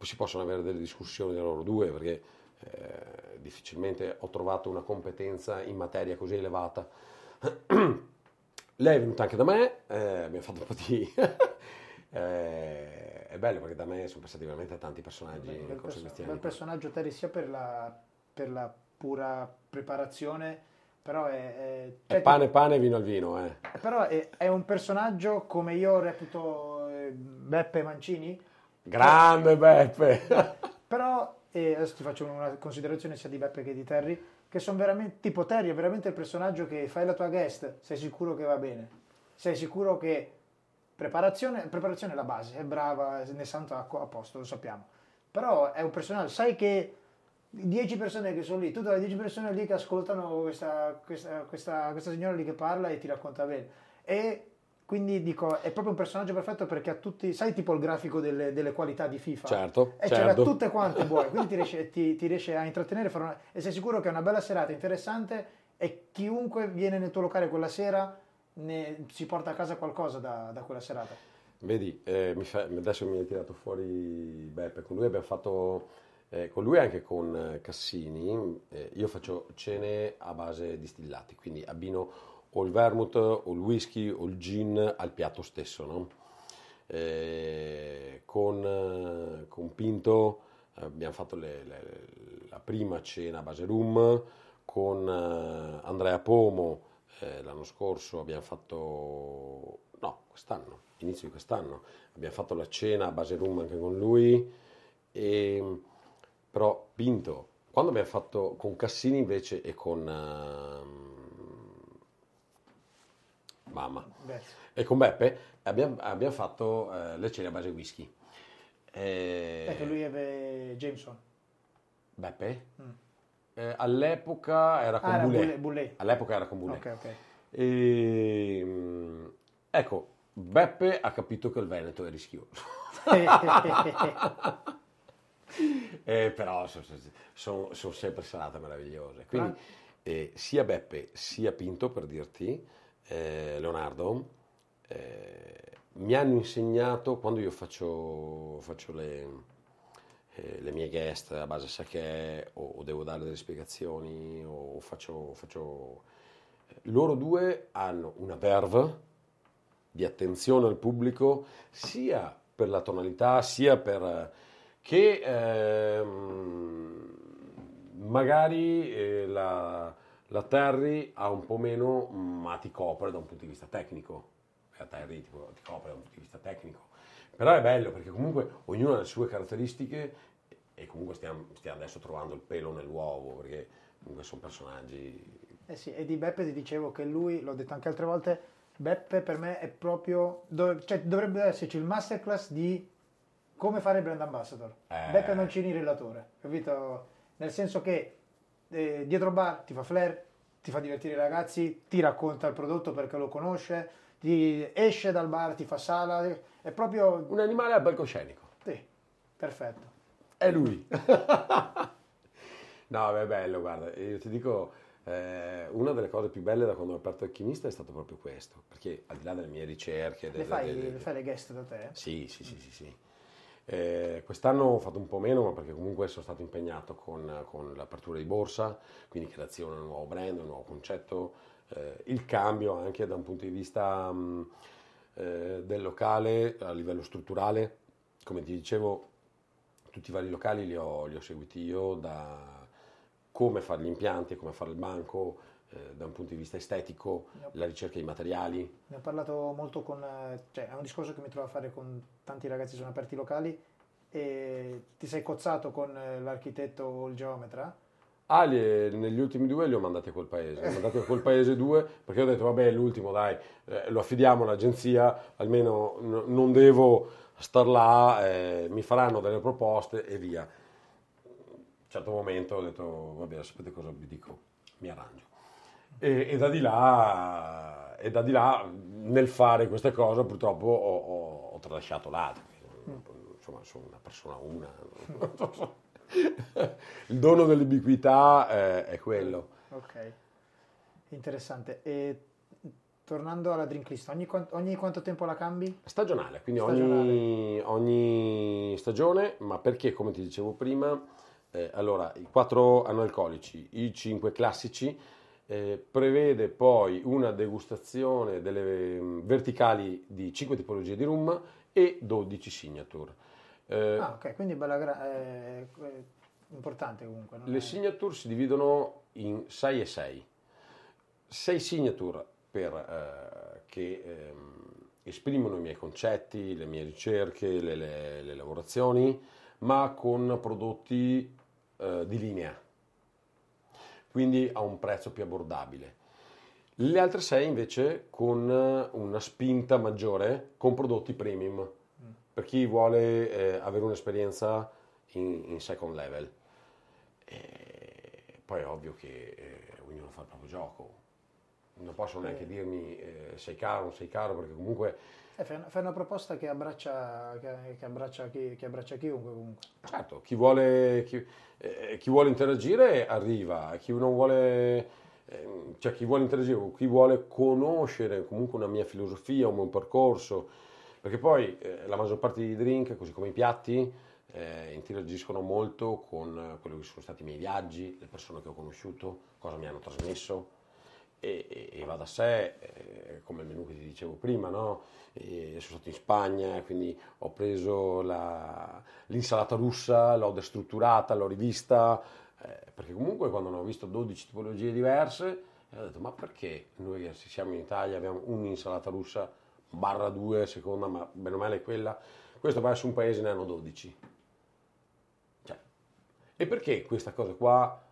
Speaker 1: si possono avere delle discussioni tra loro due perché eh, difficilmente ho trovato una competenza in materia così elevata. [clears throat] Lei è venuta anche da me, eh, abbiamo fatto un po' di... [laughs] eh, è bello perché da me sono passati veramente tanti personaggi
Speaker 2: un
Speaker 1: nel
Speaker 2: bel,
Speaker 1: corso di questi
Speaker 2: un
Speaker 1: anni.
Speaker 2: bel personaggio Terry sia per la, per la pura preparazione, però è, è-
Speaker 1: È
Speaker 2: cioè,
Speaker 1: pane pane, vino al vino, eh.
Speaker 2: però è, è un personaggio come io reputo eh, Beppe Mancini,
Speaker 1: Grande Beppe! [laughs]
Speaker 2: però e adesso ti faccio una considerazione sia di Beppe che di Terry, che sono veramente, tipo Terry è veramente il personaggio che fai la tua guest, sei sicuro che va bene, sei sicuro che preparazione, preparazione è la base, è brava, ne santo a, a posto, lo sappiamo, però è un personaggio, sai che 10 persone che sono lì, tu dalle 10 persone lì che ascoltano questa, questa, questa, questa signora lì che parla e ti racconta bene. E quindi dico, è proprio un personaggio perfetto perché ha tutti, sai tipo il grafico delle, delle qualità di FIFA?
Speaker 1: Certo,
Speaker 2: E ce l'ha
Speaker 1: certo.
Speaker 2: tutte quante [laughs] buone, quindi ti riesce, ti- ti riesce a intrattenere una- e sei sicuro che è una bella serata interessante e chiunque viene nel tuo locale quella sera ne- si porta a casa qualcosa da, da quella serata.
Speaker 1: Vedi, eh, mi fa- adesso mi hai tirato fuori Beppe, con lui abbiamo fatto, eh, con lui anche con eh, Cassini, eh, io faccio cene a base distillati, quindi abbino o il vermouth o il whisky o il gin al piatto stesso, no? Eh, con, eh, con Pinto abbiamo fatto le- le- la prima cena a base rum, con Andrea Pomo eh, l'anno scorso abbiamo fatto, no, quest'anno, inizio di quest'anno, abbiamo fatto la cena a base rum anche con lui, e, però Pinto, quando abbiamo fatto con Cassini invece e con... Uh, mamma. E con Beppe abbiamo, abbiamo fatto uh, le cene a base whisky.
Speaker 2: E... Perché lui è Jameson.
Speaker 1: Beppe? Mm. Eh, all'epoca era con ah, Boulet.
Speaker 2: Boulet.
Speaker 1: All'epoca era con Boulet.
Speaker 2: Ok, ok.
Speaker 1: E, mm, ecco, Beppe ha capito che il Veneto è rischioso. [laughs] eh, però sono, sono, sono, sempre serate meravigliose. Quindi eh, sia Beppe sia Pinto, per dirti, eh, Leonardo, eh, mi hanno insegnato quando io faccio, faccio le, eh, le, mie guest a base sake o, o, devo dare delle spiegazioni o faccio, faccio... Eh, loro due hanno una verve di attenzione al pubblico sia per la tonalità sia per che ehm, magari eh, la, la Terry ha un po' meno ma ti copre da un punto di vista tecnico a Terry tipo, ti copre da un punto di vista tecnico. Però è bello perché comunque ognuno ha le sue caratteristiche e comunque stiamo, stiamo adesso trovando il pelo nell'uovo perché comunque sono personaggi...
Speaker 2: Eh sì, e di Beppe ti dicevo che lui, l'ho detto anche altre volte, Beppe per me è proprio... Dov- cioè, dovrebbe esserci il masterclass di come fare brand ambassador. Eh... Beppe Mancini relatore, capito? Nel senso che eh, dietro bar ti fa flair, ti fa divertire i ragazzi, ti racconta il prodotto perché lo conosce, ti esce dal bar, ti fa sala, è proprio...
Speaker 1: Un animale a palcoscenico.
Speaker 2: Sì, perfetto.
Speaker 1: È lui. [laughs] no, è bello, guarda, io ti dico, eh, una delle cose più belle da quando ho aperto Alchimista è stato proprio questo, perché al di là delle mie ricerche...
Speaker 2: Delle, le, fai, delle, le, fai le guest da te?
Speaker 1: Sì, sì, sì, sì. sì. Eh, quest'anno ho fatto un po' meno, ma perché comunque sono stato impegnato con, con l'apertura di borsa, quindi creazione di un nuovo brand, un nuovo concetto, eh, il cambio anche da un punto di vista mh, mm, eh, del locale a livello strutturale. Come ti dicevo, tutti i vari locali li ho, li ho seguiti io da come fare gli impianti, come fare il banco, eh, da un punto di vista estetico, la ricerca di materiali.
Speaker 2: Ne ho parlato molto con, eh, cioè è un discorso che mi trovo a fare con tanti ragazzi che sono aperti locali e ti sei cozzato con eh, l'architetto o il geometra
Speaker 1: Ah, negli ultimi due li ho mandati a quel paese, li ho mandati a quel paese due perché ho detto vabbè l'ultimo dai, eh, lo affidiamo all'agenzia, almeno n- non devo star là, eh, mi faranno delle proposte e via. A un certo momento ho detto vabbè sapete cosa vi dico, mi arrangio. E, e, da, di là, e da di là nel fare queste cose purtroppo ho, ho, ho tralasciato l'altro, insomma sono una persona una. Il dono dell'ubiquità è, è quello.
Speaker 2: Ok, interessante. E tornando alla drink list, ogni, ogni, quanto tempo la cambi?
Speaker 1: Stagionale, quindi. Ogni, ogni, stagione, ma perché come ti dicevo prima, eh, allora i quattro analcolici, i cinque classici, eh, prevede poi una degustazione delle um, verticali di 5 tipologie di rum e 12 signature.
Speaker 2: Eh, ah, ok, quindi bella gra- eh, importante comunque.
Speaker 1: le è... signature si dividono in 6 e 6. 6 signature per, eh, che ehm, esprimono i miei concetti, le mie ricerche, le, le, le lavorazioni, ma con prodotti eh, di linea, quindi a un prezzo più abbordabile. Le altre 6 invece con una spinta maggiore con prodotti premium per chi vuole eh, avere un'esperienza in, in second level. E poi è ovvio che eh, ognuno fa il proprio gioco. Non posso neanche dirmi eh, sei caro o non sei caro, perché comunque...
Speaker 2: Eh, fai, una, una, proposta che abbraccia, che, che, abbraccia chi, che, abbraccia, chiunque comunque.
Speaker 1: Certo, chi vuole, chi, eh, chi vuole interagire arriva, chi non vuole ehm, cioè chi vuole interagire, chi vuole conoscere comunque una mia filosofia, un mio percorso, perché poi eh, la maggior parte dei drink, così come i piatti, eh, interagiscono molto con quello che sono stati i miei viaggi, le persone che ho conosciuto, cosa mi hanno trasmesso e, e, e va da sé, eh, come il menù che ti dicevo prima, no? sono stato in Spagna, quindi ho preso la, l'insalata russa, l'ho destrutturata, l'ho rivista, eh, perché comunque quando ho visto 12 tipologie diverse E ho detto, ma perché noi che siamo in Italia abbiamo un'insalata russa barra due, seconda, ma bene o male è quella, questo va su un paese ne hanno 12. Cioè, e perché questa cosa qua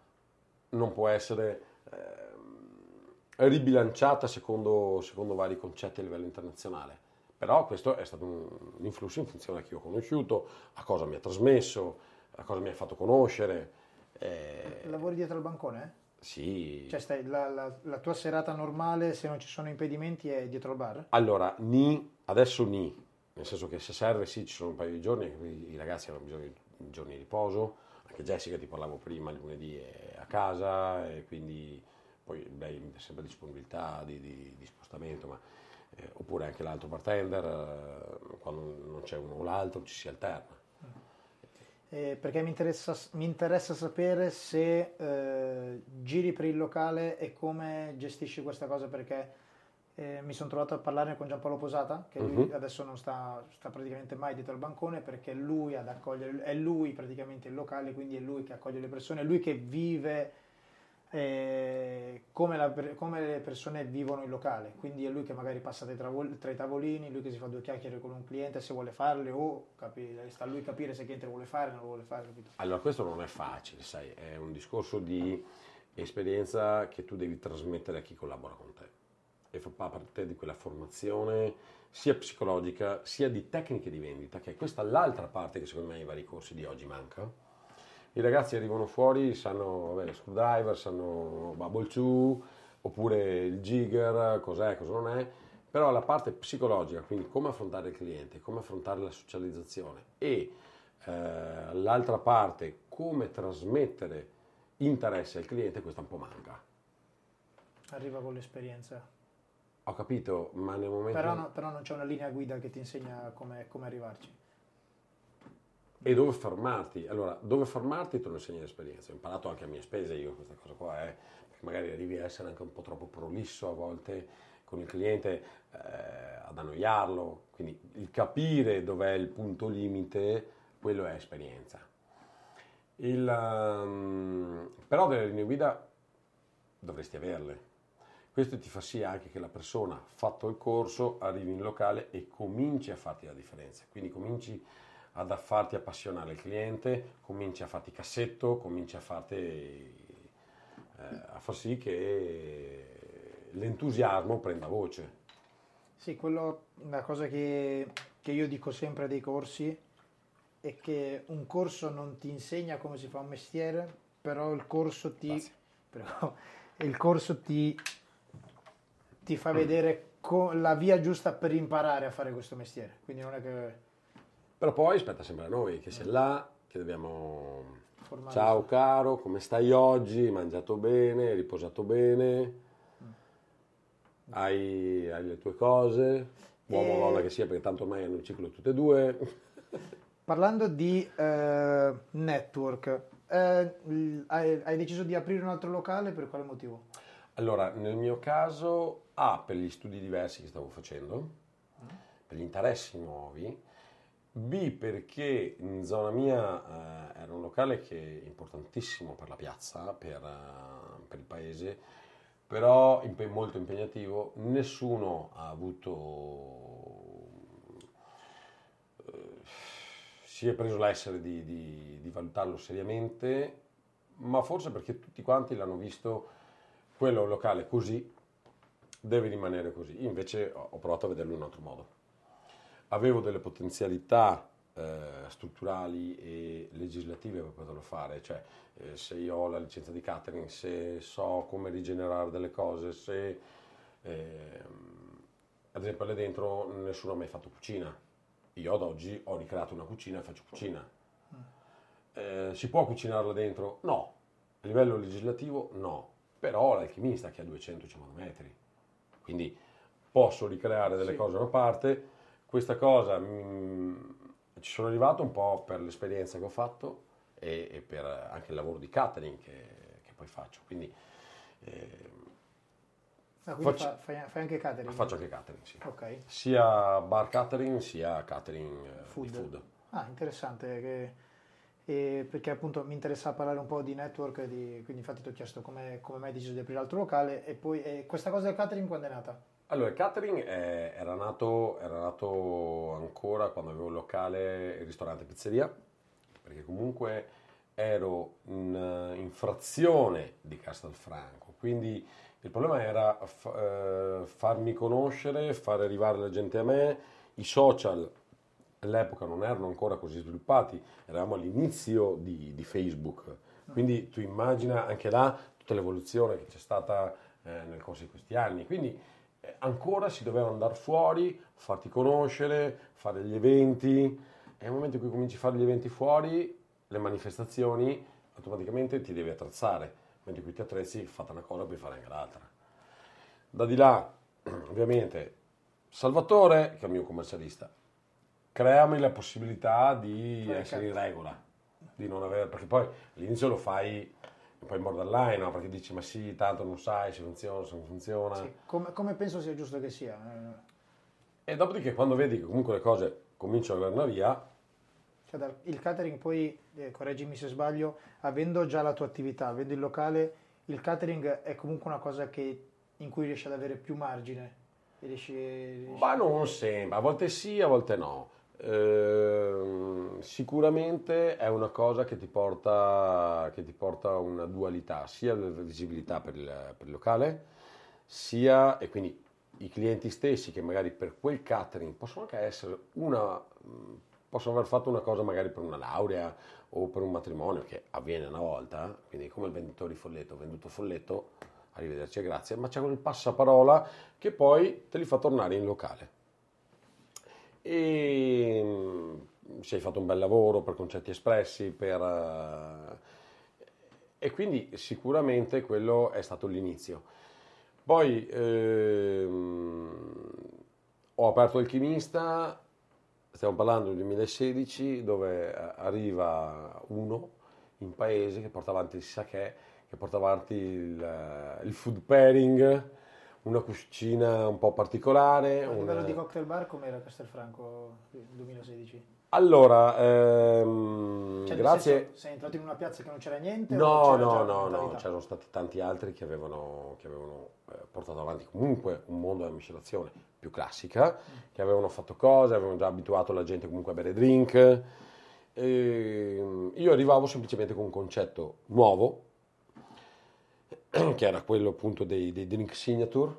Speaker 1: non può essere eh, ribilanciata secondo, secondo vari concetti a livello internazionale? Però questo è stato un, un influsso in funzione a chi ho conosciuto, a cosa mi ha trasmesso, a cosa mi ha fatto conoscere.
Speaker 2: Eh... Lavori dietro al bancone?
Speaker 1: Sì.
Speaker 2: Cioè stai, la, la, la, tua serata normale, se non ci sono impedimenti, è dietro al bar?
Speaker 1: Allora, ni, adesso ni, nel senso che se serve sì, ci sono un paio di giorni, i ragazzi hanno bisogno di giorni di riposo, anche Jessica ti parlavo prima, il lunedì è a casa e quindi poi ha sempre disponibilità di, di, di spostamento, ma, eh, oppure anche l'altro bartender, eh, quando non c'è uno o l'altro ci si alterna
Speaker 2: eh, perché mi interessa, mi interessa, sapere se eh, giri per il locale e come gestisci questa cosa perché eh, mi sono trovato a parlare con Giampaolo Posata che lui uh-huh. adesso non sta, sta, praticamente mai dietro al bancone perché lui ad accogliere, è lui praticamente il locale quindi è lui che accoglie le persone, è lui che vive eh, come, la, come, le persone vivono il locale. Quindi è lui che magari passa tra, tra, i tavolini, lui che si fa due chiacchiere con un cliente se vuole farle o capi, sta a lui capire se il cliente vuole fare o non vuole fare. Capito?
Speaker 1: Allora questo non è facile, sai, è un discorso di esperienza che tu devi trasmettere a chi collabora con te e fa parte di quella formazione sia psicologica sia di tecniche di vendita, che è questa l'altra parte che secondo me i vari corsi di oggi manca i ragazzi arrivano fuori, sanno vabbè, screwdriver, sanno bubble chew, oppure il jigger, cos'è, cosa non è, però la parte psicologica, quindi come affrontare il cliente, come affrontare la socializzazione e eh, l'altra parte, come trasmettere interesse al cliente, questa un po' manca.
Speaker 2: Arriva con l'esperienza.
Speaker 1: Ho capito, ma nel momento...
Speaker 2: Però, no, però non c'è una linea guida che ti insegna come, come arrivarci
Speaker 1: e dove fermarti. Allora, dove fermarti te lo insegna l'esperienza. Ho imparato anche a mie spese io questa cosa qua, eh, magari arrivi a essere anche un po' troppo prolisso a volte con il cliente, eh, ad annoiarlo. Quindi il capire dov'è il punto limite, quello è esperienza. Il, um, però delle linee guida dovresti averle. Questo ti fa sì anche che la persona, fatto il corso, arrivi in locale e cominci a farti la differenza. Quindi cominci ad farti appassionare il cliente, cominci a farti cassetto, cominci a farti eh, a far sì che l'entusiasmo prenda voce.
Speaker 2: Sì, quello, una cosa che, che io dico sempre dei corsi è che un corso non ti insegna come si fa un mestiere, però il corso ti, però, [laughs] il corso ti, ti fa vedere co- la via giusta per imparare a fare questo mestiere. Quindi non è che
Speaker 1: però poi spetta sempre a noi, che sei là, che dobbiamo... Formale. Ciao caro, come stai oggi? Mangiato bene? Riposato bene? Hai, hai le tue cose? Uomo o donna che sia, perché tanto ormai hanno il ciclo tutte e due. [laughs]
Speaker 2: Parlando di eh, network, eh, hai, hai, deciso di aprire un altro locale per quale motivo?
Speaker 1: Allora, nel mio caso, A, per gli studi diversi che stavo facendo, mm. per gli interessi nuovi, B perché in zona mia eh, era un locale che è importantissimo per la piazza, per, uh, per il paese, però impe- molto impegnativo, nessuno ha avuto, eh, si è preso l'essere di, di, di valutarlo seriamente, ma forse perché tutti quanti l'hanno visto, quello locale così, deve rimanere così. Invece ho provato a vederlo in un altro modo avevo delle potenzialità eh, strutturali e legislative per poterlo fare, cioè eh, se io ho la licenza di catering, se so come rigenerare delle cose, se eh, ad esempio lì dentro nessuno ha mai fatto cucina, io ad oggi ho ricreato una cucina e faccio cucina. Eh, si può cucinare là dentro? No. A livello legislativo no. Però l'alchimista che ha 250 metri. Quindi posso ricreare delle sì. cose da una parte, questa cosa mh, mm, ci sono arrivato un po' per l'esperienza che ho fatto e, e per anche il lavoro di catering che, che poi faccio. Quindi,
Speaker 2: eh, ah, quindi faccio, fai, fai, anche catering?
Speaker 1: Faccio anche catering, sì.
Speaker 2: Okay.
Speaker 1: Sia bar catering sia catering
Speaker 2: food.
Speaker 1: food.
Speaker 2: Ah, interessante. Che e perché appunto mi interessava parlare un po' di network, di, quindi infatti ti ho chiesto come, come mai hai deciso di aprire l'altro locale e poi e questa cosa del catering quando è nata?
Speaker 1: Allora, il catering è- era, nato, era nato ancora quando avevo il locale, il ristorante pizzeria, perché comunque ero in, in frazione di Castelfranco, quindi il problema era fa- eh, farmi conoscere, far arrivare la gente a me, i social all'epoca non erano ancora così sviluppati, eravamo all'inizio di, di Facebook, quindi tu immagina anche là tutta l'evoluzione che c'è stata eh, nel corso di questi anni, quindi eh, ancora si doveva andare fuori, farti conoscere, fare gli eventi, e nel momento in cui cominci a fare gli eventi fuori, le manifestazioni, automaticamente ti devi attrezzare, in cui ti attrezzi, fatta una cosa, puoi fare anche l'altra. Da di là, [clears throat] ovviamente, Salvatore, che è il mio commercialista, creami la possibilità di essere in
Speaker 2: cazzo.
Speaker 1: regola, di non avere, perché poi all'inizio lo fai un po' in borderline, no? perché dici ma sì, tanto non sai se funziona, se non funziona.
Speaker 2: Sì, come, come penso sia giusto che sia. eh,
Speaker 1: E dopodiché quando vedi che comunque le cose cominciano a andare via,
Speaker 2: Cioè, il catering poi, eh, correggimi se sbaglio, avendo già la tua attività, avendo il locale, il catering è comunque una cosa che- in cui riesci ad avere più margine. Riesci, riesci-
Speaker 1: ma non sempre, a volte sì, a volte no. Ehm, sicuramente è una cosa che ti porta, che ti porta una dualità, sia la visibilità per il, per il locale, sia, e quindi i clienti stessi che magari per quel catering possono anche essere una, possono aver fatto una cosa magari per una laurea o per un matrimonio che avviene una volta, quindi come il venditore di folletto, venduto folletto, arrivederci e grazie, ma c'è quel passaparola che poi te li fa tornare in locale. E mh, se hai fatto un bel lavoro per concetti espressi, per, eh, e quindi sicuramente quello è stato l'inizio. Poi ehm, ho aperto il chimista, stiamo parlando del 2016, dove eh, arriva uno in paese che porta avanti il sake, che porta avanti il, eh, il food pairing, una cucina un po' particolare.
Speaker 2: A
Speaker 1: un-
Speaker 2: livello di cocktail bar, com'era Castelfranco nel 2016?
Speaker 1: Allora, ehm,
Speaker 2: Cioè,
Speaker 1: grazie.
Speaker 2: senso, sei entrato in una piazza che non c'era niente?
Speaker 1: No,
Speaker 2: c'era
Speaker 1: no, no, no, c'erano stati tanti altri che avevano, che avevano eh, portato avanti comunque un mondo della miscelazione più classica, che avevano fatto cose, avevano già abituato la gente comunque a bere drink. E io arrivavo semplicemente con un concetto nuovo, [clears throat] che era quello appunto dei, dei drink signature,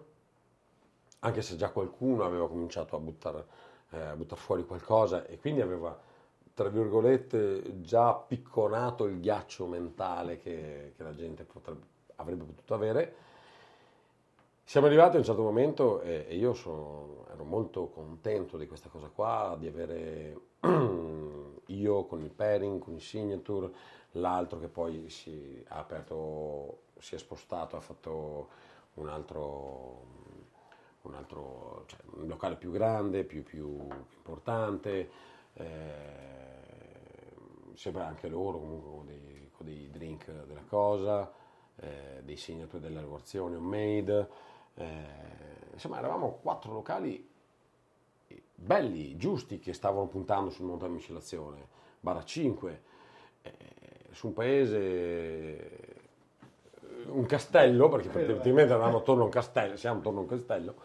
Speaker 1: anche se già qualcuno aveva cominciato a buttare eh, buttar fuori qualcosa e quindi aveva, tra virgolette, già picconato il ghiaccio mentale che, che la gente potrebbe- avrebbe potuto avere. Siamo arrivati a un certo momento e, e io sono- ero molto contento di questa cosa qua, di avere [clears throat] io con il pairing, con il signature, l'altro che poi si ha aperto, si è spostato, ha fatto un altro, un altro cioè, un locale più grande, più, più importante, eh, sempre anche loro comunque con dei, con dei drink della cosa, eh, dei signature delle lavorazioni homemade, eh, insomma eravamo quattro locali belli, giusti, che stavano puntando sul mondo della miscelazione, Bara 5, eh, su un paese, un castello, perché
Speaker 2: è.
Speaker 1: praticamente eravamo attorno a un castello, siamo attorno a un castello,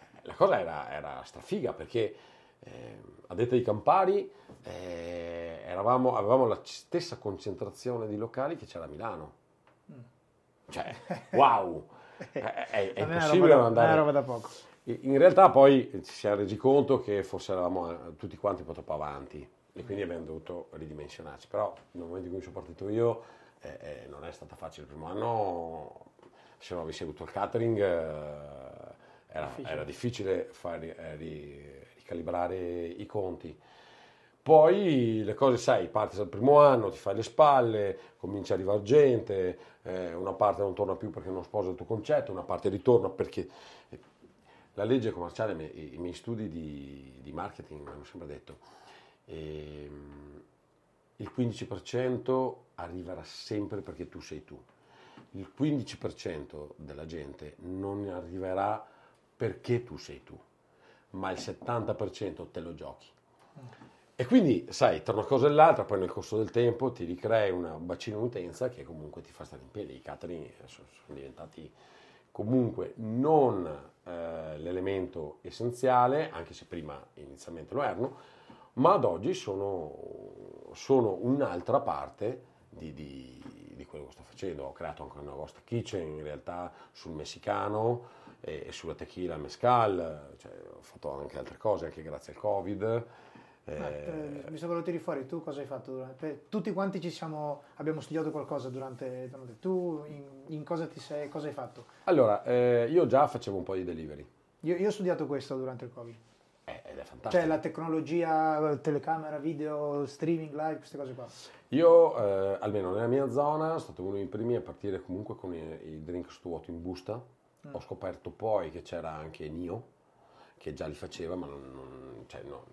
Speaker 1: eh, la cosa era, era strafiga perché eh, a detta di Campari eh, eravamo- avevamo la stessa concentrazione di locali che c'era a Milano. Cioè, wow! [laughs] È, è- è
Speaker 2: è una
Speaker 1: impossibile non andare...
Speaker 2: è roba da poco.
Speaker 1: In realtà poi ci siamo resi conto che forse eravamo eh, tutti quanti un po' troppo avanti e quindi abbiamo dovuto ridimensionarci, però nel momento in cui sono partito io eh, eh, non è stata facile il primo anno, se non avessi avuto il catering eh, era,
Speaker 2: Difficile.
Speaker 1: era difficile far, eh, ri- ricalibrare i conti. Poi le cose, sai, parti dal primo anno, ti fai le spalle, comincia a arrivare gente, eh, una parte non torna più perché non sposa il tuo concetto, una parte ritorna perché eh, la legge commerciale, me- i, miei studi di, di marketing mi hanno sempre detto, ehm, il 15% arriverà sempre perché tu sei tu. Il 15% della gente non arriverà perché tu sei tu, ma il 70% te lo giochi. E quindi, sai, tra una cosa e l'altra, poi nel corso del tempo ti ricrei una bacino utenza che comunque ti fa stare in piedi. I catering sono, sono diventati comunque non eh, l'elemento essenziale, anche se prima inizialmente lo erano, ma ad oggi sono, sono un'altra parte di, di, di, quello che sto facendo. Ho creato anche una Ghost Kitchen in realtà sul messicano e, e sulla tequila mescal, cioè, ho fatto anche altre cose anche grazie al Covid.
Speaker 2: Eh, mi sa che lo tiri fuori, tu cosa hai fatto durante? Tutti quanti ci siamo, abbiamo studiato qualcosa durante, durante tu in, in, cosa ti sei, cosa hai fatto?
Speaker 1: Allora, eh, io già facevo un po' di delivery.
Speaker 2: Io, io ho studiato questo durante il Covid.
Speaker 1: Eh, ed è fantastico.
Speaker 2: Cioè la tecnologia, telecamera, video, streaming, live, queste cose qua.
Speaker 1: Io, eh, almeno nella mia zona, sono stato uno dei primi a partire comunque con i, i drink stuoti in busta. Mm. Ho scoperto poi che c'era anche Nio, che già li faceva, ma non, non cioè, no,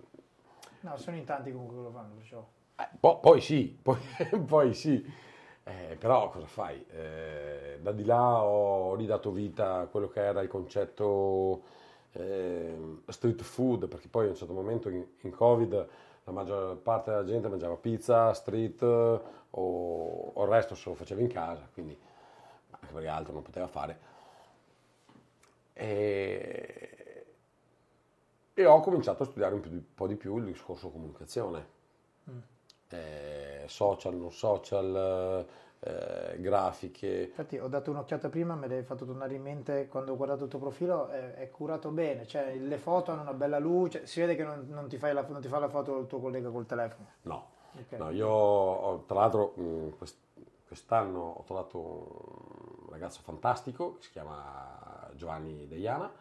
Speaker 2: No, sono in tanti comunque che lo fanno, perciò.
Speaker 1: Eh, po- poi sì, [laughs] poi, poi sì. Eh, però cosa fai? Eh, da di là ho ridato vita a quello che era il concetto eh, street food, perché poi a un certo momento in, in, Covid la maggior parte della gente mangiava pizza, street o, o il resto se lo faceva in casa, quindi anche perché altro non poteva fare. E, e ho cominciato a studiare un, più, un po' di più il discorso comunicazione. Mm. Eh, social, non social, eh, grafiche.
Speaker 2: Infatti ho dato un'occhiata prima, me l'hai fatto tornare in mente quando ho guardato il tuo profilo, è, è curato bene, cioè le foto hanno una bella luce, si vede che non, non, ti, la, non ti, fa la foto il tuo collega col telefono.
Speaker 1: No, okay. no io tra l'altro quest, quest'anno ho trovato un ragazzo fantastico che si chiama Giovanni Deiana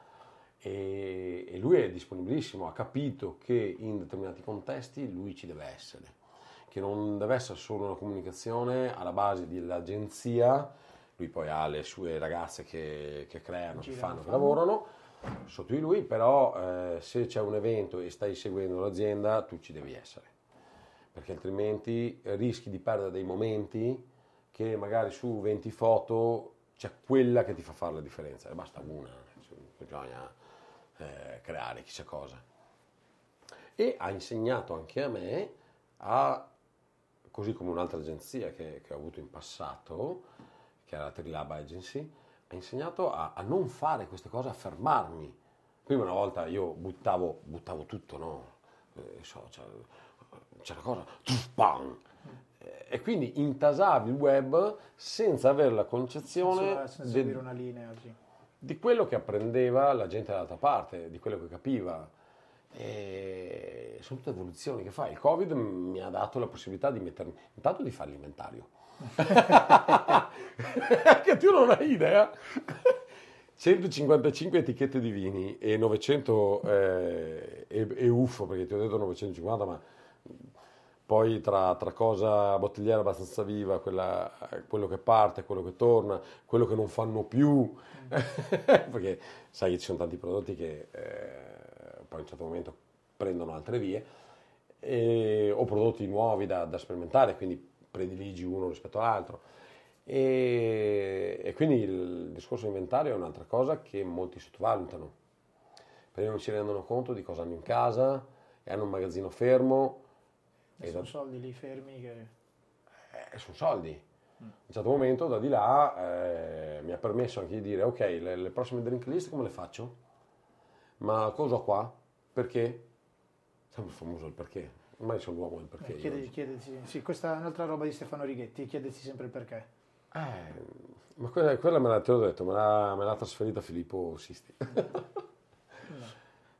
Speaker 1: e, e lui è disponibilissimo, ha capito che in determinati contesti lui ci deve essere, che non deve essere solo una comunicazione alla base dell'agenzia, lui poi ha le sue ragazze che, che creano, che fanno, che lavorano sotto di lui, però eh, se c'è un evento e stai seguendo l'azienda tu ci devi essere, perché altrimenti rischi di perdere dei momenti che magari su 20 foto c'è quella che ti fa fare la differenza, e basta una, bisogna eh, creare chissà cosa. E ha insegnato anche a me, a, così come un'altra agenzia che, che ho avuto in passato, che era la Trilab Agency, ha insegnato a, a, non fare queste cose, a fermarmi. Prima una volta io buttavo, buttavo tutto, no? Eh, so, c'era, c'era una cosa, bam! E quindi intasavi il web senza avere la concezione...
Speaker 2: Senza, senza del, una linea, sì
Speaker 1: di quello che apprendeva la gente dall'altra parte, di quello che capiva. E sono tutte evoluzioni che fa. Il Covid mi ha dato la possibilità di mettermi, intanto di fare l'inventario. [laughs] che tu non hai idea. 155 etichette di vini e 900 eh, e, e uffo, perché ti ho detto 950, ma poi tra, tra, cosa bottigliera abbastanza viva, quella, quello che parte, quello che torna, quello che non fanno più, [laughs] perché sai che ci sono tanti prodotti che eh, poi a un certo momento prendono altre vie, e, o prodotti nuovi da, da, sperimentare, quindi prediligi uno rispetto all'altro. E, e quindi il discorso inventario è un'altra cosa che molti sottovalutano, perché non si rendono conto di cosa hanno in casa e hanno un magazzino fermo
Speaker 2: e sono soldi lì fermi che...
Speaker 1: Eh, sono soldi. Mm. A un certo momento da di là eh, mi ha permesso anche di dire ok, le, le, prossime drink list come le faccio? Ma cosa ho qua? Perché? Sempre famoso il perché. Ormai sono l'uomo del perché.
Speaker 2: Eh, chiedi, chiediti, sì, questa è un'altra roba di Stefano Righetti, chiedersi sempre il perché.
Speaker 1: Eh, ma quella, quella me l'ha, te l'ho detto, me l'ha, me l'ha trasferita Filippo Sisti. [laughs]
Speaker 2: no,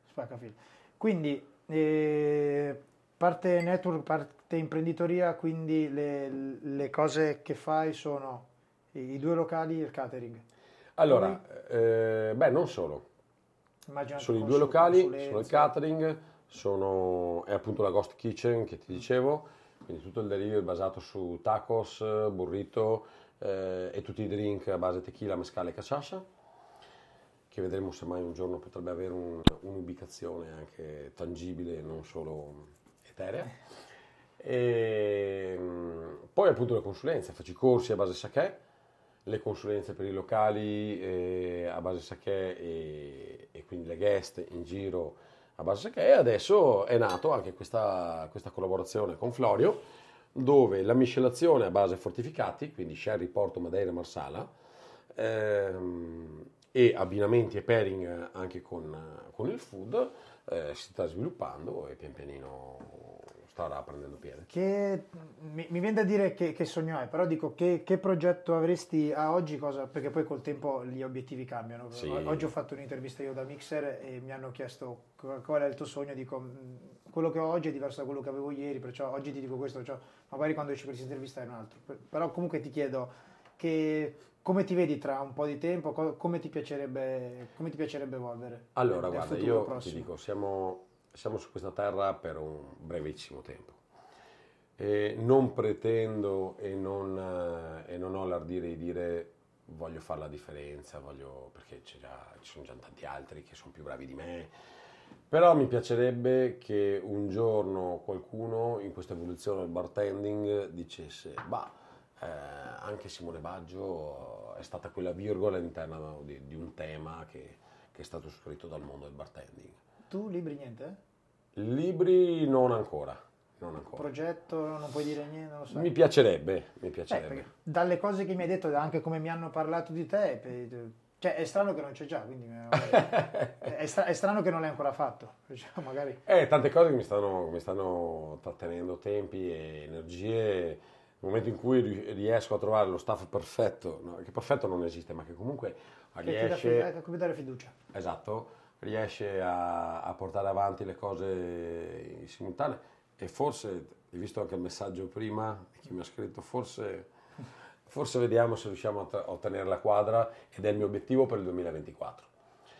Speaker 2: spacca filo. Quindi, eh, parte network, parte imprenditoria, quindi le, le cose che fai sono i due locali e il catering.
Speaker 1: Allora, eh, beh, non solo. Immagino sono i due locali, sono il catering, sono, è appunto la Ghost Kitchen che ti dicevo, quindi tutto il delivery basato su tacos, burrito eh, e tutti i drink a base tequila, mescale e caciascia, che vedremo se mai un giorno potrebbe avere un, un'ubicazione anche tangibile, non solo eterea. E, mm, poi appunto le consulenze, faccio i corsi a base sake, le consulenze per i locali eh, a base sake e, quindi le guest in giro a base sake e adesso è nato anche questa, questa collaborazione con Florio dove la miscelazione a base fortificati, quindi sherry, porto, madeira, marsala, ehm, e abbinamenti e pairing anche con, con il food eh, si sta sviluppando e pian pianino starà prendendo piede.
Speaker 2: Che, mi, mi, viene da dire che, che sogno è, però dico che, che, progetto avresti a oggi, cosa, perché poi col tempo gli obiettivi cambiano. Sì. Oggi ho fatto un'intervista io da Mixer e mi hanno chiesto qual è il tuo sogno, dico quello che ho oggi è diverso da quello che avevo ieri, perciò oggi ti dico questo, perciò magari quando esci questa intervista è un altro. Però comunque ti chiedo che come ti vedi tra un po' di tempo? Come ti piacerebbe, come ti piacerebbe evolvere?
Speaker 1: Allora, guarda, io prossimo? ti dico, siamo, siamo, su questa terra per un brevissimo tempo. E non pretendo e non, eh, e non ho l'ardire di dire voglio fare la differenza, voglio, perché già, ci sono già tanti altri che sono più bravi di me. Però mi piacerebbe che un giorno qualcuno in questa evoluzione del bartending dicesse, bah, eh, anche Simone Baggio è stata quella virgola all'interno di, di un tema che, che, è stato scritto dal mondo del bartending.
Speaker 2: Tu libri niente?
Speaker 1: Libri non ancora. Non ancora.
Speaker 2: Progetto, non puoi dire niente, non lo so.
Speaker 1: Mi piacerebbe, mi piacerebbe.
Speaker 2: Eh, dalle cose che mi hai detto, anche come mi hanno parlato di te, cioè, è strano che non c'è già, quindi [laughs] è, stra- è, strano che non l'hai ancora fatto. [laughs] Cioè, magari...
Speaker 1: Eh, tante cose che mi stanno, mi stanno trattenendo tempi e energie nel momento in cui riesco a trovare lo staff perfetto, no, che perfetto non esiste, ma che comunque riesce...
Speaker 2: a come dare fiducia.
Speaker 1: Esatto, riesce a, a, portare avanti le cose in simultanea e forse, hai visto anche il messaggio prima, chi mi ha scritto, forse, forse vediamo se riusciamo a, ottenere la quadra ed è il mio obiettivo per il 2024.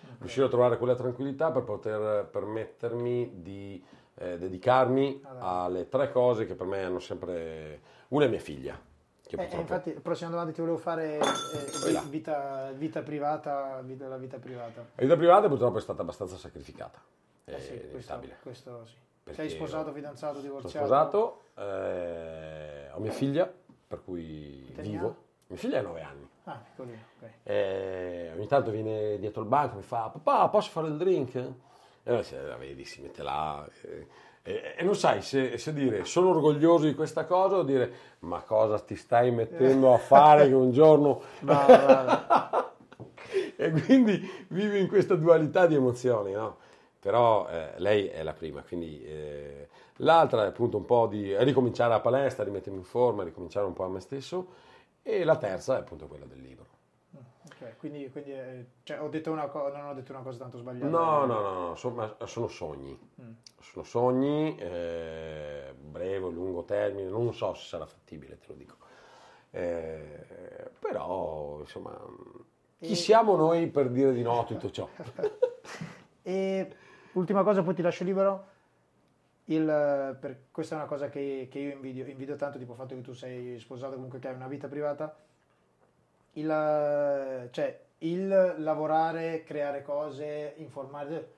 Speaker 1: Okay. Riuscire a trovare quella tranquillità per poter permettermi di eh, dedicarmi alle tre cose che per me hanno sempre una è mia figlia.
Speaker 2: Che eh, infatti, la prossima domanda ti volevo fare eh, vita, vita, privata, vita, la vita privata.
Speaker 1: La vita privata purtroppo è stata abbastanza sacrificata.
Speaker 2: Eh sì, questo, questo sì. Sei sposato, fidanzato, divorziato?
Speaker 1: Sono sposato, eh, ho mia figlia, per cui vivo. Mia figlia ha 9 anni.
Speaker 2: Ah, piccolino, ok.
Speaker 1: Eh, ogni tanto viene dietro il banco e mi fa, papà, posso fare il drink? E se la vedi, si mette là... Eh, e, non sai se, se, dire sono orgoglioso di questa cosa o dire ma cosa ti stai mettendo a fare che un giorno... [laughs] no, no. [laughs] e quindi vivi in questa dualità di emozioni, no? Però eh, lei è la prima, quindi eh, l'altra è appunto un po' di ricominciare la palestra, rimettermi in forma, ricominciare un po' a me stesso e la terza è appunto quella del libro.
Speaker 2: Quindi, quindi eh, cioè, ho detto una co- non ho detto una cosa tanto sbagliata.
Speaker 1: No, no, no, no sono, sono sogni. Mm. Sono sogni, eh, breve o lungo termine, non so se sarà fattibile, te lo dico. Eh, però, insomma, chi e... siamo noi per dire di no a tutto ciò? [laughs]
Speaker 2: e ultima cosa, poi ti lascio libero. Il, per, questa è una cosa che, che io invidio, invidio tanto, tipo il fatto che tu sei sposato, comunque che hai una vita privata il, cioè, il lavorare, creare cose, informare,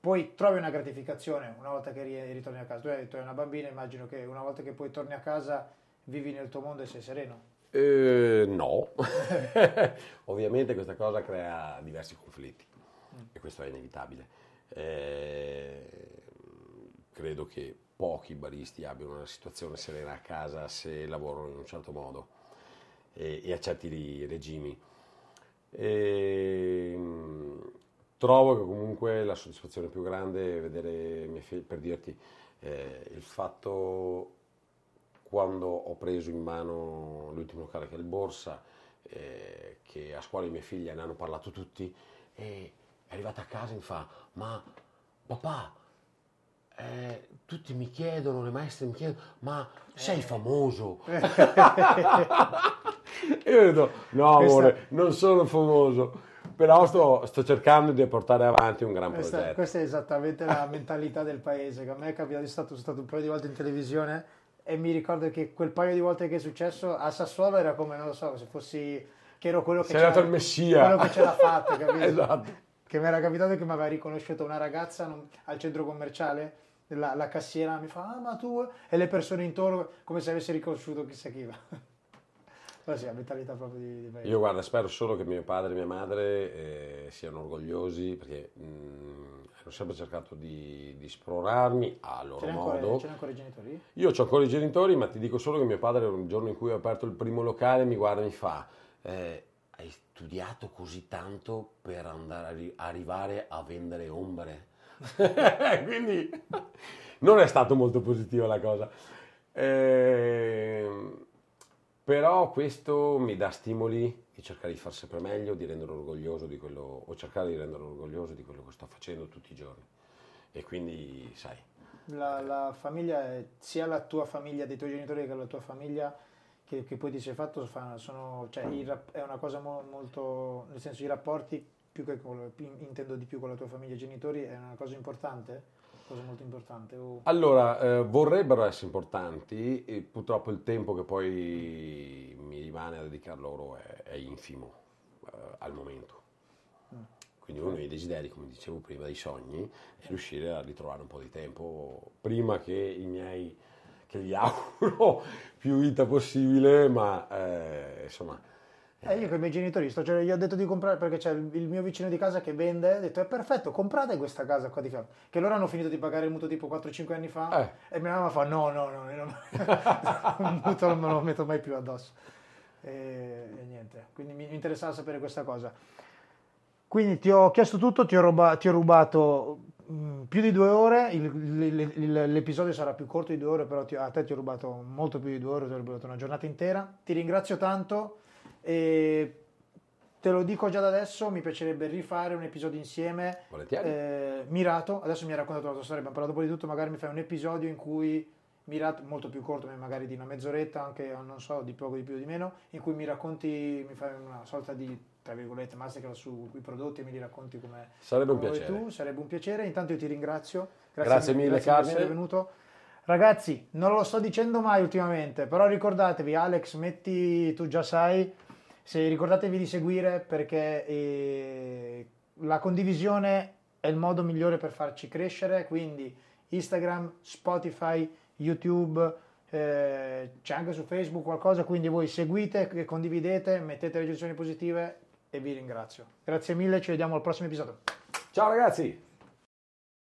Speaker 2: poi trovi una gratificazione una volta che ritorni a casa. Tu hai detto, hai una bambina, immagino che una volta che poi torni a casa vivi nel tuo mondo e sei sereno.
Speaker 1: Eh, no, [laughs] ovviamente questa cosa crea diversi conflitti mm. e questo è inevitabile. Eh, credo che pochi baristi abbiano una situazione serena a casa se lavorano in un certo modo e, e a certi regimi. E, ehm, trovo che comunque la soddisfazione più grande è vedere per dirti, eh, il fatto quando ho preso in mano l'ultimo locale che è il Borsa, eh, che a scuola i miei figli ne hanno parlato tutti, e è arrivata a casa e mi fa, ma papà, eh, tutti mi chiedono, le maestre mi chiedono, ma sei eh. famoso? [laughs] [laughs] io ho detto, no amore, questa... non sono famoso, però sto, sto, cercando di portare avanti un gran
Speaker 2: questa,
Speaker 1: progetto.
Speaker 2: Questa è esattamente la [laughs] mentalità del paese, che a me è capitato, stato, stato un paio di volte in televisione e mi ricordo che quel paio di volte che è successo a Sassuolo era come, non lo so, se fossi, che ero quello che,
Speaker 1: c'era, il messia.
Speaker 2: quello che ce l'ha fatta, [laughs] capito? esatto. Che mi era capitato che mi aveva riconosciuto una ragazza non, al centro commerciale la, la, cassiera mi fa, ah ma tu... E le persone intorno come se avesse riconosciuto chissà chi va. Ma sì, la mentalità proprio di, di paese.
Speaker 1: Io guarda, spero solo che mio padre e mia madre eh, siano orgogliosi perché mh, hanno sempre cercato di, di spronarmi a loro
Speaker 2: Ce n'è
Speaker 1: modo.
Speaker 2: ancora, ancora i genitori?
Speaker 1: Io ho ancora i genitori, ma ti dico solo che mio padre, un giorno in cui ho aperto il primo locale, mi guarda e mi fa: eh, Hai studiato così tanto per andare a ri- arrivare a vendere ombre? [laughs] Quindi non è stato molto positiva la cosa. Ehm, però questo mi dà stimoli di cercare di far sempre meglio, di renderlo orgoglioso di quello, o cercare di renderlo orgoglioso di quello che sto facendo tutti i giorni. E quindi, sai,
Speaker 2: La, la famiglia, sia la tua famiglia dei tuoi genitori che la tua famiglia che, che poi ti sei fatto, fa- sono, cioè, i rap- è una cosa mo- molto, nel senso i rapporti, più che con, intendo di più con la tua famiglia e i genitori, è una cosa importante? Cosa molto importante? O-
Speaker 1: Allora, eh, vorrebbero essere importanti, e purtroppo il tempo che poi mi rimane a dedicar loro è, è infimo eh, al momento. Quindi uno dei desideri, come dicevo prima, dei sogni, è riuscire a ritrovare un po' di tempo prima che i miei, che gli [laughs] auguro più vita possibile, ma eh, insomma...
Speaker 2: Eh, io con i miei genitori sto, cioè, gli ho detto di comprare perché c'è il, il mio vicino di casa che vende, ho detto è perfetto, comprate questa casa qua di fianco. Che loro hanno finito di pagare il mutuo tipo 4-5 anni fa
Speaker 1: Eh.
Speaker 2: e mia mamma fa no, no, no, non- [laughs] un mutuo non me lo metto mai più addosso. E, e niente, quindi mi, mi interessava sapere questa cosa. Quindi ti ho chiesto tutto, ti ho, ruba- ti ho rubato mh, più di due ore, il- il- l'episodio sarà più corto di due ore, però ti- a te ti ho rubato molto più di due ore, ti ho rubato una giornata intera. Ti ringrazio tanto e te lo dico già da adesso, mi piacerebbe rifare un episodio insieme
Speaker 1: Volentieri.
Speaker 2: eh, mirato. Adesso mi hai raccontato la tua storia, abbiamo parlato un po' di tutto, magari mi fai un episodio in cui mirato, molto più corto, magari di una mezz'oretta, anche non so, di poco di più o di meno, in cui mi racconti, mi fai una sorta di tra virgolette masterclass sui prodotti e mi li racconti come
Speaker 1: Sarebbe un
Speaker 2: come
Speaker 1: piacere.
Speaker 2: tu, sarebbe un piacere. Intanto io ti ringrazio.
Speaker 1: Grazie mille,
Speaker 2: grazie per
Speaker 1: Carmine.
Speaker 2: essere venuto. Ragazzi, non lo sto dicendo mai ultimamente, però ricordatevi, Alex, metti, tu già sai, se ricordatevi di seguire perché eh, la condivisione è il modo migliore per farci crescere, quindi Instagram, Spotify, YouTube, eh, c'è anche su Facebook qualcosa, quindi voi seguite, condividete, mettete recensioni positive e vi ringrazio. Grazie mille, ci vediamo al prossimo episodio.
Speaker 1: Ciao ragazzi!